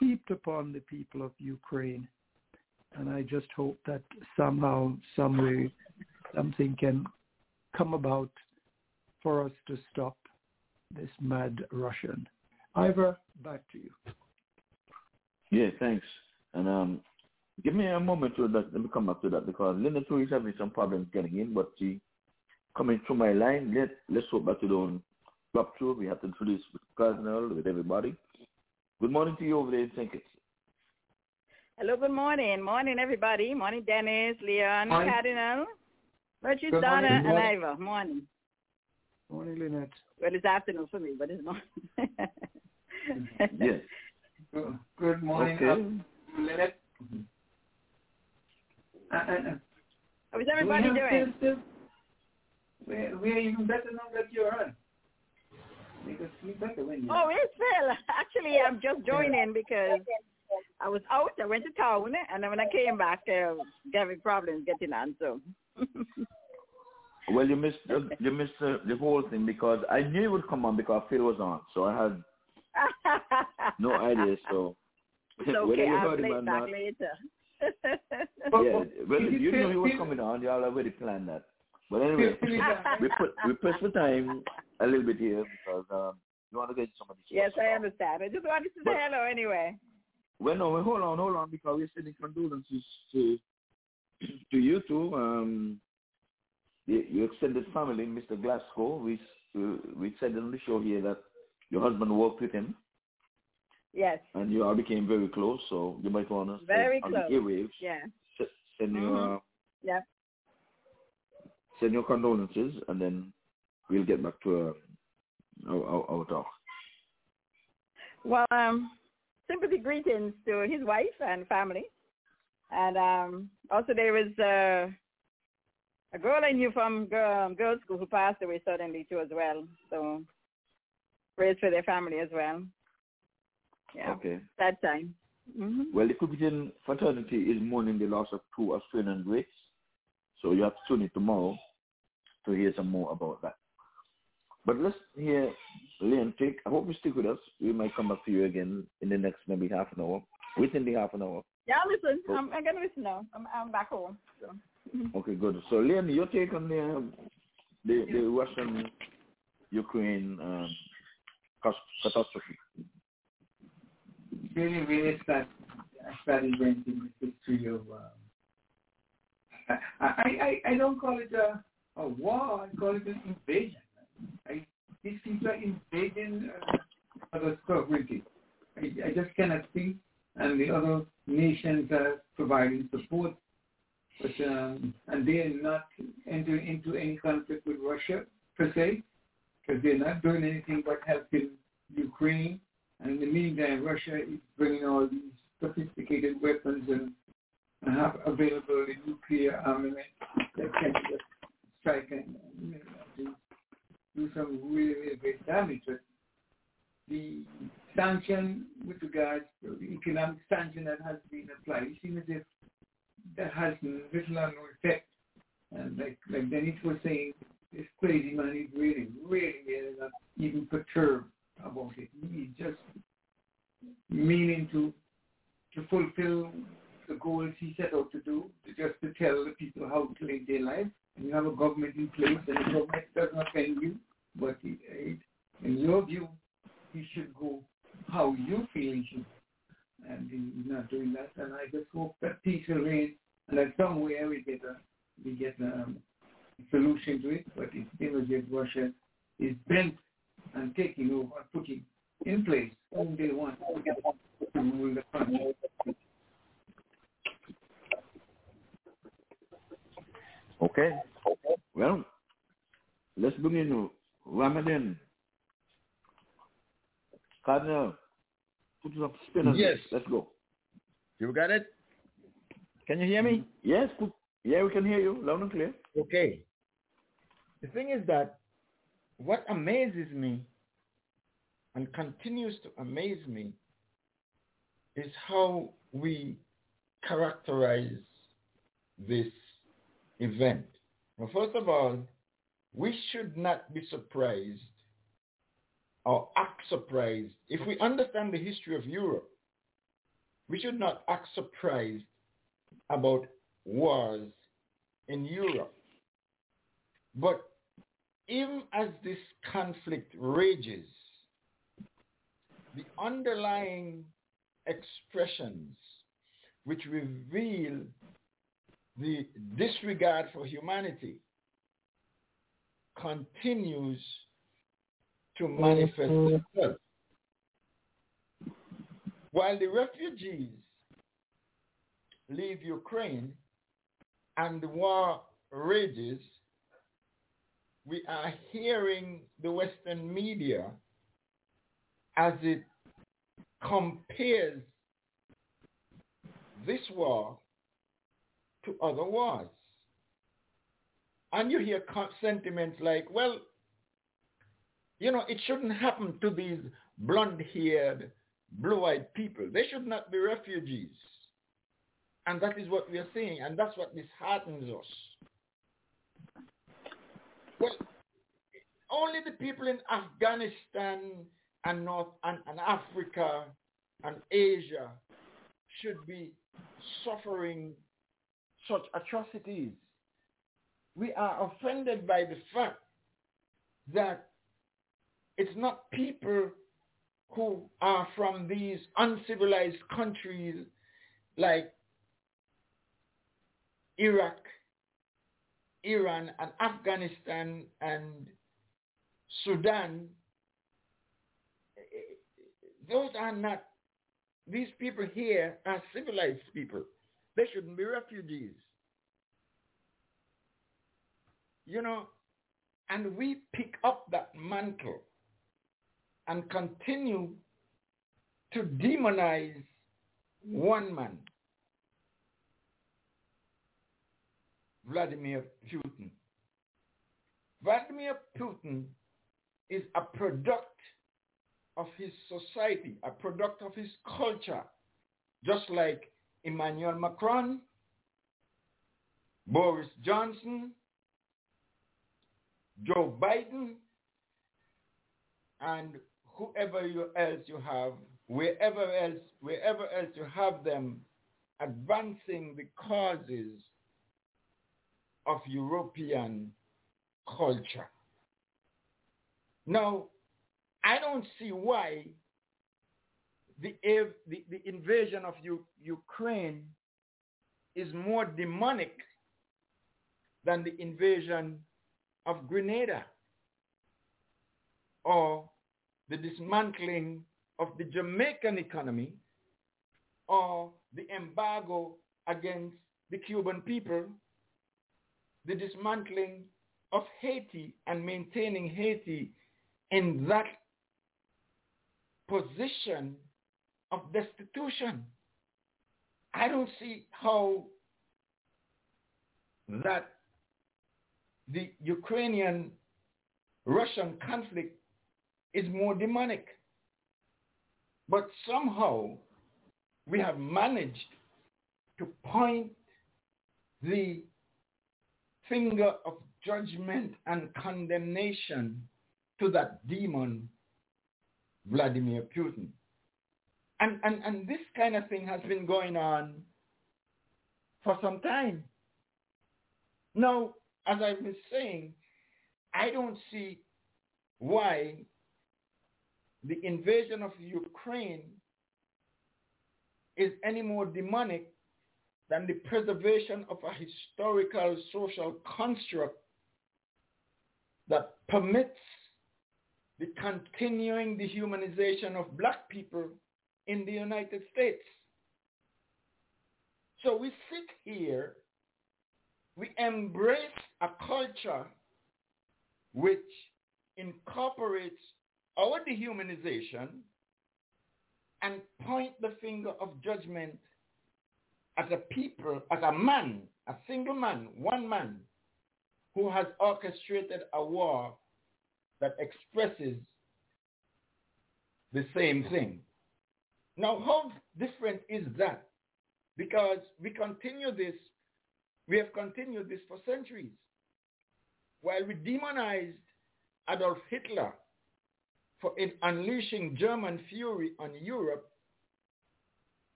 Speaker 3: heaped upon the people of Ukraine. And I just hope that somehow, some way, something can come about for us to stop this mad Russian. Ivor, back to you.
Speaker 2: Yeah, thanks. And um, give me a moment to that. Let me come back to that because Linda too is having some problems getting in, but she coming through my line. Let Let's hope that you don't drop through. We have to do this with Cardinal, with everybody. Good morning to you over there in St. Kitts.
Speaker 21: Hello, good morning. Morning, everybody. Morning, Dennis, Leon,
Speaker 3: Morning.
Speaker 21: Cardinal, Virtue,
Speaker 3: Good
Speaker 21: Donna,
Speaker 3: morning.
Speaker 21: and
Speaker 3: Morning.
Speaker 21: Ivor. Morning.
Speaker 3: Morning, Lynette.
Speaker 21: Well, it's afternoon for me, but it's morning.
Speaker 2: Yes.
Speaker 1: Good- Good morning,
Speaker 2: Okay.
Speaker 1: um, Lynette. Uh, uh, uh,
Speaker 21: How is everybody
Speaker 1: do we have
Speaker 21: doing?
Speaker 1: still- still- We're, we're even better now that you're on. Make us feel better when you
Speaker 21: Oh, it's Phil. Actually, I'm just joining because I was out. I went to town, and then when I came back, uh, having problems getting on. So,
Speaker 2: Well, you missed uh, you missed uh, the whole thing because I knew it would come on because Phil was on, so I had no idea. So
Speaker 21: it's
Speaker 2: whether
Speaker 21: okay.
Speaker 2: you
Speaker 21: I'll
Speaker 2: heard him
Speaker 21: play
Speaker 2: or
Speaker 21: it back
Speaker 2: not,
Speaker 21: later.
Speaker 2: yeah, well,
Speaker 1: you
Speaker 2: you knew he was coming on. You all already planned that. But anyway,
Speaker 1: Feel- feel it-
Speaker 2: we put we press the time a little bit here because um, you want to get somebody.
Speaker 21: yes, I understand. I just wanted to say hello anyway.
Speaker 2: Well, no, hold on, hold on, because we're sending condolences to to you too. Um, your, your extended family, Mr. Glasgow. We uh, we said on the show here that your husband worked with him,
Speaker 21: Yes,
Speaker 2: and you all became very close. So you might want to
Speaker 21: very
Speaker 2: on
Speaker 21: close.
Speaker 2: the airwaves
Speaker 21: Yeah.
Speaker 2: send your
Speaker 21: Mhm. Yeah.
Speaker 2: send your condolences, and then we'll get back to uh, our, our, our talk.
Speaker 21: Well, um, sympathy greetings to his wife and family. And um, also there was uh, a girl I knew from girl, girls' school who passed away suddenly too as well. So prayers for their family as well. Yeah,
Speaker 2: Okay.
Speaker 21: sad time. hmm
Speaker 2: Well, the Cookington fraternity is mourning the loss of two Australian greats, so you have to tune in tomorrow to hear some more about that. But let's hear Leon take. I hope you stick with us. We might come back to you again in the next maybe half an hour, within the half an hour.
Speaker 21: Yeah, listen.
Speaker 2: Oh.
Speaker 21: I'm, I'm gonna listen now. I'm, I'm back home. So.
Speaker 2: Okay, good. So, Leon, your take on the um, the, the Russian Ukraine um, cas- catastrophe?
Speaker 1: really, really sad, sad event in the history of. Um, I, I, I don't call it a, a war. I call it an invasion. I, these people are invading uh, other sovereignty. I, I just cannot see, and the other nations are providing support, but um, and they are not entering into any conflict with Russia per se, because they're not doing anything but helping Ukraine. And in the meantime, Russia is bringing all these sophisticated weapons and, and have available nuclear armament that can just strike and you do, some really, really great damage. But the sanction with regards to the economic sanction that has been applied, it seems as if that has little or no effect. And like, like Dennis was saying, this crazy is really, really, really not even perturbed about it. He's just meaning to to fulfill the goals he set out to do, to just to tell the people how to live their life. And you have a government in place, and the government does not offend you, but he, it, in your view, he should go how you feel he should. And he's not doing that. And I just hope that peace will reign, and that somewhere we get a we get um, a solution to it. But it seems as Russia is bent and taking over putting in place rule the country.
Speaker 2: Okay. Well, let's bring in Ramadan. Cardinal, put it up spin on
Speaker 16: Yes.
Speaker 2: this. Let's go.
Speaker 16: You got it? Can you hear me?
Speaker 2: Yes, put, yeah, we can hear you loud and clear.
Speaker 16: Okay. The thing is that what amazes me and continues to amaze me is how we characterize this event. Well, first of all, we should not be surprised or act surprised. If we understand the history of Europe, we should not act surprised about wars in Europe. But even as this conflict rages, the underlying expressions which reveal the disregard for humanity continues to mm-hmm. manifest itself. While the refugees leave Ukraine and the war rages, we are hearing the Western media as it compares this war to other wars. And you hear sentiments like, well, you know, it shouldn't happen to these blonde-haired, blue-eyed people. They should not be refugees. And that is what we are seeing, and that's what disheartens us. Well, only the people in Afghanistan and North and, and Africa and Asia should be suffering such atrocities. We are offended by the fact that it's not people who are from these uncivilized countries like Iraq, Iran, and Afghanistan and Sudan. Those are not, these people here are civilized people. They shouldn't be refugees. You know, and we pick up that mantle and continue to demonize one man, Vladimir Putin. Vladimir Putin is a product of his society, a product of his culture, just like Emmanuel Macron, Boris Johnson, Joe Biden, and whoever you else you have, wherever else, wherever else you have them advancing the causes of European culture. Now, I don't see why the, the, the invasion of U, Ukraine is more demonic than the invasion of Grenada or the dismantling of the Jamaican economy or the embargo against the Cuban people, the dismantling of Haiti and maintaining Haiti in that position of destitution. I don't see how that the Ukrainian Russian conflict is more demonic. But somehow we have managed to point the finger of judgment and condemnation to that demon, Vladimir Putin. And, and, and this kind of thing has been going on for some time. Now, as I've been saying, I don't see why the invasion of Ukraine is any more demonic than the preservation of a historical social construct that permits the continuing dehumanization of black people in the United States. So we sit here, we embrace a culture which incorporates our dehumanization and point the finger of judgment at a people, at a man, a single man, one man, who has orchestrated a war that expresses the same thing. Now, how different is that? Because we continue this, we have continued this for centuries. While we demonized Adolf Hitler for unleashing German fury on Europe,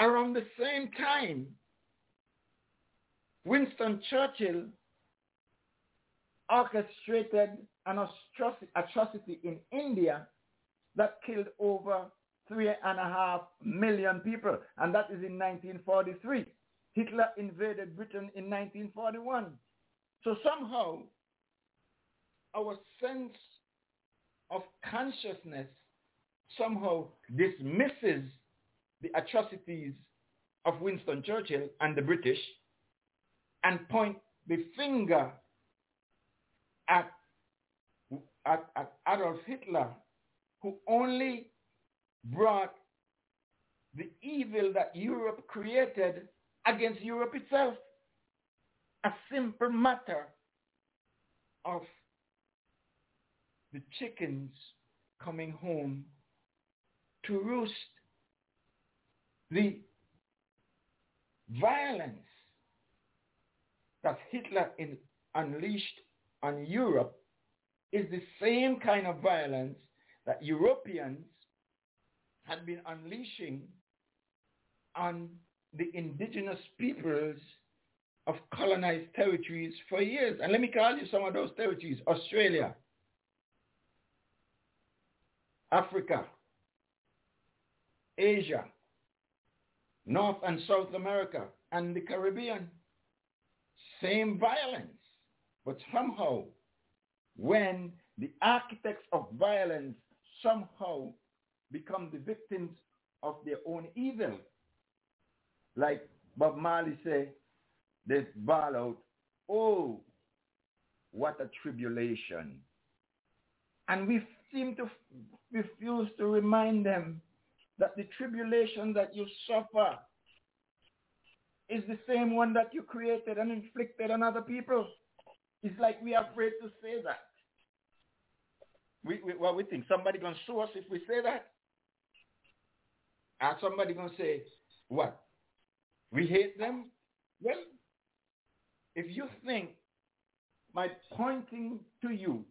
Speaker 16: around the same time, Winston Churchill orchestrated an atrocity in India that killed over three and a half million people, and that is in 1943. Hitler invaded Britain in 1941. So somehow, our sense of consciousness somehow dismisses the atrocities of Winston Churchill and the British and point the finger at, at, at Adolf Hitler, who only brought the evil that Europe created against Europe itself. A simple matter of the chickens coming home to roost. The violence that Hitler in, unleashed on Europe is the same kind of violence that Europeans had been unleashing on the indigenous peoples of colonized territories for years. And let me call you some of those territories. Australia, Africa, Asia, North and South America, and the Caribbean. Same violence. But somehow, when the architects of violence somehow become the victims of their own evil, like Bob Marley said, they bawl out, oh, what a tribulation. And we seem to refuse to remind them that the tribulation that you suffer is the same one that you created and inflicted on other people. It's like we are afraid to say that. We, we, well, we think somebody going to sue us if we say that. And somebody going to say, what? We hate them? Well, if you think my pointing to you,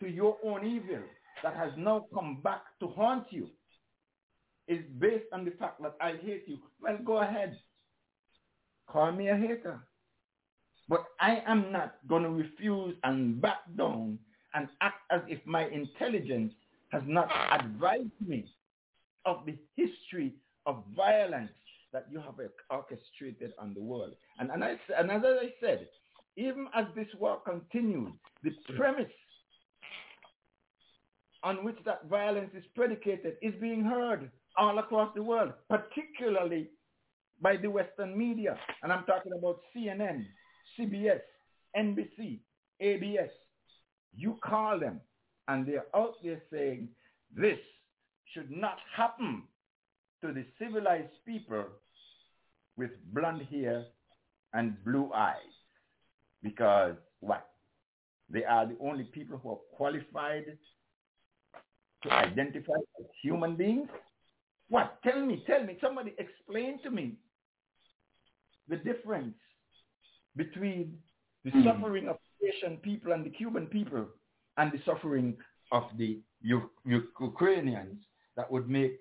Speaker 16: to your own evil that has now come back to haunt you, is based on the fact that I hate you, well, go ahead. Call me a hater. But I am not going to refuse and back down and act as if my intelligence has not advised me of the history of violence that you have orchestrated on the world. And, and, I, and as I said, even as this war continues, the premise on which that violence is predicated is being heard all across the world, particularly by the Western media. And I'm talking about CNN, CBS, NBC, ABC. You call them and they're out there saying this should not happen to the civilized people with blonde hair and blue eyes. Because what? They are the only people who are qualified to identify as human beings? What? Tell me, tell me. Somebody explain to me the difference between the mm. suffering of the Asian people and the Cuban people and the suffering of the U- U- Ukrainians that would make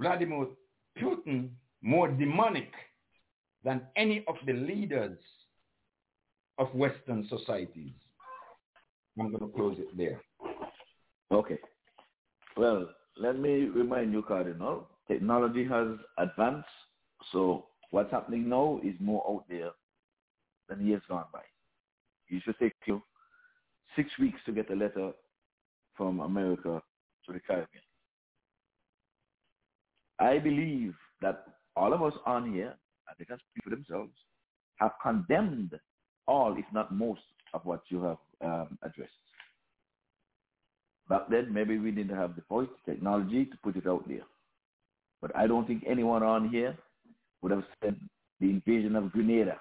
Speaker 16: Vladimir Putin more demonic than any of the leaders of Western societies. I'm going to close it there.
Speaker 2: Okay. Well, let me remind you, Cardinal, technology has advanced, so what's happening now is more out there than years gone by. It should take you six weeks to get a letter from America to the Caribbean. I believe that all of us on here, and they can speak for themselves, have condemned all, if not most, of what you have um, addressed. Back then, maybe we didn't have the voice technology to put it out there. But I don't think anyone on here would have said the invasion of Grenada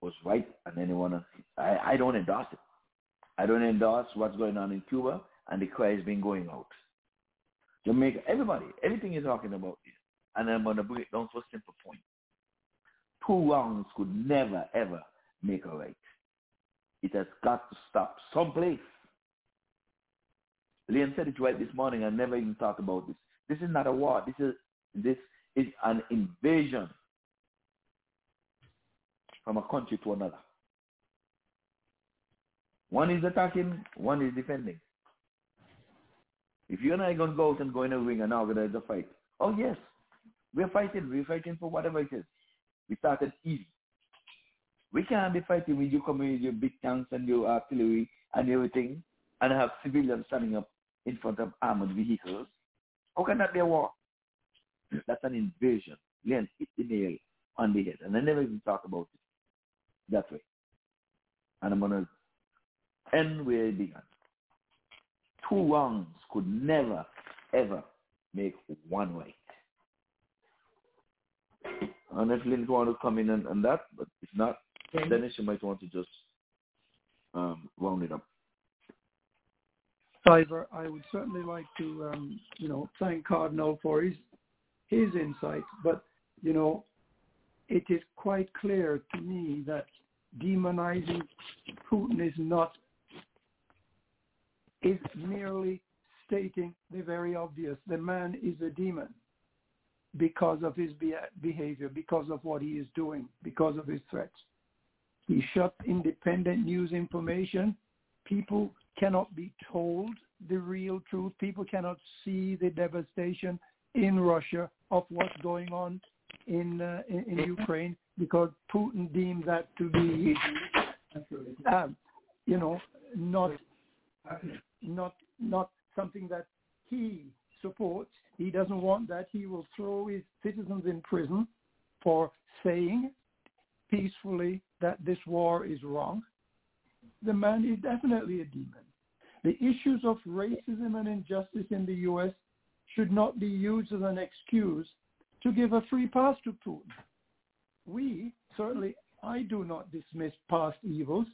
Speaker 2: was right and anyone I, I don't endorse it. I don't endorse what's going on in Cuba, and the cry has been going out. Jamaica, everybody, everything is talking about this. And I'm going to bring it down to a simple point. Two wrongs could never, ever make a right. It has got to stop someplace. Liam said it right this morning. I never even thought about this. This is not a war. This is this is an invasion from a country to another. One is attacking, one is defending. If you and I are going to go out and go in a ring and organize a fight, oh yes, we're fighting. We're fighting for whatever it is. We started easy. We can't be fighting when you come in with your big tanks and your artillery and everything and have civilians standing up in front of armored vehicles. How can that be a war? That's an invasion. Leon hit the nail on the head. And I never even talk about it that way. And I'm going to end where it began. Two wrongs could never, ever make one right. And if Lynn want to come in on, on that, but if not, Dennis, you might want to just um, round it up.
Speaker 3: Ivor, I would certainly like to, um, you know, thank Cardinal for his his insight. But you know, it is quite clear to me that demonizing Putin is not is merely stating the very obvious. The man is a demon because of his behavior, because of what he is doing, because of his threats. He shut independent news information. People cannot be told the real truth. People cannot see the devastation in Russia of what's going on in uh, in, in Ukraine because Putin deemed that to be, um, you know, not not not something that he supports. He doesn't want that. He will throw his citizens in prison for saying peacefully that this war is wrong. The man is definitely a demon. The issues of racism and injustice in the U.S. should not be used as an excuse to give a free pass to Putin. We, certainly, I do not dismiss past evils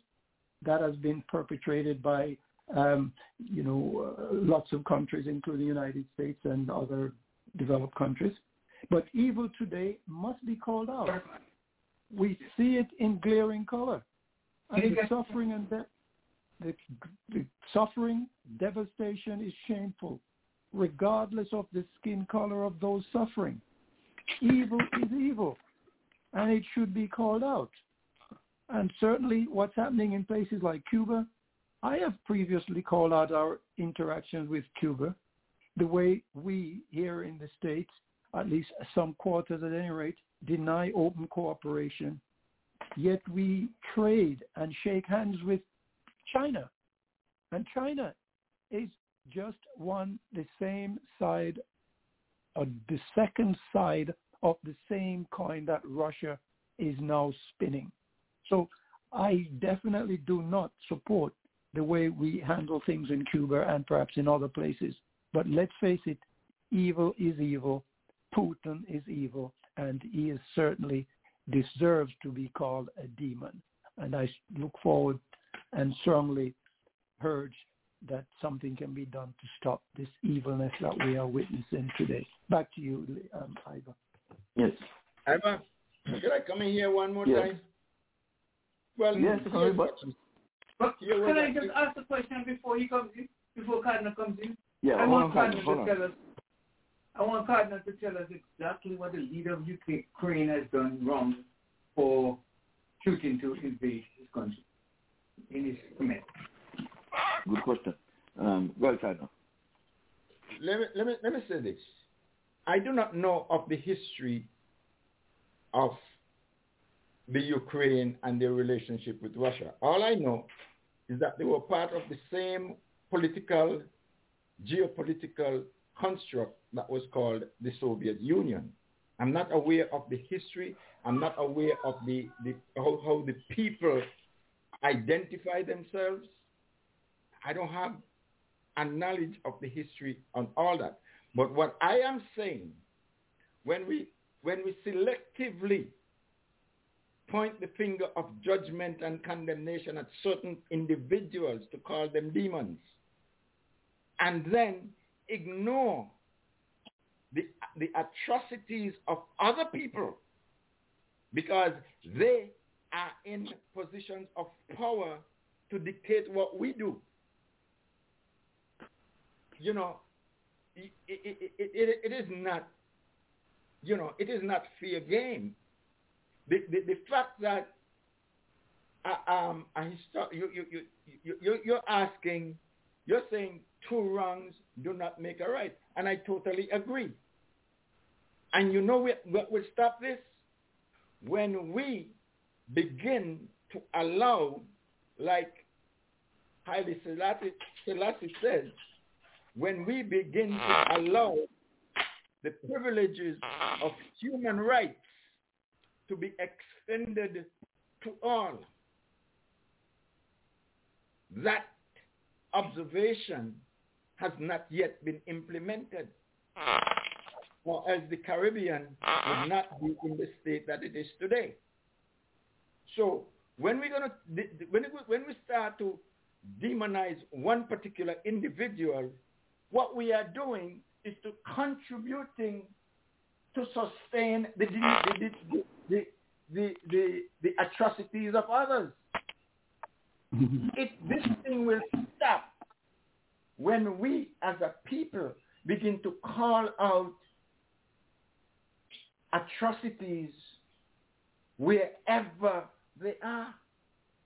Speaker 3: that has been perpetrated by, um, you know, uh, lots of countries, including the United States and other developed countries. But evil today must be called out. We see it in glaring color. And the suffering and death, the, the suffering, devastation is shameful, regardless of the skin color of those suffering. Evil is evil, and it should be called out. And certainly what's happening in places like Cuba, I have previously called out our interactions with Cuba, the way we here in the States, at least some quarters at any rate, deny open cooperation, yet we trade and shake hands with China. And China is just one, the same side, or the second side of the same coin that Russia is now spinning. So I definitely do not support the way we handle things in Cuba and perhaps in other places. But let's face it, evil is evil. Putin is evil, and he is certainly deserves to be called a demon. And I look forward and strongly urge that something can be done to stop this evilness that we are witnessing today. Back to you, um, Ivor.
Speaker 2: Yes.
Speaker 16: Ivor, could I come in here one more
Speaker 2: Yes.
Speaker 16: time? Well,
Speaker 2: Yes, sorry,
Speaker 22: But
Speaker 16: here
Speaker 22: can I just ask a question before he comes in? Before Cardinal comes in?
Speaker 2: Yeah,
Speaker 22: I want
Speaker 2: on, Cardinal,
Speaker 22: Cardinal to
Speaker 2: on.
Speaker 22: tell us. I want Cardinal to tell us exactly what the leader of Ukraine has done wrong for shooting to invade his country in his command.
Speaker 2: Good question. Um, go ahead, Cardinal.
Speaker 16: let me let me let me say this. I do not know of the history of the Ukraine and their relationship with Russia. All I know is that they were part of the same political, geopolitical construct that was called the Soviet Union. I'm not aware of the history. I'm not aware of the, the how, how the people identify themselves. I don't have a knowledge of the history on all that. But what I am saying, when we when we selectively point the finger of judgment and condemnation at certain individuals to call them demons and then ignore the, the atrocities of other people because they are in positions of power to dictate what we do. You know, it, it, it, it, is not, you know, it is not fair game. The, the, the fact that uh, um, a histor- you, you, you, you, you're asking, you're saying two wrongs do not make a right. And I totally agree. And you know what, will stop this? When we begin to allow, like Haile Selassie, Selassie says, when we begin to allow the privileges of human rights to be extended to all, that observation has not yet been implemented. Or as the Caribbean would not be in the state that it is today. So when we're gonna when we, when we start to demonize one particular individual, what we are doing is to contributing to sustain the the the the, the, the, the atrocities of others. it, this thing will stop when we as a people begin to call out atrocities wherever they are.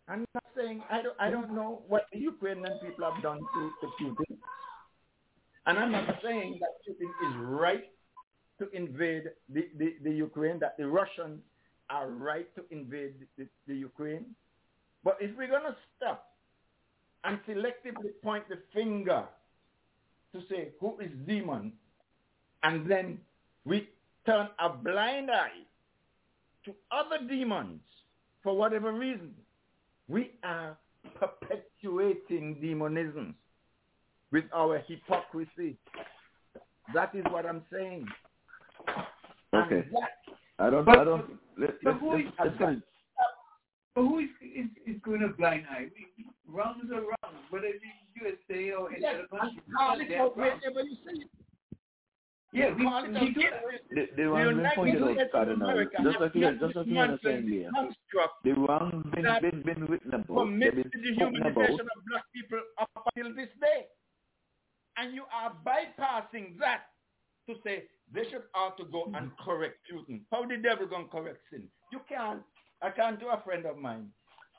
Speaker 16: I'm not saying I don't I don't know what the Ukrainian people have done to, to Putin. And I'm not saying that Putin is right to invade the, the, the Ukraine, that the Russians are right to invade the, the Ukraine. But if we're going to stop and selectively point the finger to say who is demon, and then we turn a blind eye to other demons for whatever reason, we are perpetuating demonism with our hypocrisy. That is what I'm saying.
Speaker 2: Um, okay.
Speaker 16: That,
Speaker 2: I don't.
Speaker 22: But-
Speaker 2: I don't. Let,
Speaker 22: but
Speaker 2: let's,
Speaker 22: who
Speaker 2: let's,
Speaker 22: is-
Speaker 2: let's get it.
Speaker 22: But who is, is, is going to blind eye? Wrongs are wrongs, whether it's USA or any other country.
Speaker 16: call it
Speaker 22: They're
Speaker 16: out
Speaker 22: wrong.
Speaker 16: wherever you see it.
Speaker 22: Yeah, we,
Speaker 16: Call it out
Speaker 22: we do
Speaker 16: wherever you see
Speaker 2: The,
Speaker 16: it.
Speaker 2: the
Speaker 16: The
Speaker 2: wrong been
Speaker 16: United
Speaker 2: pointed out,
Speaker 16: States of
Speaker 2: Cardinal.
Speaker 16: America
Speaker 2: Just
Speaker 16: have
Speaker 2: like you,
Speaker 16: not
Speaker 2: just like you
Speaker 16: been
Speaker 2: were saying there.
Speaker 16: construct
Speaker 2: The wrong been
Speaker 16: that
Speaker 2: been been written about.
Speaker 16: commit
Speaker 2: They've
Speaker 16: to
Speaker 2: been
Speaker 16: the
Speaker 2: spoken about.
Speaker 16: humanization of black people up until this day. And you are bypassing that to say they should ought to go and correct Putin. How the devil going to correct sin? You can't. I can't do a friend of mine.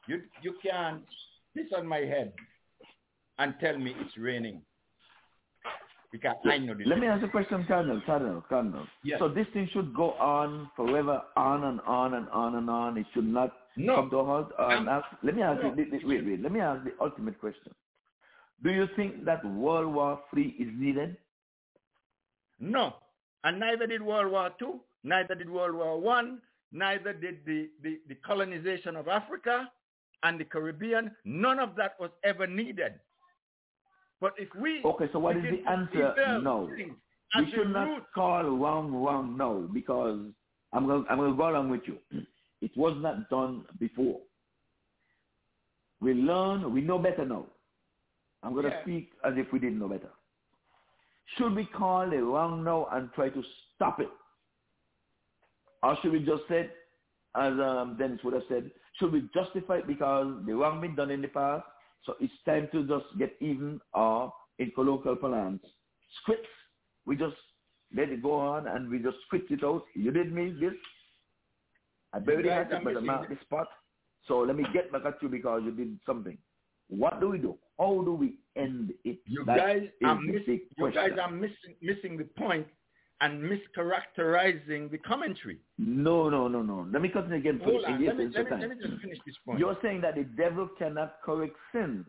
Speaker 16: You you can't piss on my head and tell me it's raining. Because I know this.
Speaker 2: Let me ask a question, Cardinal. Cardinal, Cardinal.
Speaker 16: Yes.
Speaker 2: So this thing should go on forever, on and on and on and on. It should not
Speaker 16: No.
Speaker 2: come to a halt.
Speaker 16: Um,
Speaker 2: ask, let me ask
Speaker 16: no.
Speaker 2: you. thi- thi- Wait, wait. Let me ask the ultimate question. Do you think that World War Three is needed?
Speaker 16: No. And neither did World War II, neither did World War One, neither did the, the, the colonization of Africa and the Caribbean. None of that was ever needed. But if we
Speaker 2: Okay, so what is the answer? No. We should not
Speaker 16: root,
Speaker 2: call wrong wrong no because I'm going I'm to go along with you. It was not done before. We learn, we know better now. I'm going to
Speaker 16: Yeah.
Speaker 2: speak as if we didn't know better. Should we call it wrong now and try to stop it? Or should we just say, as um, Dennis would have said, should we justify it because the wrong been done in the past, so it's time to just get even, or in colloquial parlance, scripts. We just let it go on and we just script it out. You did me this. I buried the hatchet, but I'm not the spot. So let me get back at you because you did something. What do we do? How do we end it?
Speaker 16: you
Speaker 2: That
Speaker 16: guys are missing, you guys are missing, missing the point and mischaracterizing the commentary.
Speaker 2: No, no, no, no. Let me continue again for
Speaker 16: Hold on, let me, let, me, let me just finish this point.
Speaker 2: You're saying that the devil cannot correct sin.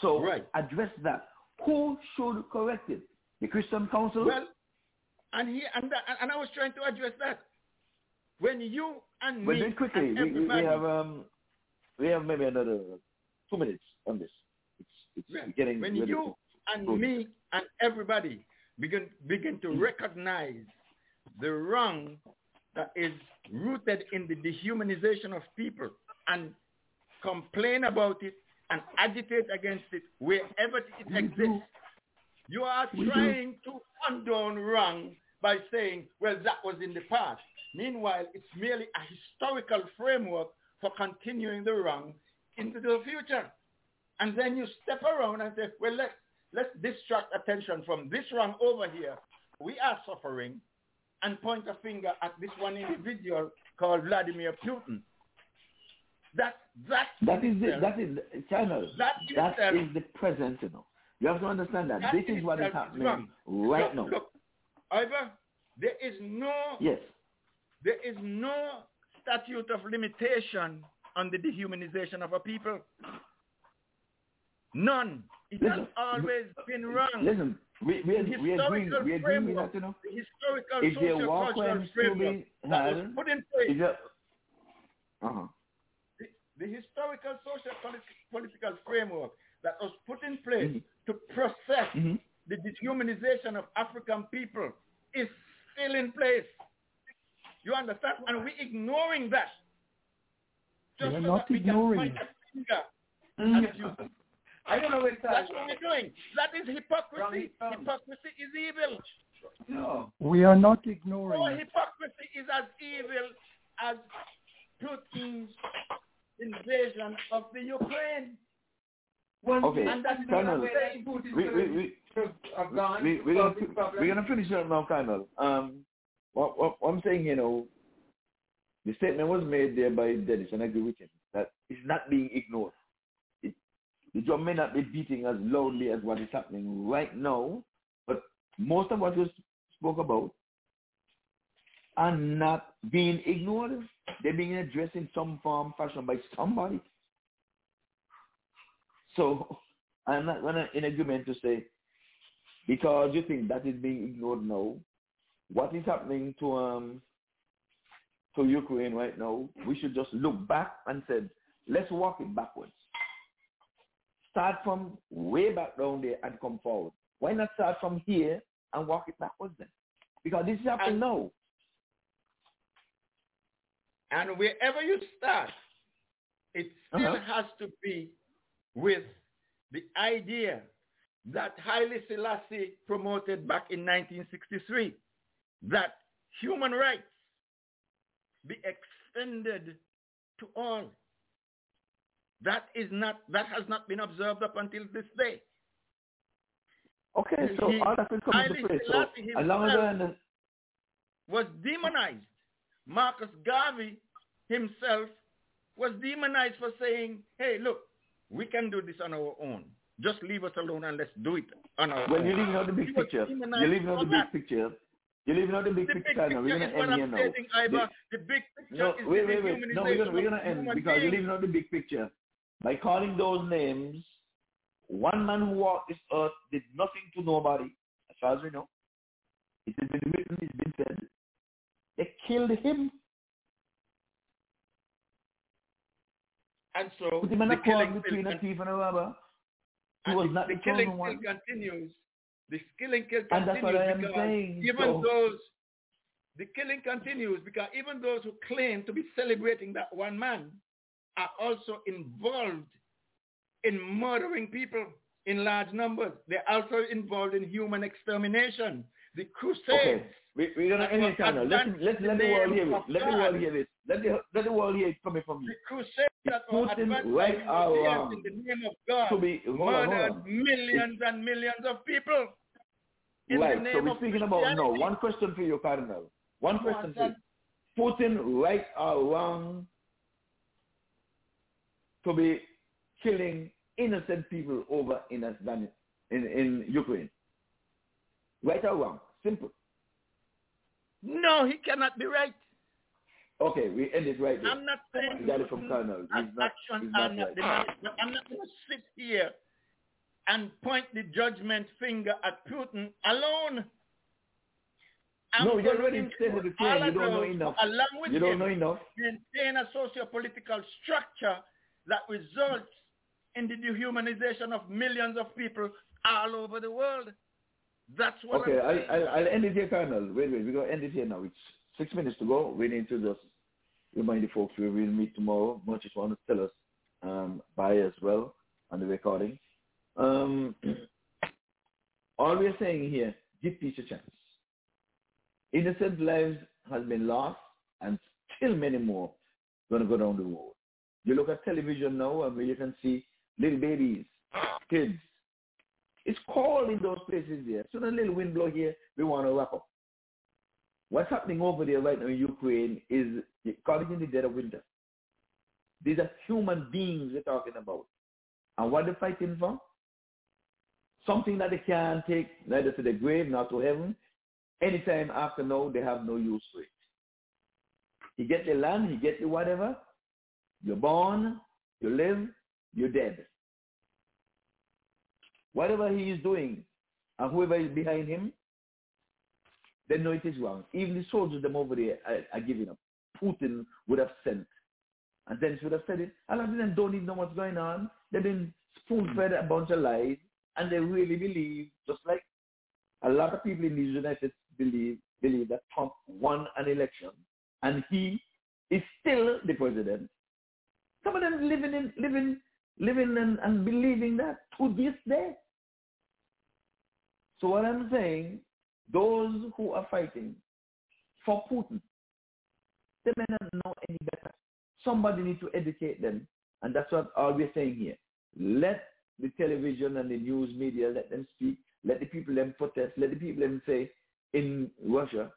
Speaker 2: So
Speaker 16: Right.
Speaker 2: address that. Who should correct it? The Christian Council?
Speaker 16: Well, and he and that, and I was trying to address that. When you and
Speaker 2: Well,
Speaker 16: me
Speaker 2: quickly,
Speaker 16: and
Speaker 2: we, we have um, we have maybe another two minutes on this.
Speaker 16: Yeah.
Speaker 2: getting
Speaker 16: when you and
Speaker 2: Good.
Speaker 16: me and everybody begin begin to recognize the wrong that is rooted in the dehumanization of people and complain about it and agitate against it wherever it exists. You are trying to undo wrong by saying, well, that was in the past. Meanwhile, it's merely a historical framework for continuing the wrong into the future. And then you step around and say, well, let's, let's distract attention from this wrong over here. We are suffering and point a finger at this one individual called Vladimir Putin. That, that,
Speaker 2: that is the, that is the channel.
Speaker 16: That
Speaker 2: That
Speaker 16: itself-
Speaker 2: is the present, you know. You have to understand that.
Speaker 16: That
Speaker 2: this is what is happening
Speaker 16: wrong.
Speaker 2: right
Speaker 16: look,
Speaker 2: now.
Speaker 16: Look, Ivor, there is no
Speaker 2: Yes.
Speaker 16: there is no statute of limitation on the dehumanization of a people. None. It has
Speaker 2: Listen,
Speaker 16: always been wrong.
Speaker 2: Listen, we we,
Speaker 16: The
Speaker 2: we agree we agree that, you know.
Speaker 16: The historical
Speaker 2: If
Speaker 16: social
Speaker 2: were
Speaker 16: cultural framework that was put in place.
Speaker 2: there, uh-huh.
Speaker 16: the, the historical social polit- political framework that was put in place to process the dehumanization of African people is still in place. You understand? And we ignoring that. Just
Speaker 3: We're
Speaker 16: so
Speaker 3: not
Speaker 16: that we can point a finger
Speaker 22: Mm.
Speaker 16: At you.
Speaker 22: I don't know where it's
Speaker 16: That's what we're doing. That is hypocrisy. Hypocrisy is evil.
Speaker 22: No.
Speaker 3: We are not ignoring
Speaker 16: Oh, hypocrisy is as evil as Putin's invasion of the Ukraine.
Speaker 2: Okay,
Speaker 16: and that's
Speaker 2: Colonel,
Speaker 16: the way
Speaker 2: we, we, we, we, we're gonna, we're gonna finish it now, Colonel. Um, what, what, what I'm saying, you know, the statement was made there by Dennis, and I agree with him, that it's not being ignored. The drum may not be beating as loudly as what is happening right now, but most of what you spoke about are not being ignored. They're being addressed in some form, fashion by somebody. So I'm not gonna in agreement to say because you think that is being ignored now. What is happening to um to Ukraine right now? We should just look back and say, let's walk it backwards. Start from way back down there and come forward. Why not start from here and walk it backwards then? Because this is happening now.
Speaker 16: And wherever you start, it still
Speaker 2: Uh-huh.
Speaker 16: has to be with the idea that Haile Selassie promoted back in 1963, that human rights be extended to all. That is not that has not been observed up until this day.
Speaker 2: Okay, so
Speaker 16: He-
Speaker 2: all that come into
Speaker 16: Haile
Speaker 2: place. So
Speaker 16: Selassie
Speaker 2: as long as I
Speaker 16: himself was demonized. Marcus Garvey himself was demonized for saying, hey, look, we can do this on our own. Just leave us alone and let's do it on our
Speaker 2: Well,
Speaker 16: own.
Speaker 2: you're leaving out the big picture. You're leaving out the big picture. You're leaving out the big
Speaker 16: The
Speaker 2: picture.
Speaker 16: big
Speaker 2: Colonel. We're
Speaker 16: picture
Speaker 2: going
Speaker 16: is
Speaker 2: to end here now.
Speaker 16: stating, Ivor.
Speaker 2: The-
Speaker 16: The big picture
Speaker 2: No,
Speaker 16: is
Speaker 2: wait, wait, wait. No, we're gonna we're gonna
Speaker 16: dehumanization of
Speaker 2: end because you're
Speaker 16: beings.
Speaker 2: leaving out the big picture. By calling those names, one man who walked this earth did nothing to nobody, as far as we know. It has been written, it's been said. They killed him.
Speaker 16: And so
Speaker 2: Put him in
Speaker 16: the
Speaker 2: a
Speaker 16: killing
Speaker 2: corner between a thief and a robber. He was
Speaker 16: the,
Speaker 2: not
Speaker 16: the
Speaker 2: the
Speaker 16: killing
Speaker 2: one.
Speaker 16: continues. The killing still
Speaker 2: And that's what I am
Speaker 16: continues
Speaker 2: saying,
Speaker 16: because even
Speaker 2: so-
Speaker 16: those the killing continues because even those who claim to be celebrating that one man are also involved in murdering people in large numbers. They're also involved in human extermination. The crusades.
Speaker 2: Okay, we, we're gonna end
Speaker 16: were
Speaker 2: it, Colonel. Let let let
Speaker 16: the
Speaker 2: world hear it. Let the world hear it. Let the let the world hear it coming from you.
Speaker 16: The crusades that
Speaker 2: Putin right or wrong
Speaker 16: in the name of God
Speaker 2: to be hold on, hold
Speaker 16: murdered
Speaker 2: on.
Speaker 16: millions and millions of people. In
Speaker 2: Right.
Speaker 16: the
Speaker 2: So we're
Speaker 16: of
Speaker 2: speaking about no. One question for you, Cardinal. One question for you. Putin right or wrong to be killing innocent people over in uh, Afghanistan, in, in Ukraine? Right or wrong? Simple.
Speaker 16: No, he cannot be right.
Speaker 2: Okay, we end it right there.
Speaker 16: I'm not saying
Speaker 2: got it from Colonel.
Speaker 16: His
Speaker 2: not,
Speaker 16: actions
Speaker 2: he's
Speaker 16: are
Speaker 2: not
Speaker 16: not
Speaker 2: right.
Speaker 16: I'm not going to sit here and point the judgment finger at Putin alone. I'm
Speaker 2: No, you
Speaker 16: going
Speaker 2: already stated the
Speaker 16: include
Speaker 2: You don't know enough.
Speaker 16: Along with
Speaker 2: You don't
Speaker 16: him,
Speaker 2: know enough.
Speaker 16: maintain a socio-political structure that results in the dehumanization of millions of people all over the world. That's what
Speaker 2: Okay,
Speaker 16: I'm
Speaker 2: I,
Speaker 16: saying.
Speaker 2: I, I'll end it here, Colonel. Wait, wait, we're going to end it here now. It's six minutes to go. We need to just remind the folks we will meet tomorrow. Much just want to tell us um, bye as well on the recording. Um, all we're saying here, give peace a chance. Innocent lives has been lost and still many more going to go down the road. You look at television now and you can see little babies, kids. It's cold in those places there. So the little wind blow here, we want to wrap up. What's happening over there right now in Ukraine is caught in the dead of winter. These are human beings we're talking about. And what they're fighting for? Something that they can't take neither to the grave nor to heaven. Anytime after now, they have no use for it. You get the land, you get the whatever. You're born, you live, you're dead. Whatever he is doing, and whoever is behind him, they know it is wrong. Even the soldiers them over there are, are giving up. Putin would have sent. And then he would have said it. A lot of them don't even know what's going on. They've been spoon-fed a bunch of lies, and they really believe, just like a lot of people in the United States believe, believe that Trump won an election, and he is still the president. Some of them living in living living and, and believing that to this day. So what I'm saying, those who are fighting for Putin, they may not know any better. Somebody needs to educate them. And that's what all we're saying here. Let the television and the news media, let them speak. Let the people them protest. Let the people them say in Russia,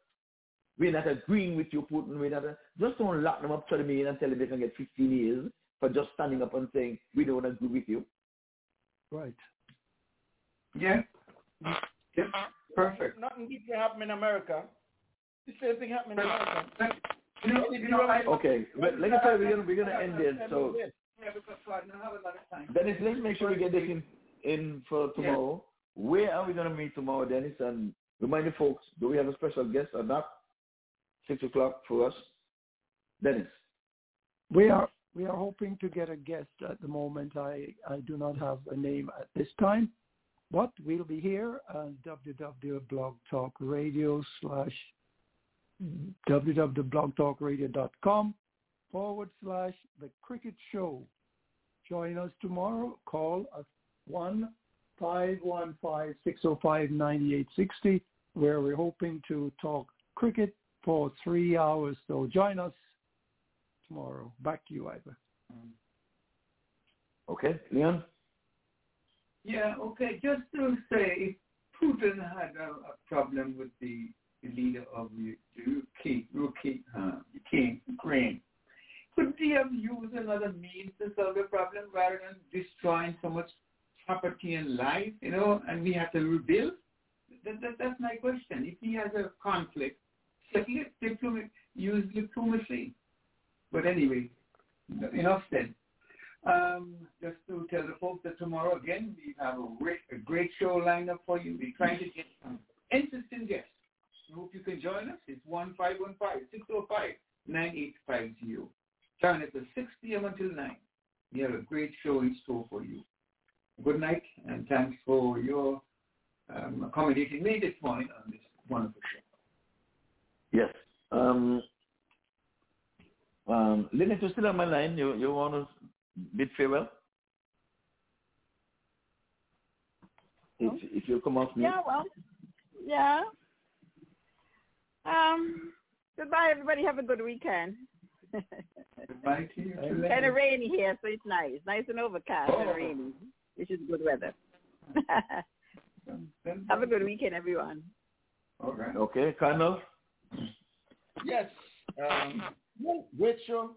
Speaker 2: we're not agreeing with you, Putin. We're not a, just don't lock them up to the meeting and tell them they can get 15 years for just standing up and saying we don't agree with you.
Speaker 3: Right.
Speaker 1: Yeah. Yeah. Perfect.
Speaker 16: Nothing keeps happening in America. The same thing happening in America.
Speaker 1: You know, you know, I,
Speaker 2: Okay, but like I said, we're gonna we're gonna end this. So
Speaker 1: yeah, because I don't have a lot of time.
Speaker 2: Dennis, let's make sure we get this in in for tomorrow. Where are we gonna meet tomorrow, Dennis? And remind the folks, do we have a special guest or not? Six o'clock for us. Dennis.
Speaker 3: We are we are hoping to get a guest at the moment. I, I do not have a name at this time, but we'll be here on www.blogtalkradio slash mm-hmm, www.blogtalkradio.com forward slash the cricket show. Join us tomorrow. Call at 1 515 605 9860, where we're hoping to talk cricket for three hours. So join us tomorrow. Back to you, Ivor. Mm.
Speaker 2: Okay, Leon.
Speaker 1: Yeah, okay. Just to say, if Putin had a, a problem with the, the leader of the Ukraine, Ukraine, uh, Ukraine, could he have used another means to solve the problem rather than destroying so much property and life, you know, and we have to rebuild? That, that, that's my question. If he has a conflict, settle it, diplomacy, use diplomacy. But anyway, enough said. Um, just to tell the folks that tomorrow again we have a great, a great show lined up for you. We're trying to get some interesting guests. I hope you can join us. It's one five one five six zero five nine eight five zero. Join us at 6 p.m. until 9. We have a great show in store for you. Good night, and thanks for your um, accommodating me this morning on this wonderful show.
Speaker 2: Yes. Um, um, Lynette, you're still on my line. You you want to bid farewell? If if you come off mute.
Speaker 21: Yeah, well, yeah. Um, goodbye, everybody. Have a good weekend.
Speaker 1: Goodbye to you.
Speaker 21: kind of rainy here, so it's nice. Nice and overcast
Speaker 1: Oh.
Speaker 21: and rainy, which is good weather. Have a good weekend, everyone.
Speaker 1: Okay.
Speaker 2: Okay, Colonel.
Speaker 16: Yes. Um, show.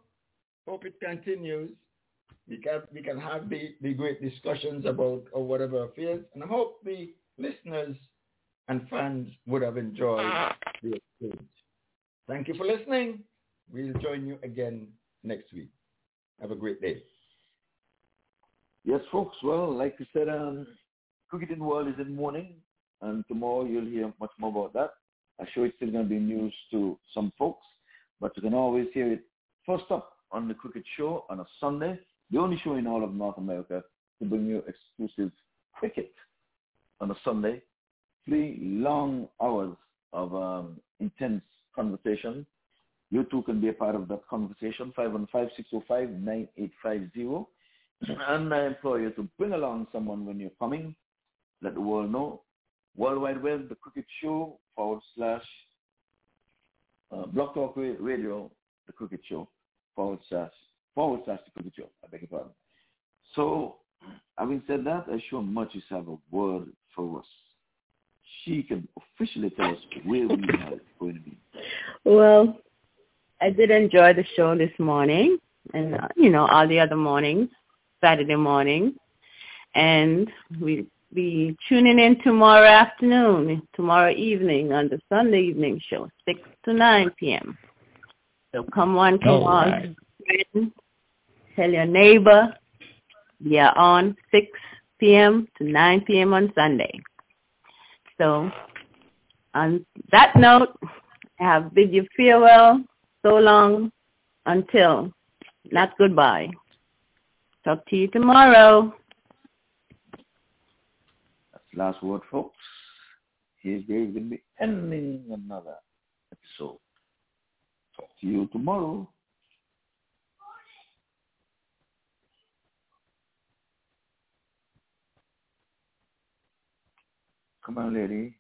Speaker 16: Hope it continues. We can we can have the, the great discussions about or whatever affairs, and I hope the listeners and fans would have enjoyed the experience. Thank you for listening. We'll join you again next week. Have a great day.
Speaker 2: Yes, folks. Well, like we said, um, cricketing world is in mourning, and tomorrow you'll hear much more about that. I'm sure it's still going to be news to some folks, but you can always hear it first up on the cricket show on a Sunday, the only show in all of North America to bring you exclusive cricket on a Sunday. Three long hours of um, intense conversation You too can be a part of that conversation, 515-605-9850. And I implore you to bring along someone when you're coming. Let the world know. World Wide Web, the Cricket Show, forward slash, uh, Blog Talk Radio, the Cricket Show, forward slash, forward slash the Cricket Show. I beg your pardon. So, having said that, I sure Murchis have a word for us. She can officially tell us where we are going to be.
Speaker 4: Well, I did enjoy the show this morning and, uh, you know, all the other mornings, Saturday morning. And we be tuning in tomorrow afternoon, tomorrow evening on the Sunday evening show, 6 to 9 p.m. So come on, come
Speaker 11: All
Speaker 4: on.
Speaker 11: right.
Speaker 4: friend, Tell your neighbor we are on 6 p.m. to 9 p.m. on Sunday. So on that note, I have bid you farewell so long until, not goodbye. Talk to you tomorrow.
Speaker 2: Last word, folks. Here's Dave going to be ending another episode. Talk to you tomorrow. Come on, lady.